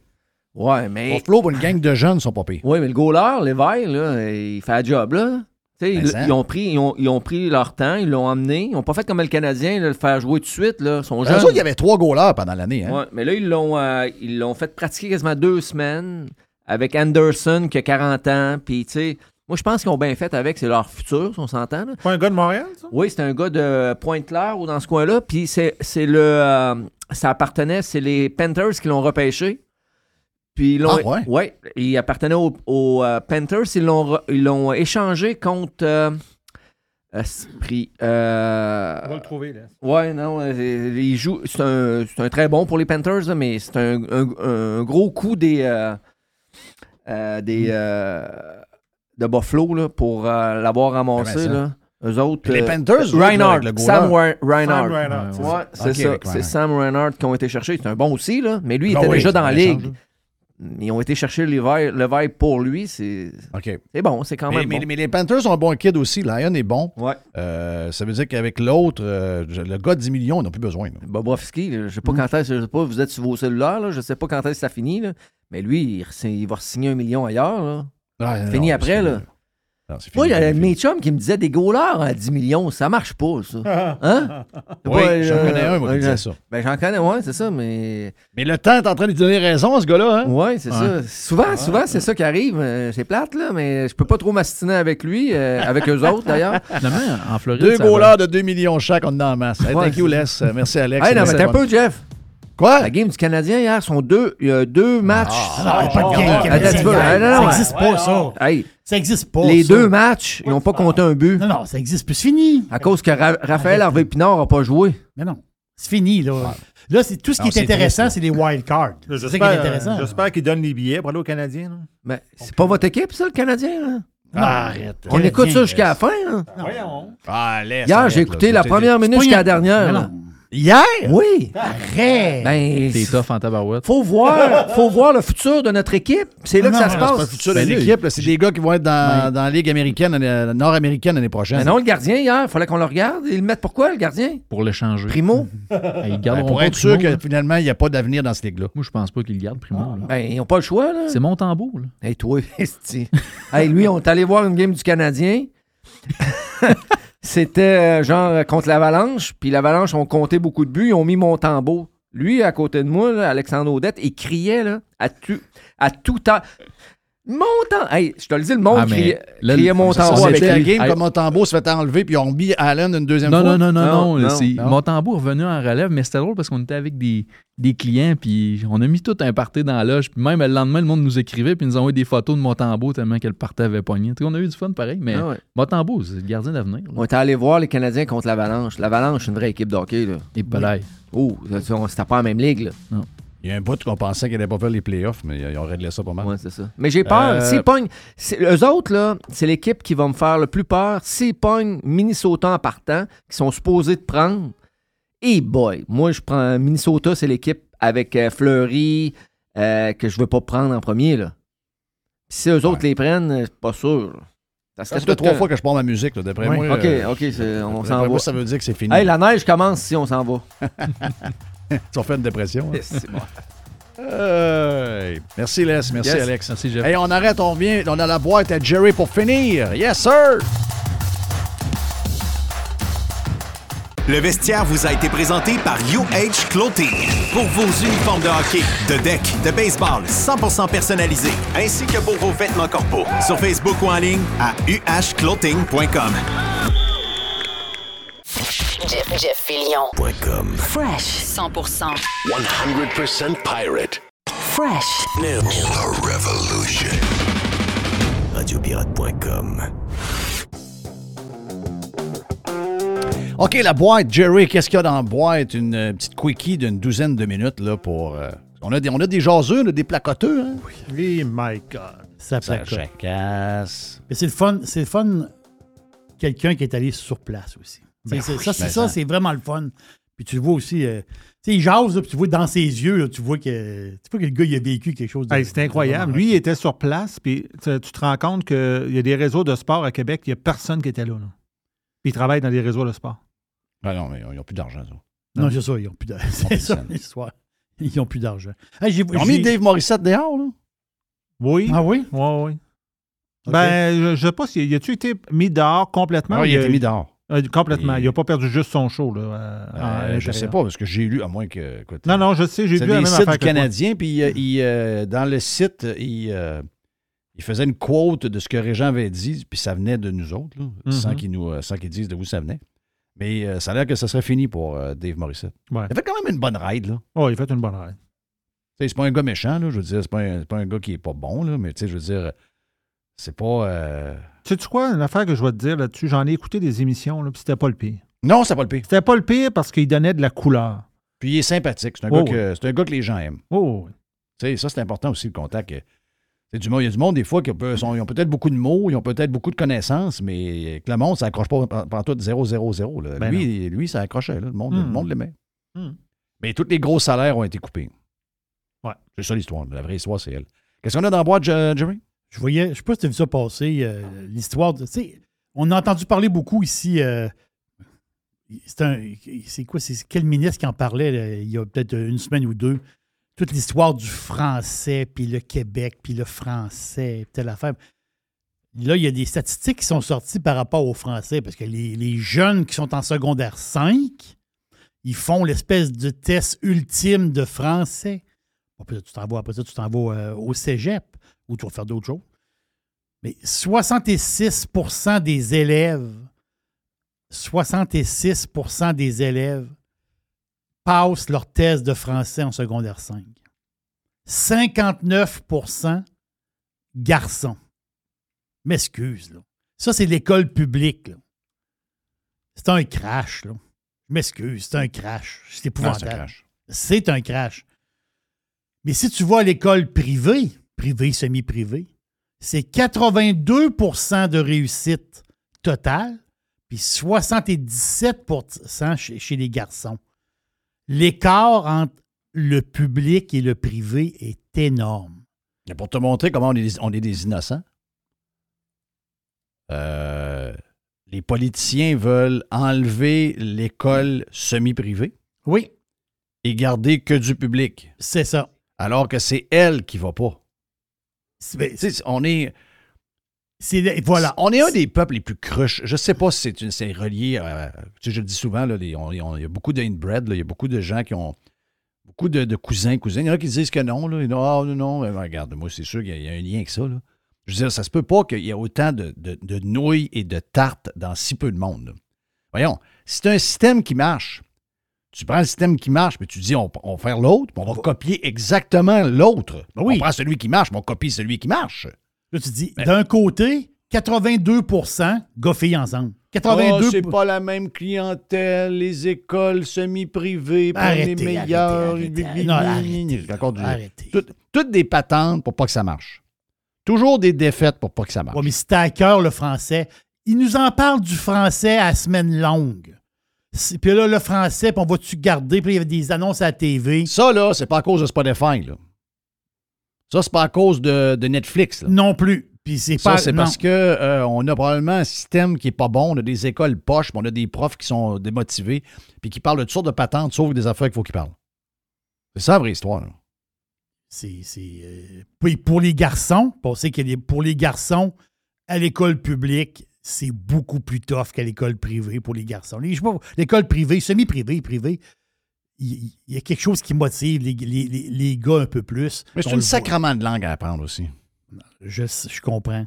Ouais, mais. Buffalo, pour une gang de jeunes, sont pas pires. Oui, mais le goaler, Lévesque, là, il fait un job, là. Ils, ont pris, ils, ont, ils ont pris leur temps, ils l'ont emmené. Ils n'ont pas fait comme le Canadien, là, le faire jouer tout de suite. Là. Eux jeunes. autres, il y avait trois goalers pendant l'année. Hein? Ouais, mais là, ils l'ont, euh, ils l'ont fait pratiquer quasiment deux semaines avec Anderson qui a 40 ans. Puis, tu sais, moi, je pense qu'ils ont bien fait avec. C'est leur futur, si on s'entend. Pas un gars de Montréal, ça? Oui, c'est un gars de Pointe-Claire ou dans ce coin-là. Puis, c'est, c'est le. euh, ça appartenait, c'est les Panthers qui l'ont repêché. Puis, ils l'ont. Ah, ouais? ouais, il appartenait aux, euh, Panthers. Ils l'ont, re- ils l'ont échangé contre. euh, Esprit. euh, On va le trouver, là. Ouais, non, il joue. C'est un, c'est un très bon pour les Panthers, mais c'est un, un- un gros coup des. Euh, des euh, de Buffalo là, pour euh, l'avoir ramassé. Là. Eux autres. Les euh, Panthers, Reinhardt. le. Sam Reinhardt. Sam Reinhardt, c'est Ouais, ça. c'est ça. Sam Reinhardt qui ont été cherchés. C'est un bon aussi, là. Mais lui, il Ah était oui, déjà dans la ligue. Ils ont été chercher le vibe, pour lui. C'est bon, c'est quand même mais- bon. mais les Panthers ont un bon kid aussi. Lion est bon. Ouais. Euh, ça veut dire qu'avec l'autre, euh, le gars de 10 millions, ils n'ont plus besoin. Bobrovski, je sais Mm. pas quand est-ce, je sais pas, vous êtes sur vos cellulaires, là, je sais pas quand est-ce que ça finit, là, mais lui, il, va signer un million ailleurs. Là. Ah, Fini non, après, là. Non, Moi, fini, il y a fini, mes chums qui me disaient des goalers à 10 millions, ça marche pas, ça. Hein? C'est Oui, pas, j'en euh, connais un, moi, qui disait j'en- ça. Ben, j'en connais, ouais, c'est ça, mais. Mais le temps est en train de lui donner raison à ce gars-là. Hein? Ouais, c'est ça. Souvent, souvent c'est ça qui arrive. Euh, C'est plate, là, mais je peux pas trop m'astiner avec lui, euh, avec eux autres, d'ailleurs. En Floride, Deux goalers de 2 millions chaque, on en a en masse. Hey, thank you, Les. Merci, Alex. Hey, non, mais t'as un peu, Jeff. Quoi? La game du Canadien hier, sont deux, il y a deux matchs. Ah, non, pas de game canadien. Non, non, Ça non. n'existe pas, ça. Hey, Ça n'existe pas. les ça. deux matchs, ils n'ont pas compté un but. Non, non, ça existe plus. C'est fini. À cause que Ra- Raphaël Arrête. Harvey-Pinard n'a pas joué. Mais non. C'est fini, là. Là, c'est tout ce qui Non, est intéressant, c'est les wild cards. C'est ça qui est J'espère intéressant. j'espère qu'ils donnent les billets pour aller au Canadien. là. Mais c'est pas votre équipe, ça, le Canadien? là? Arrête. On Canadien, écoute ça jusqu'à la fin. là. Voyons. Ah. Hier, j'ai écouté la première minute jusqu'à la dernière. Hier? Oui. Arrête! Ben, T'es tough en tabarouette. faut voir, faut voir le futur de notre équipe. C'est là Non, que ça non, se c'est C'est pas le passe. futur de Ben l'équipe, là, c'est des gars qui vont être dans, dans la Ligue américaine, euh, nord-américaine l'année prochaine. Mais non, le gardien, hier, il fallait qu'on le regarde. Ils le mettent pourquoi, le gardien? Pour le changer. Primo? Hey, ils Ben, garderont pour pas être sûr là. que finalement, il n'y a pas d'avenir dans cette ligue-là. Moi, je pense pas qu'ils le gardent Primo. là. Ben, ils n'ont pas le choix, là. C'est mon tambour. Là. Hey, toi, esti. hey, lui, on est allé voir une game du Canadien. C'était euh, genre euh, contre l'Avalanche, puis l'Avalanche ont compté beaucoup de buts, ils ont mis Montembeau. Lui, à côté de moi, Alexandre Audette, il criait là, à, à tout temps. Montant! Hey, je te le dis, le monde Ah, mais criait, là, criait Montembeau avec la game Hey. comme Montembeau se fait enlever, puis ils ont mis Allen une deuxième Non, fois. non, non, non, Non, non. non, c'est- non. Mon tambour est revenu en relève, mais c'était drôle parce qu'on était avec des, des clients, puis on a mis tout un party dans la loge. Puis même le lendemain, le monde nous écrivait, puis ils nous ont envoyé des photos de mon tambour tellement que le party avait pogné. On a eu du fun pareil, mais Ah ouais. c'est le gardien d'avenir. On était allé voir les Canadiens contre l'Avalanche. L'Avalanche, c'est une vraie équipe de hockey. Là. Et palais. Oh, on- c'était pas la même ligue. Là. Il y a un bout qu'on pensait qu'ils n'allaient pas faire les playoffs, mais ils ont réglé ça pas mal. Ouais, c'est ça. Mais j'ai peur. Euh, S'ils pognent. c'est- Eux autres, là, c'est l'équipe qui va me faire le plus peur. S'ils pognent Minnesota en partant, qui sont supposés de prendre. Et boy, moi, je prends Minnesota, c'est l'équipe avec euh, Fleury euh, que je veux pas prendre en premier. Là. Puis si eux autres les prennent, euh, pas sûr. Ça Ça serait fait tout trois que- fois que je parle ma musique, là, d'après Ouais. moi. OK, euh, OK, c'est- on s'en moi, va. ça veut dire que c'est fini. Hey, la neige commence si on s'en va. Tu vas faire une dépression. hein? C'est bon. Hey. Merci, Les. Merci, Yes. Alex. Merci, Jeff. Hey, on arrête, on revient. On a la boîte à Jerry pour finir. Yes, sir! Le vestiaire vous a été présenté par UH Clothing. Pour vos uniformes de hockey, de deck, de baseball 100% personnalisés, ainsi que pour vos vêtements corporels. Sur Facebook ou en ligne à uhclothing.com. Jeff. Fresh. 100%. 100% pirate. Fresh. New. The revolution. Radiopirate.com. OK, la boîte, Jerry, qu'est-ce qu'il y a dans la boîte? Une euh, petite quickie d'une douzaine de minutes là, pour. euh, on, a des, on a des jaseux, là, des placoteux. Hein? Oui, my God. Ça Ça placote. jacasse. Mais c'est le fun, c'est le fun, quelqu'un qui est allé sur place aussi. Ben oui, ça, c'est mais ça, ça. c'est vraiment le fun. Puis tu le vois aussi, euh, tu sais, il jase, là, puis tu vois dans ses yeux, là, tu vois que, tu vois que le gars, il a vécu quelque chose. Hey, c'est incroyable. Lui, il était sur place, puis tu, te rends compte qu'il y a des réseaux de sport à Québec, il n'y a personne qui était là. là. Puis il travaille dans des réseaux de sport. Ah non, mais ils n'ont plus d'argent, ça. Non, c'est ça, ils n'ont plus d'argent. C'est ça l'histoire. Ils n'ont plus d'argent. Hey, j'ai- Ils ont mis Dave Morissette dehors, là? Oui. Ah oui? Oui, oui. Ben, je ne sais pas si. Y a-tu été mis dehors complètement? Ah, il a été mis dehors. Euh, complètement. Il- Il n'a pas perdu juste son show. Là, à- Euh, l'intérieur. je sais pas, parce que j'ai lu, à moins que. écoute, Non, non, je sais, j'ai C'est des même sites du. Canadien, puis euh, il, euh, dans le site, il, il faisait une quote de ce que Régent avait dit, puis ça venait de nous autres, là, Mhm. sans qu'ils disent de où ça venait. Mais ça a l'air que ça serait fini pour Dave Morissette. Ouais. Il a fait quand même une bonne ride, là. Oh, il a fait une bonne ride. C'est pas un gars méchant, là, je veux dire, c'est pas, un- c'est pas un gars qui est pas bon, là, mais tu sais, je veux dire, c'est pas... euh, Sais-tu quoi, une affaire que je vais te dire là-dessus? J'en ai écouté des émissions, là, puis c'était pas le pire. Non, c'est pas le pire. C'était pas le pire parce qu'il donnait de la couleur. Puis il est sympathique, c'est un, Oh, gars que, c'est un gars que les gens aiment. Oh, oui. Tu sais, ça, c'est important aussi, le contact. c'est du monde, il y a du monde, des fois, qui peut- sont- ils ont peut-être beaucoup de mots, ils ont peut-être beaucoup de connaissances, mais que le monde, ça accroche pas pendant tout 0, 0, 0. là. Ben lui, lui, ça accrochait. là. Le monde le Hmm. monde l'aimait. Hmm. Mais tous les gros salaires ont été coupés. Ouais. C'est ça l'histoire. La vraie histoire, c'est elle. Qu'est-ce qu'on a dans la boîte, Je- Jerry? Je voyais, je sais pas si tu as vu ça passer, euh, l'histoire de. On a entendu parler beaucoup ici. euh, c'est quoi? C'est quel ministre qui en parlait il y a peut-être une semaine ou deux? Toute l'histoire du français, puis le Québec, puis le français, telle affaire. Là, il y a des statistiques qui sont sorties par rapport au français, parce que les, jeunes qui sont en secondaire 5, ils font l'espèce de test ultime de français. Après ça, tu t'en vas, après ça, tu euh, au cégep ou tu vas faire d'autres choses. Mais 66% des élèves, 66% des élèves passent leur test de français en secondaire 5. 59% garçons. M'excuse, là. Ça, c'est l'école publique, là. C'est un crash, là. Je m'excuse, c'est un crash. C'est Ah, c'est un épouvantable. crash. C'est un crash. Mais si tu vas à l'école privée, privée, semi-privée, c'est 82% de réussite totale, puis 77 chez, chez les garçons. l'écart entre le public et le privé est énorme. Et pour te montrer comment on est, des- on est des innocents, euh, les politiciens veulent enlever l'école semi-privée. Oui. Et garder que du public. C'est ça. Alors que c'est elle qui va pas. Ben, on est. voilà. On est un des peuples les plus cruches. Je sais pas si c'est relié à. Je le dis souvent, il y a beaucoup d'inbred, il y a beaucoup de gens qui ont. Beaucoup de, de cousins. Il y en a qui disent que non. Ah, non, non. Mais regarde, moi, c'est sûr qu'il y, a- un lien avec ça. Je veux dire, ça se peut pas qu'il y ait autant de, nouilles et de tartes dans si peu de monde. Voyons, c'est un système qui marche, tu prends le système qui marche, mais tu dis on, on va faire l'autre, puis on va copier exactement l'autre. On prend celui qui marche, mais on copie celui qui marche. Là, tu dis, d'un côté, 82 gars filles ensemble. 82 Oh, c'est pas la même clientèle, les écoles semi-privées, pas les meilleures. arrêtez, arrêtez. Non, arrêtez, Encore du- arrêtez. Tout- toutes des patentes pour pas que ça marche. Toujours des défaites pour pas que ça marche. Ouais, mais si t'as à cœur le français, il nous en parle du français à semaine longue. C'est- Puis là, le français, puis on va-tu garder? Puis il y avait des annonces à la TV. Ça, là, c'est pas à cause de Spotify, là. Ça, c'est pas à cause de, de Netflix, là. Non plus. Puis c'est Ça, pas. c'est non. parce que euh, on a probablement un système qui est pas bon. On a des écoles poches, puis on a des profs qui sont démotivés, puis qui parlent de toutes sortes de patentes, sauf des affaires qu'il faut qu'ils parlent. C'est ça la vraie histoire. là. C'est. c'est, euh, puis pour les garçons, on sait que les- pour les garçons, à l'école publique, c'est beaucoup plus tough qu'à l'école privée pour les garçons. L'école privée, semi-privée, privée, il y, a quelque chose qui motive les, les- les- les gars un peu plus. Mais c'est voit. sacrement de langue à apprendre aussi. Je, je comprends.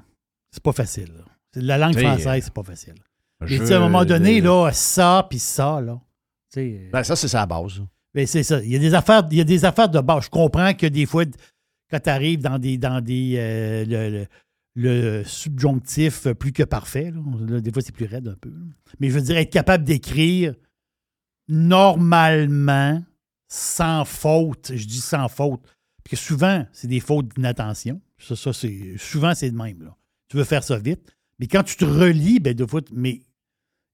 C'est pas facile. là. La langue T'sais, française, c'est pas facile. je- Et tu sais, à un moment donné, là, ça puis ça, là. sais, Ben, ça, c'est ça la base. ben, c'est ça. Il y a des affaires, il y a des affaires de base. Je comprends que des fois, quand tu arrives dans des. Dans des euh, le, le- le subjonctif plus que parfait, des fois, c'est plus raide un peu. Mais je veux dire, être capable d'écrire normalement, sans faute. Je dis sans faute. Parce que souvent, c'est des fautes d'inattention. Ça, ça c'est, souvent, c'est de même. Tu veux faire ça vite. Mais quand tu te relis, ben, de fois, mais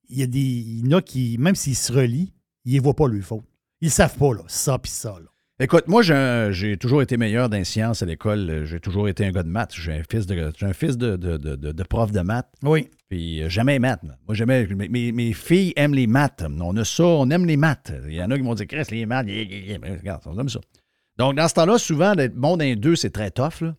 il y a des. En a qui, même s'ils se relient, ils ne voient pas le faute. Ils ne savent pas, là, ça puis ça. Écoute, moi, j'ai toujours été meilleur dans les sciences à l'école. J'ai toujours été un gars de maths. J'ai un fils de, j'ai un fils de, de- de- de- de prof de maths. Oui. Puis euh, jamais maths. Moi, j'aimais. Mes, mes- filles aiment les maths. On a ça, on aime les maths. Il y en a qui m'ont dit, Chris, les maths, yeah, yeah, yeah. Mais regarde, on aime ça. Donc, dans ce temps-là, souvent, d'être bon dans les deux, c'est très tough. là.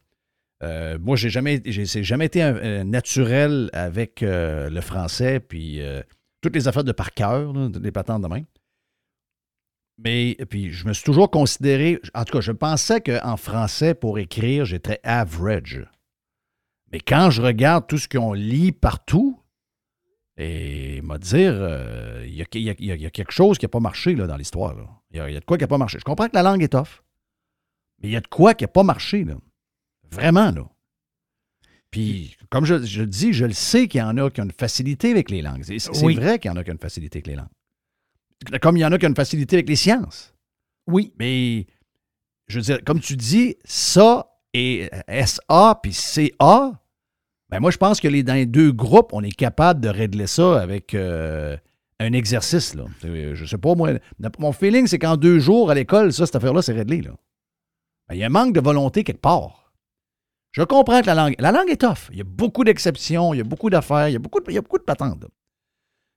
Euh, moi, j'ai jamais, j'ai jamais été un- un naturel avec euh, le français, puis euh, toutes les affaires de par cœur, là, des patentes de même. Mais puis je me suis toujours considéré, en tout cas, je pensais qu'en français, pour écrire, j'étais average. Mais quand je regarde tout ce qu'on lit partout, et m'a dire, euh, il y, a, il y a- y y quelque chose qui n'a pas marché là, dans l'histoire. Il y, a- il y a de quoi qui n'a pas marché. Je comprends que la langue est tough, mais il y a de quoi qui n'a pas marché. Là. Vraiment, là. Puis, comme je, dis, je le sais qu'il y en a qui ont une facilité avec les langues. C'est c'est Oui. vrai qu'il y en a qui ont une facilité avec les langues. Comme il y en a qui ont une facilité avec les sciences. Oui. Mais, je veux dire, comme tu dis, ça et SA puis CA, ben moi, je pense que les, dans les deux groupes, on est capable de régler ça avec euh, un exercice. Là. Je sais pas, moi. Mon feeling, c'est qu'en deux jours à l'école, ça, cette affaire-là, c'est réglé. Là. Ben, Il y a un manque de volonté quelque part. Je comprends que la langue. La langue est tough. Il y a beaucoup d'exceptions, il y a beaucoup d'affaires, il y a beaucoup de, il y a beaucoup de patentes. là.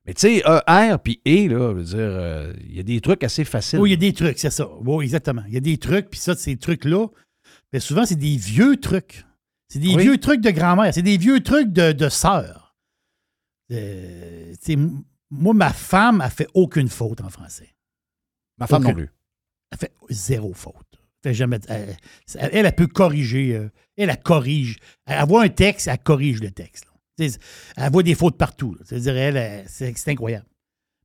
Mais tu sais, ER puis E, là, je veux dire, euh, il y a des trucs assez faciles. Oui, il y a des trucs, c'est ça. Oui, exactement. Il y a des trucs, puis ça, ces trucs-là, ben souvent, c'est des vieux trucs. C'est des Oui. vieux trucs de grand-mère. C'est des vieux trucs de, de sœur. Euh, moi, ma femme a fait aucune faute en français. Ma femme non plus. Elle fait zéro faute. Elle, fait jamais, elle, elle, elle peut corriger. euh, elle, elle corrige. Elle, elle voit un texte, elle corrige le texte. là. Elle voit des fautes partout. C'est-à-dire, elle, elle, c'est incroyable.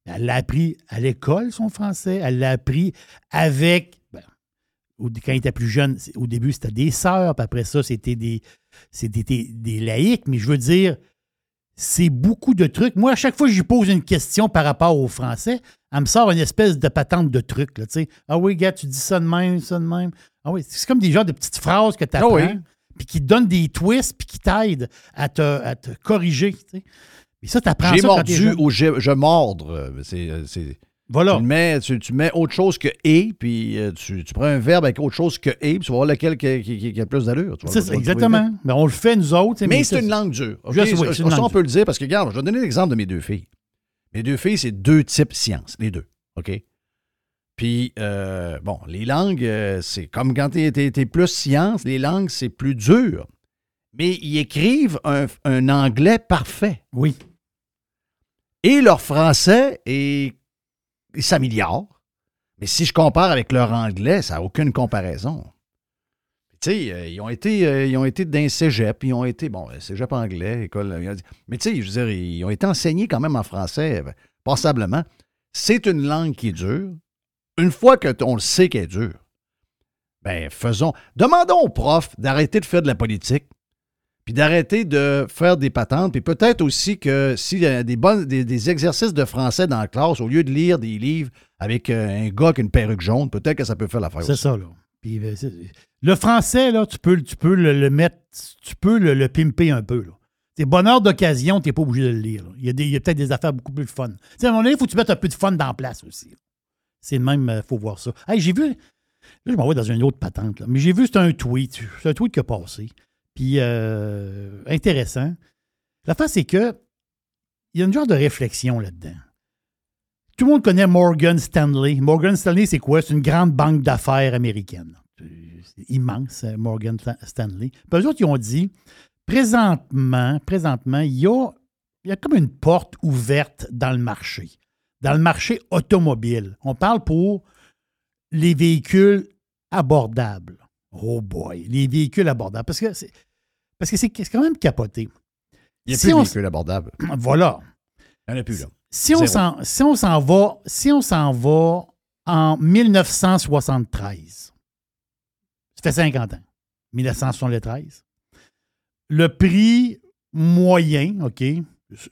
Elle l'a appris à l'école, son français. Elle l'a appris avec. ben, quand il était plus jeune, au début, c'était des sœurs, puis après ça, c'était des, des, des laïcs. Mais je veux dire, c'est beaucoup de trucs. Moi, à chaque fois que je lui pose une question par rapport au français, elle me sort une espèce de patente de trucs. Là, ah oui, gars, tu dis ça de même, ça de même. Ah oui, c'est comme des genres de petites phrases que tu apprends, Ah oui. Puis qui te donnent des twists, puis qui t'aident à te, à te corriger. tu sais. Mais ça, tu apprends J'ai mordu ou j'ai- je mordre. euh, C'est, euh, c'est- Voilà. Tu, mets, tu, tu mets autre chose que et, puis euh, tu, tu prends un verbe avec autre chose que et, puis tu vas voir lequel qui, qui- qui- qui a plus d'allure. tu C'est exactement. Mais on le fait, nous autres. Mais c'est une langue dure. ok? Je sais, oui, Ça, c'est une ça, langue on peut le dire parce que, regarde, je vais donner l'exemple de mes deux filles. Mes deux filles, c'est deux types sciences, les deux. OK? Puis, euh, bon, les langues, euh, c'est comme quand tu es, plus science, les langues, c'est plus dur. Mais ils écrivent un, un anglais parfait. Oui. Et leur français s'améliore. Mais si je compare avec leur anglais, ça n'a aucune comparaison. Tu sais, euh, ils ont été, euh, ils ont été d'un cégep, ils ont été, bon, cégep anglais, école. euh, Mais tu sais, je veux dire, ils ont été enseignés quand même en français, passablement. C'est une langue qui est dure. Une fois que on le sait qu'elle est dure, ben faisons. Demandons aux profs d'arrêter de faire de la politique, puis d'arrêter de faire des patentes, puis peut-être aussi que s'il y a des, bonnes, des, des exercices de français dans la classe, au lieu de lire des livres avec euh, un gars qui a une perruque jaune, peut-être que ça peut faire l'affaire C'est ça, là. Puis, euh, le français, là, tu peux, tu peux le, le mettre, tu peux le, le pimper un peu, là. C'est bonheur d'occasion, tu n'es pas obligé de le lire. là. Il y a, des- il y a peut-être des affaires beaucoup plus fun. Tu sais, à un moment donné, il faut que tu mettes un peu de fun dans la place aussi. C'est le même, il faut voir ça. J'ai vu, là, je m'en vais dans une autre patente, mais j'ai vu, c'est un tweet. C'est un tweet qui a passé. Puis, euh, intéressant. L'affaire, c'est que, il y a une genre de réflexion là-dedans. Tout le monde connaît Morgan Stanley. Morgan Stanley, c'est quoi? C'est une grande banque d'affaires américaine. C'est immense, euh, Morgan Sta- Stanley. Puis eux autres, ils ont dit, présentement, présentement, il y a comme une porte ouverte dans le marché, dans le marché automobile. On parle pour les véhicules abordables. Oh boy, les véhicules abordables. Parce que c'est, parce que c'est, quand même capoté. Il n'y a Si plus de véhicules abordables. Voilà. Il n'y en a plus, là. Si on, s'en, si on s'en va, si on s'en va en 1973, ça fait 50 ans, 1973, le prix moyen, OK,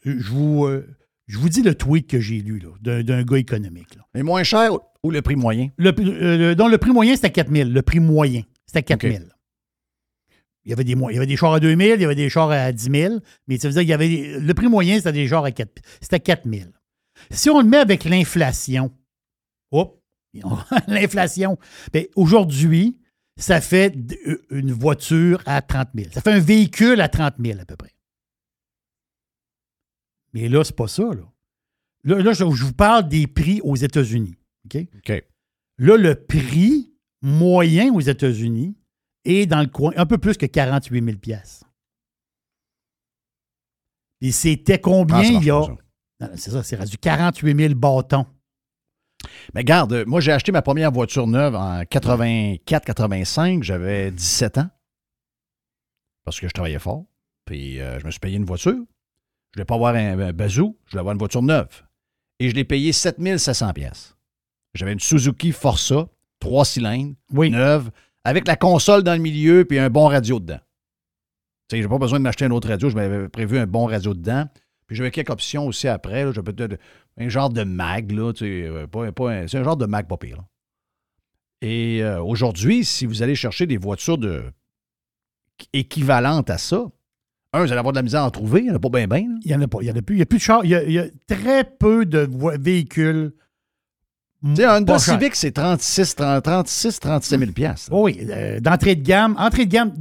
je vous, euh, je vous dis le tweet que j'ai lu d'un, gars économique. là. Mais moins cher ou le prix moyen? Le, prix- euh, le- prix moyen, c'était 4 000. Le prix moyen, c'était 4 000. Il y, avait des, il y avait des chars à 2 000, il y avait des chars à 10 000, mais ça veut dire qu'il y avait. Le prix moyen, c'était des chars à 4 C'était 4 000. Si on le met avec l'inflation, hop, l'inflation, ben, aujourd'hui, ça fait une voiture à 30 000. Ça fait un véhicule à 30 000 à peu près. Mais là, c'est pas ça. Là, là, là, je, je vous parle des prix aux États-Unis. OK? OK. Là, le prix moyen aux États-Unis est dans le coin un peu plus que 48 000 Et c'était combien Ah, il y a? C'est ça, c'est rendu 48 000 bâtons. Mais garde, moi, j'ai acheté ma première voiture neuve en 84-85. J'avais 17 ans. Parce que je travaillais fort. Puis euh, je me suis payé une voiture. Je voulais pas avoir un, un bazou. Je voulais avoir une voiture neuve. Et je l'ai payé 7700 pièces. J'avais une Suzuki Forza, trois cylindres, neuve, avec la console dans le milieu puis un bon radio dedans. Tu sais, j'ai pas besoin de m'acheter un autre radio. Je m'avais prévu un bon radio dedans. Puis j'avais quelques options aussi après. là. J'avais peut-être un genre de mag, là, tu sais, euh, pas, pas un- c'est un genre de mag pas pire. là. Et euh, aujourd'hui, si vous allez chercher des voitures de, équivalentes à ça, un, vous allez avoir de la misère à en trouver. Il n'y en a pas bien, bien. Il n'y en a pas. Il en a plus. Il y a plus de chars. Il y a, il y a très peu de véhicules. Tu sais, un Honda. Civic, c'est 36, 30, 36, 37 000 piastres. Oh oui, euh, d'entrée de gamme. Entrée de gamme,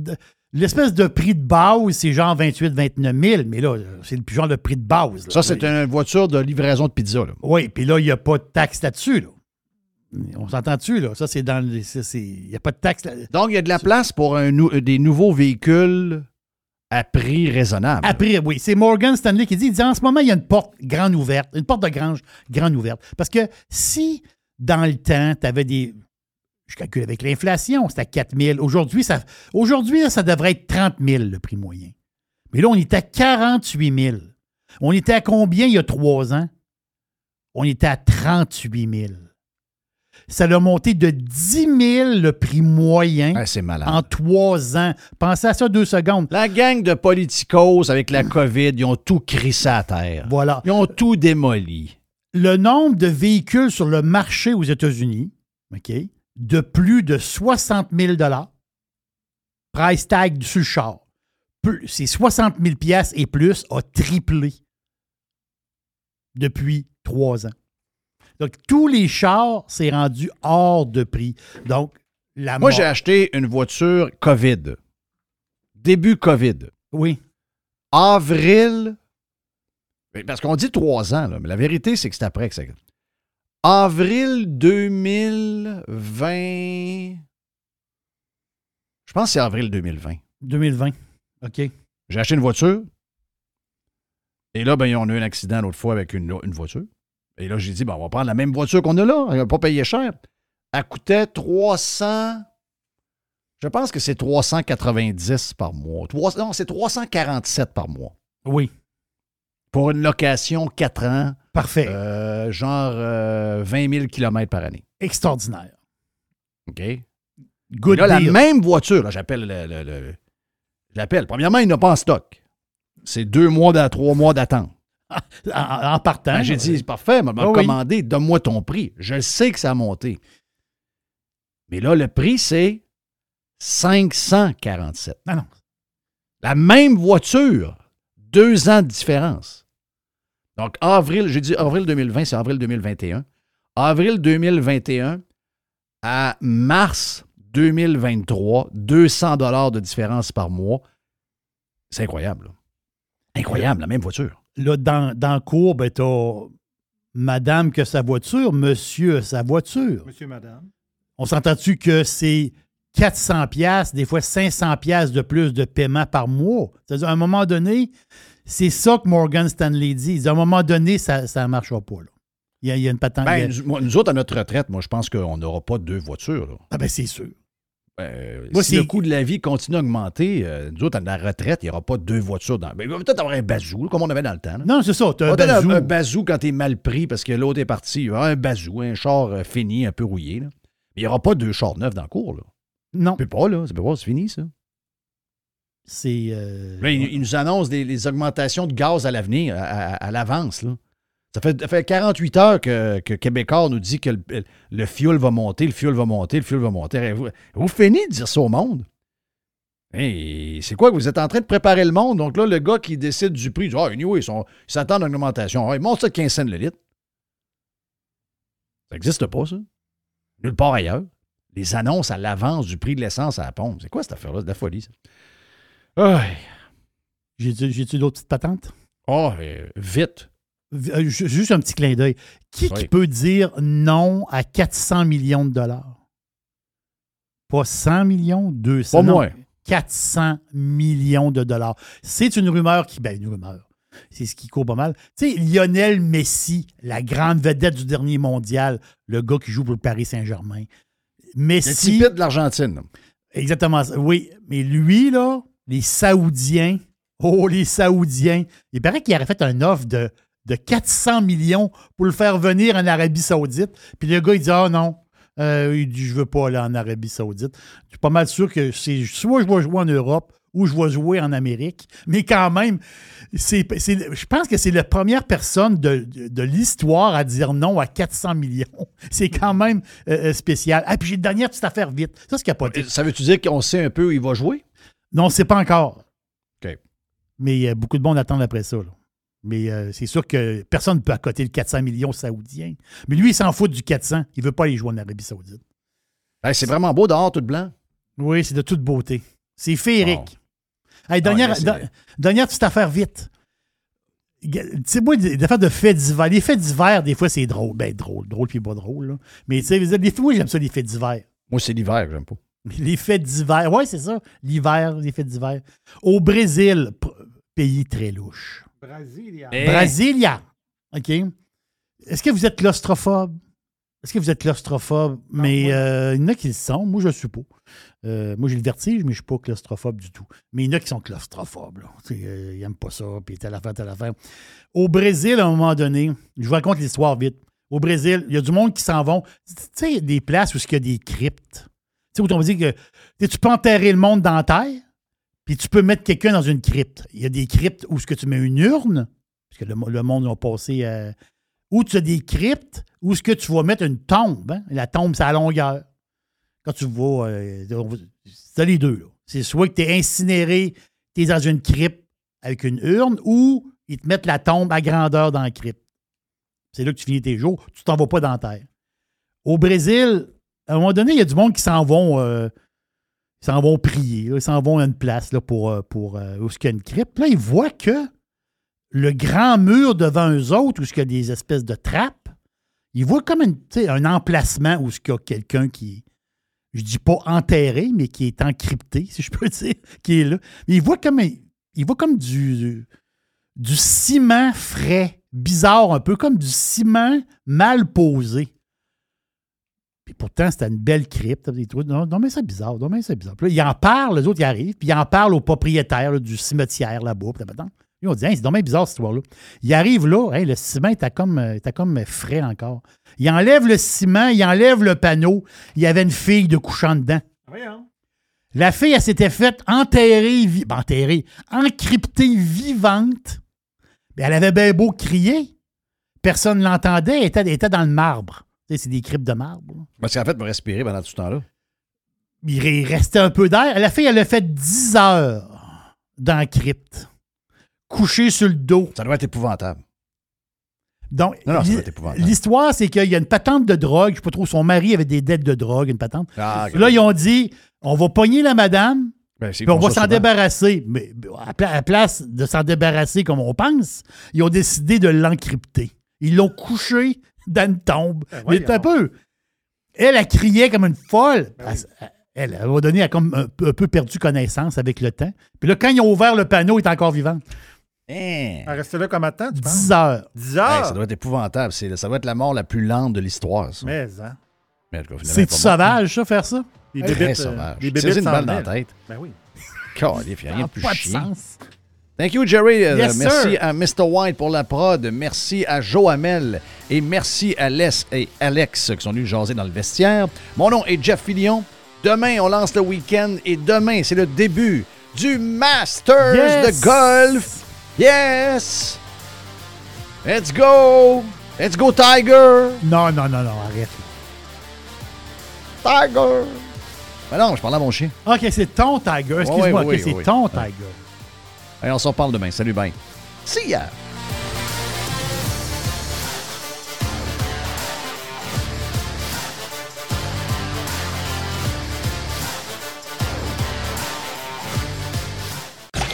l'espèce de prix de base, c'est genre 28 29 000, mais là, c'est le genre de prix de base. là. Ça, c'est une voiture de livraison de pizza. Là. Oui, puis là, il n'y a pas de taxe là-dessus. Là. On s'entend dessus, là? Ça, c'est dans Il n'y a pas de taxe là. Donc, il y a de la place pour un des nouveaux véhicules à prix raisonnable. Après, oui, c'est Morgan Stanley qui dit, il dit en ce moment, il y a une porte grande ouverte, une porte de grange grande ouverte. Parce que si, dans le temps, tu avais des. Je calcule avec l'inflation, c'était à 4 000. Aujourd'hui, ça, aujourd'hui ça devrait être 30 000 le prix moyen. Mais là, on est à 48 000. On était à combien il y a trois ans? On était à 38 000. Ça a monté de 10 000 le prix moyen Ah, malade. en trois ans. Pensez à ça deux secondes. La gang de politicos avec la COVID, ils ont tout crissé à terre. Voilà. Ils ont tout démoli. le nombre de véhicules sur le marché aux États-Unis, OK, de plus de 60 000 price tag sur le char, plus- c'est 60 000 pièces et plus, a triplé depuis trois ans. Donc, tous les chars, c'est rendu hors de prix. Donc, la Moi, j'ai acheté une voiture COVID. Début COVID. Oui. Avril. Parce qu'on dit trois ans, là, mais la vérité, c'est que c'est après que ça. Avril 2020. Je pense que c'est avril 2020. 2020. OK. J'ai acheté une voiture. Et là, ben, on a eu un accident l'autre fois avec une, une voiture. Et là, j'ai dit, ben, on va prendre la même voiture qu'on a là. Elle va pas payer cher. Elle coûtait 300. Je pense que c'est 390 par mois. Non, c'est 347 par mois. Oui. Pour une location 4 ans. Parfait. euh, genre euh, 20 000 km par année. Extraordinaire. OK? Good là, deal. la même voiture, là, j'appelle le, le- le- je l'appelle. Premièrement, il n'a pas en stock. C'est deux mois, d'a- trois mois d'attente. En, en partant. Ben, J'ai dit, c'est parfait, m'a oui. commandé, donne-moi ton prix. Je sais que ça a monté. Mais là, le prix, c'est 547. Ah non. La même voiture, deux ans de différence. Donc, avril, j'ai dit avril 2020, c'est avril 2021. Avril 2021 à mars 2023, 200 dollars de différence par mois. C'est incroyable. là. Incroyable, la même voiture. Là, dans, dans la cour, ben, t'as madame que sa voiture, monsieur sa voiture. Monsieur, madame. On s'entend-tu que c'est 400 pièces, des fois 500 pièces de plus de paiement par mois? C'est-à-dire, à un moment donné, c'est ça que Morgan Stanley dit. À un moment donné, ça ne marchera pas. là. Il, y a, il y a une patente. Ben, il y a- nous, moi, nous autres, à notre retraite, moi, je pense qu'on n'aura pas deux voitures. là. Ah ben, c'est sûr. Euh, Moi, si le coût de la vie continue à augmenter, euh, nous autres, à la retraite, il n'y aura pas deux voitures. Dans... Il va peut-être avoir un bazou, comme on avait dans le temps. là. Non, c'est ça. On un bazou. un bazou quand t'es mal pris parce que l'autre est parti. Il va y avoir un bazou, un char euh, fini, un peu rouillé. là. Mais il n'y aura pas deux chars neufs dans le cours. Là. Non. Peut pas, là. Ça peut pas, c'est fini, ça. C'est. Là, il, il nous annonce des, les augmentations de gaz à l'avenir, à, à- à l'avance. là. Ça fait, ça fait 48 heures que, que Québécois nous dit que le, le fuel va monter, le fuel va monter, le fuel va monter. Vous, vous finissez de dire ça au monde. Hey, c'est quoi que vous êtes en train de préparer le monde? Donc là, le gars qui décide du prix, il dit Ah, anyway, ils sont- ils s'attendent à une augmentation. Ah, il monte ça de 15 cents le litre. Ça n'existe pas, ça. Nulle part ailleurs. Les annonces à l'avance du prix de l'essence à la pompe. C'est quoi cette affaire-là? C'est de la folie, ça. Aïe. J'ai-tu d'autres petites patentes? Oh, euh, vite. Euh, ju- Juste un petit clin d'œil. Qui, peut dire non à 400 millions de dollars? Pas 100 millions, 200. Pas moins. 400 millions de dollars. C'est une rumeur qui. Ben, une rumeur. C'est ce qui court pas mal. Tu sais, Lionel Messi, la grande vedette du dernier mondial, le gars qui joue pour le Paris Saint-Germain. Le Messi. petit de l'Argentine. Exactement. ça. Oui, mais lui, là, les Saoudiens, oh, les Saoudiens, il paraît qu'il aurait fait un offre de, de 400 millions pour le faire venir en Arabie Saoudite. Puis le gars, il dit Ah non, euh, il dit Je veux pas aller en Arabie Saoudite. Je suis pas mal sûr que c'est soit je vais jouer en Europe ou je vais jouer en Amérique. Mais quand même, c'est, c'est- je pense que c'est la première personne de, de- de l'histoire à dire non à 400 millions. C'est quand même euh, euh, spécial. Ah, puis j'ai une dernière petite affaire vite. Ça, c'est capoté. Ça veut-tu dire qu'on sait un peu où il va jouer? Non, c'est pas encore. OK. Mais euh, beaucoup de monde attendent après ça. là. Mais euh, c'est sûr que personne ne peut accoter le 400 millions saoudiens. Mais lui, il s'en fout du 400. Il veut pas aller jouer en Arabie Saoudite. Hey, c'est vraiment beau dehors, tout blanc. Oui, c'est de toute beauté. C'est féerique. Hey, Ah, dernière, là, c'est- da- dernière petite affaire vite. Tu sais, moi, des affaires de faits divers. Les faits divers, des fois, c'est drôle. Ben, drôle, drôle puis pas drôle. là. Mais tu sais, faits- moi, j'aime ça, les faits divers. Moi, c'est l'hiver, j'aime pas. Les fêtes d'hiver. Oui, c'est ça. L'hiver, les fêtes d'hiver. Au Brésil, pays très louche. Brasilia. Eh. Brasilia. OK. Est-ce que vous êtes claustrophobe? Est-ce que vous êtes claustrophobe? Mais euh, il y en a qui le sont. Moi, je ne suis pas. Euh, moi, j'ai le vertige, mais je ne suis pas claustrophobe du tout. Mais il y en a qui sont claustrophobes. Là. Euh, ils n'aiment pas ça, puis telle affaire, telle affaire. Au Brésil, à un moment donné, je vous raconte l'histoire vite. Au Brésil, il y a du monde qui s'en vont. Tu sais, il y a des places où il y a des cryptes. Tu sais, où on va dire que tu peux enterrer le monde dans la terre, puis tu peux mettre quelqu'un dans une crypte. Il y a des cryptes où ce que tu mets une urne, parce que le, le monde a passé à. Ou tu as des cryptes où ce que tu vas mettre une tombe. hein. La tombe, c'est à longueur. Quand tu vas. euh, c'est les deux. C'est soit que tu es incinéré, tu es dans une crypte avec une urne, ou ils te mettent la tombe à grandeur dans la crypte. c'est là que tu finis tes jours, tu t'en vas pas dans la terre. Au Brésil, à un moment donné, il y a du monde qui s'en vont, euh, ils s'en vont prier, ils s'en vont à une place pour, euh, pour euh, où il y a une crypte. Là, ils voient que le grand mur devant eux autres, où il y a des espèces de trappes, ils voient comme un emplacement où il y a quelqu'un qui, je dis pas enterré, mais qui est encrypté, si je peux dire, qui est là. Ils voient comme, ils voient comme du, du ciment frais, bizarre un peu, comme du ciment mal posé. Puis pourtant, c'était une belle crypte. Des trucs. Non, non, mais c'est bizarre. Non, mais c'est bizarre. Puis là, ils en parlent, les autres, ils arrivent, puis ils en parlent aux propriétaires là, du cimetière là-bas. puis là, Ils ont dit, c'est dommage bizarre cette histoire-là. Ils arrivent là, le ciment était comme, euh, était comme frais encore. Ils enlèvent le ciment, ils enlèvent le panneau. Il y avait une fille de couchant dedans. La fille, elle s'était faite enterrer, ben, enterrer, encryptée vivante. Ben, elle avait bien beau crier. Personne ne l'entendait. Elle était, elle était dans le marbre. C'est des cryptes de marbre. Parce qu'en fait, me respirer pendant tout ce temps-là. Il re- restait un peu d'air. La fille, elle a fait 10 heures dans la crypte. Couchée sur le dos. Ça doit être épouvantable. Donc, Non, non, ça l'hi- doit être épouvantable. l'histoire, c'est qu'il y a une patente de drogue. Je ne sais pas trop, son mari avait des dettes de drogue, une patente. Ah. Là, ils ont dit on va pogner la madame, Ben, puis on va s'en débarrasser. Mais à pla- à la place de s'en débarrasser comme on pense, ils ont décidé de l'encrypter. Ils l'ont couché dans une tombe. Ben Mais un peu. Elle, elle criait comme une folle. Elle, elle, un moment donné, elle a comme un, peu- un peu perdu connaissance avec le temps. Puis là, quand ils ont ouvert le panneau, elle est encore vivante. Hein? Elle restait là de temps, tu penses? 10 heures. 10 Hey, heures? ça doit être épouvantable. C'est- ça doit être la mort la plus lente de l'histoire, ça. Mais, hein? Mais C'est sauvage, ça, faire ça? Les Très bébites, euh, sauvage. les bébites une balle dans la tête. Ben oui. Calif, il n'y a rien de plus pas de chiant. sens. Thank you, Jerry. Euh, Yes, merci sir. à Mr. White pour la prod. Merci à Joe Hamel. Et merci à Les et Alex qui sont venus jaser dans le vestiaire. Mon nom est Jeff Fillion. Demain, on lance le week-end et demain, c'est le début du Masters Yes. de golf. Yes! Let's go! Let's go, Tiger! Non, non, non, non, arrête. Tiger! Ben non, je parle à mon chien. OK, c'est ton Tiger. Excuse-moi, Ouais, c'est ton. Tiger. Allez, on s'en parle demain. Salut, bye. See ya!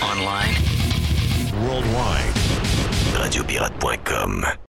Online. Worldwide. Radiopirate.com.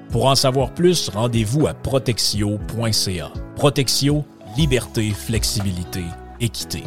Pour en savoir plus, rendez-vous à protexio.ca. Protexio, liberté, flexibilité, équité.